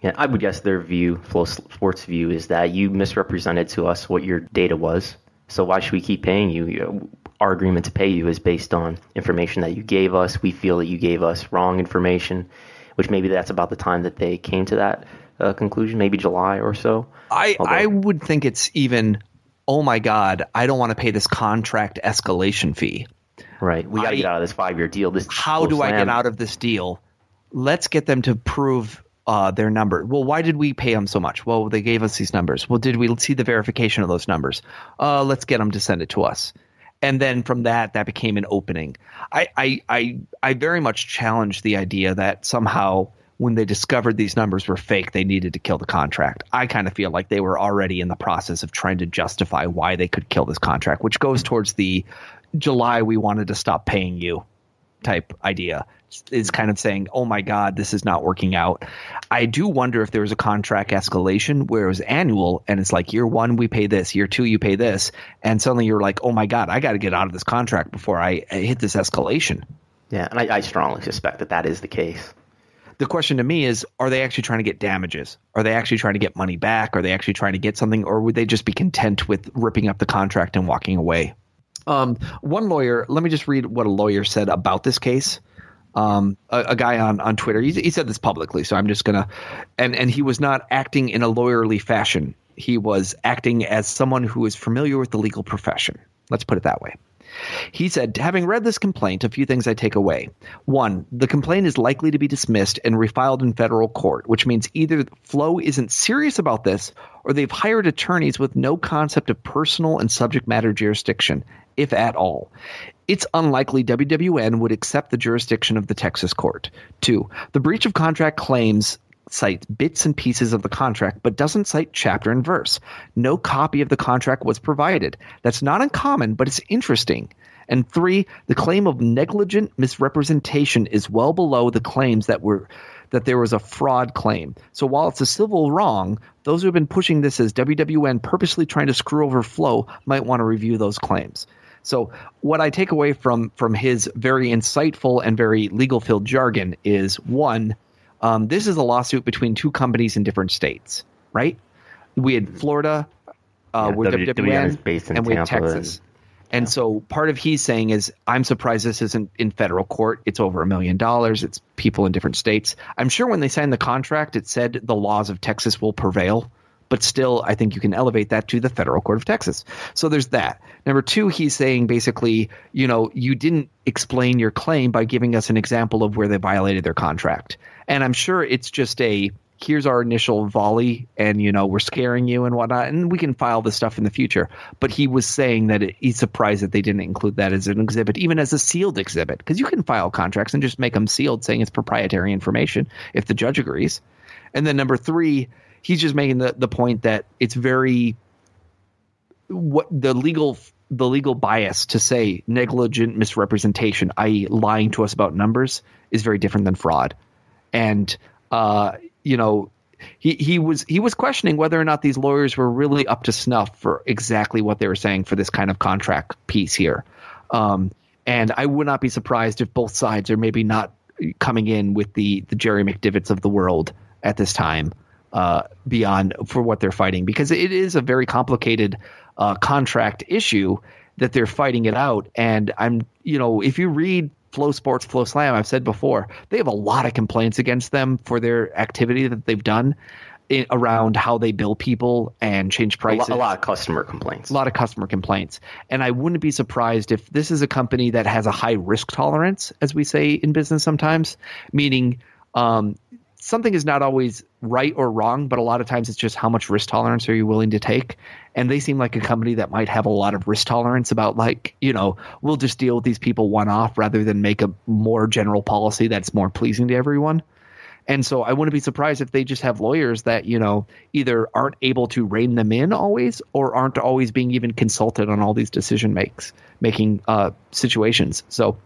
Yeah, I would guess their view, FloSports' view, is that you misrepresented to us what your data was. So why should we keep paying you? You- Our agreement to pay you is based on information that you gave us. We feel that you gave us wrong information, which maybe that's about the time that they came to that uh, conclusion, maybe July or so. I Although- I would think it's even oh my god, I don't want to pay this contract escalation fee. Right. We got to get out of this five year deal. This How do I get out of this deal? Let's get them to prove uh, their number. Well, why did we pay them so much? Well, they gave us these numbers. Well, did we see the verification of those numbers? Uh, let's get them to send it to us. And then from that, that became an opening. I, I, I, I very much challenge the idea that somehow when they discovered these numbers were fake, they needed to kill the contract. I kind of feel like they were already in the process of trying to justify why they could kill this contract, which goes towards the July we wanted to stop paying you type idea is kind of saying, "Oh my God, this is not working out." I do wonder if there was a contract escalation where it was annual, and it's like year one we pay this, year two you pay this, and suddenly you're like, "Oh my God, I got to get out of this contract before I, I hit this escalation." Yeah, and I, I strongly suspect that that is the case. The question to me is: Are they actually trying to get damages? Are they actually trying to get money back? Are they actually trying to get something, or would they just be content with ripping up the contract and walking away? Um, one lawyer. Let me just read what a lawyer said about this case. Um, a, a guy on on Twitter. He, he said this publicly, so I'm just gonna. And and he was not acting in a lawyerly fashion. He was acting as someone who is familiar with the legal profession. Let's put it that way. He said, having read this complaint, a few things I take away. One, the complaint is likely to be dismissed and refiled in federal court, which means either Flo isn't serious about this or they've hired attorneys with no concept of personal and subject matter jurisdiction, if at all. It's unlikely WWN would accept the jurisdiction of the Texas court. Two, the breach of contract claims cites bits and pieces of the contract, but doesn't cite chapter and verse. No copy of the contract was provided. That's not uncommon, but it's interesting. And three, the claim of negligent misrepresentation is well below the claims that were that there was a fraud claim. So while it's a civil wrong, those who have been pushing this as WWN purposely trying to screw over Flo might want to review those claims. So what I take away from from his very insightful and very legal filled jargon is one, um, this is a lawsuit between two companies in different states, right? We had Florida, uh, Yeah, where W- WWN, based in and we had Tampa and- Texas. And so part of he's saying is, I'm surprised this isn't in federal court. It's over a million dollars. It's people in different states. I'm sure when they signed the contract, it said the laws of Texas will prevail. But still, I think you can elevate that to the federal court of Texas. So there's that. Number two, he's saying basically, you know, you didn't explain your claim by giving us an example of where they violated their contract. And I'm sure it's just a here's our initial volley and you know we're scaring you and whatnot and we can file this stuff in the future but he was saying that it, he's surprised that they didn't include that as an exhibit even as a sealed exhibit because you can file contracts and just make them sealed saying it's proprietary information if the judge agrees and then number three he's just making the, the point that it's very what the legal the legal bias to say negligent misrepresentation i.e lying to us about numbers is very different than fraud. And uh, you know, he he was he was questioning whether or not these lawyers were really up to snuff for exactly what they were saying for this kind of contract piece here. Um, and I would not be surprised if both sides are maybe not coming in with the the Jerry McDevitts of the world at this time uh, beyond for what they're fighting because it is a very complicated uh, contract issue that they're fighting it out. And I'm you know if you read FloSports, Flow Slam, I've said before, they have a lot of complaints against them for their activity that they've done in, around how they bill people and change A, prices. a lot of customer complaints. A lot of customer complaints. And I wouldn't be surprised if this is a company that has a high risk tolerance, as we say in business sometimes, meaning um, something is not always right or wrong, but a lot of times it's just how much risk tolerance are you willing to take. And they seem like a company that might have a lot of risk tolerance about like, you know, we'll just deal with these people one off rather than make a more general policy that's more pleasing to everyone. And so I wouldn't be surprised if they just have lawyers that, you know, either aren't able to rein them in always or aren't always being even consulted on all these decision makes making uh, situations. So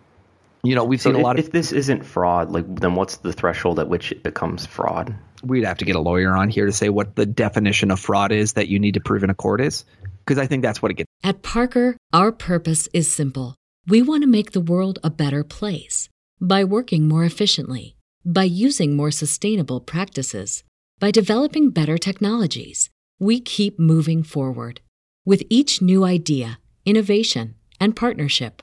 you know, we've so seen if, a lot of. If this isn't fraud, like then what's the threshold at which it becomes fraud? We'd have to get a lawyer on here to say what the definition of fraud is that you need to prove in a court is, because I think that's what it gets. At Parker, our purpose is simple. We want to make the world a better place by working more efficiently, by using more sustainable practices, by developing better technologies. We keep moving forward. With each new idea, innovation, and partnership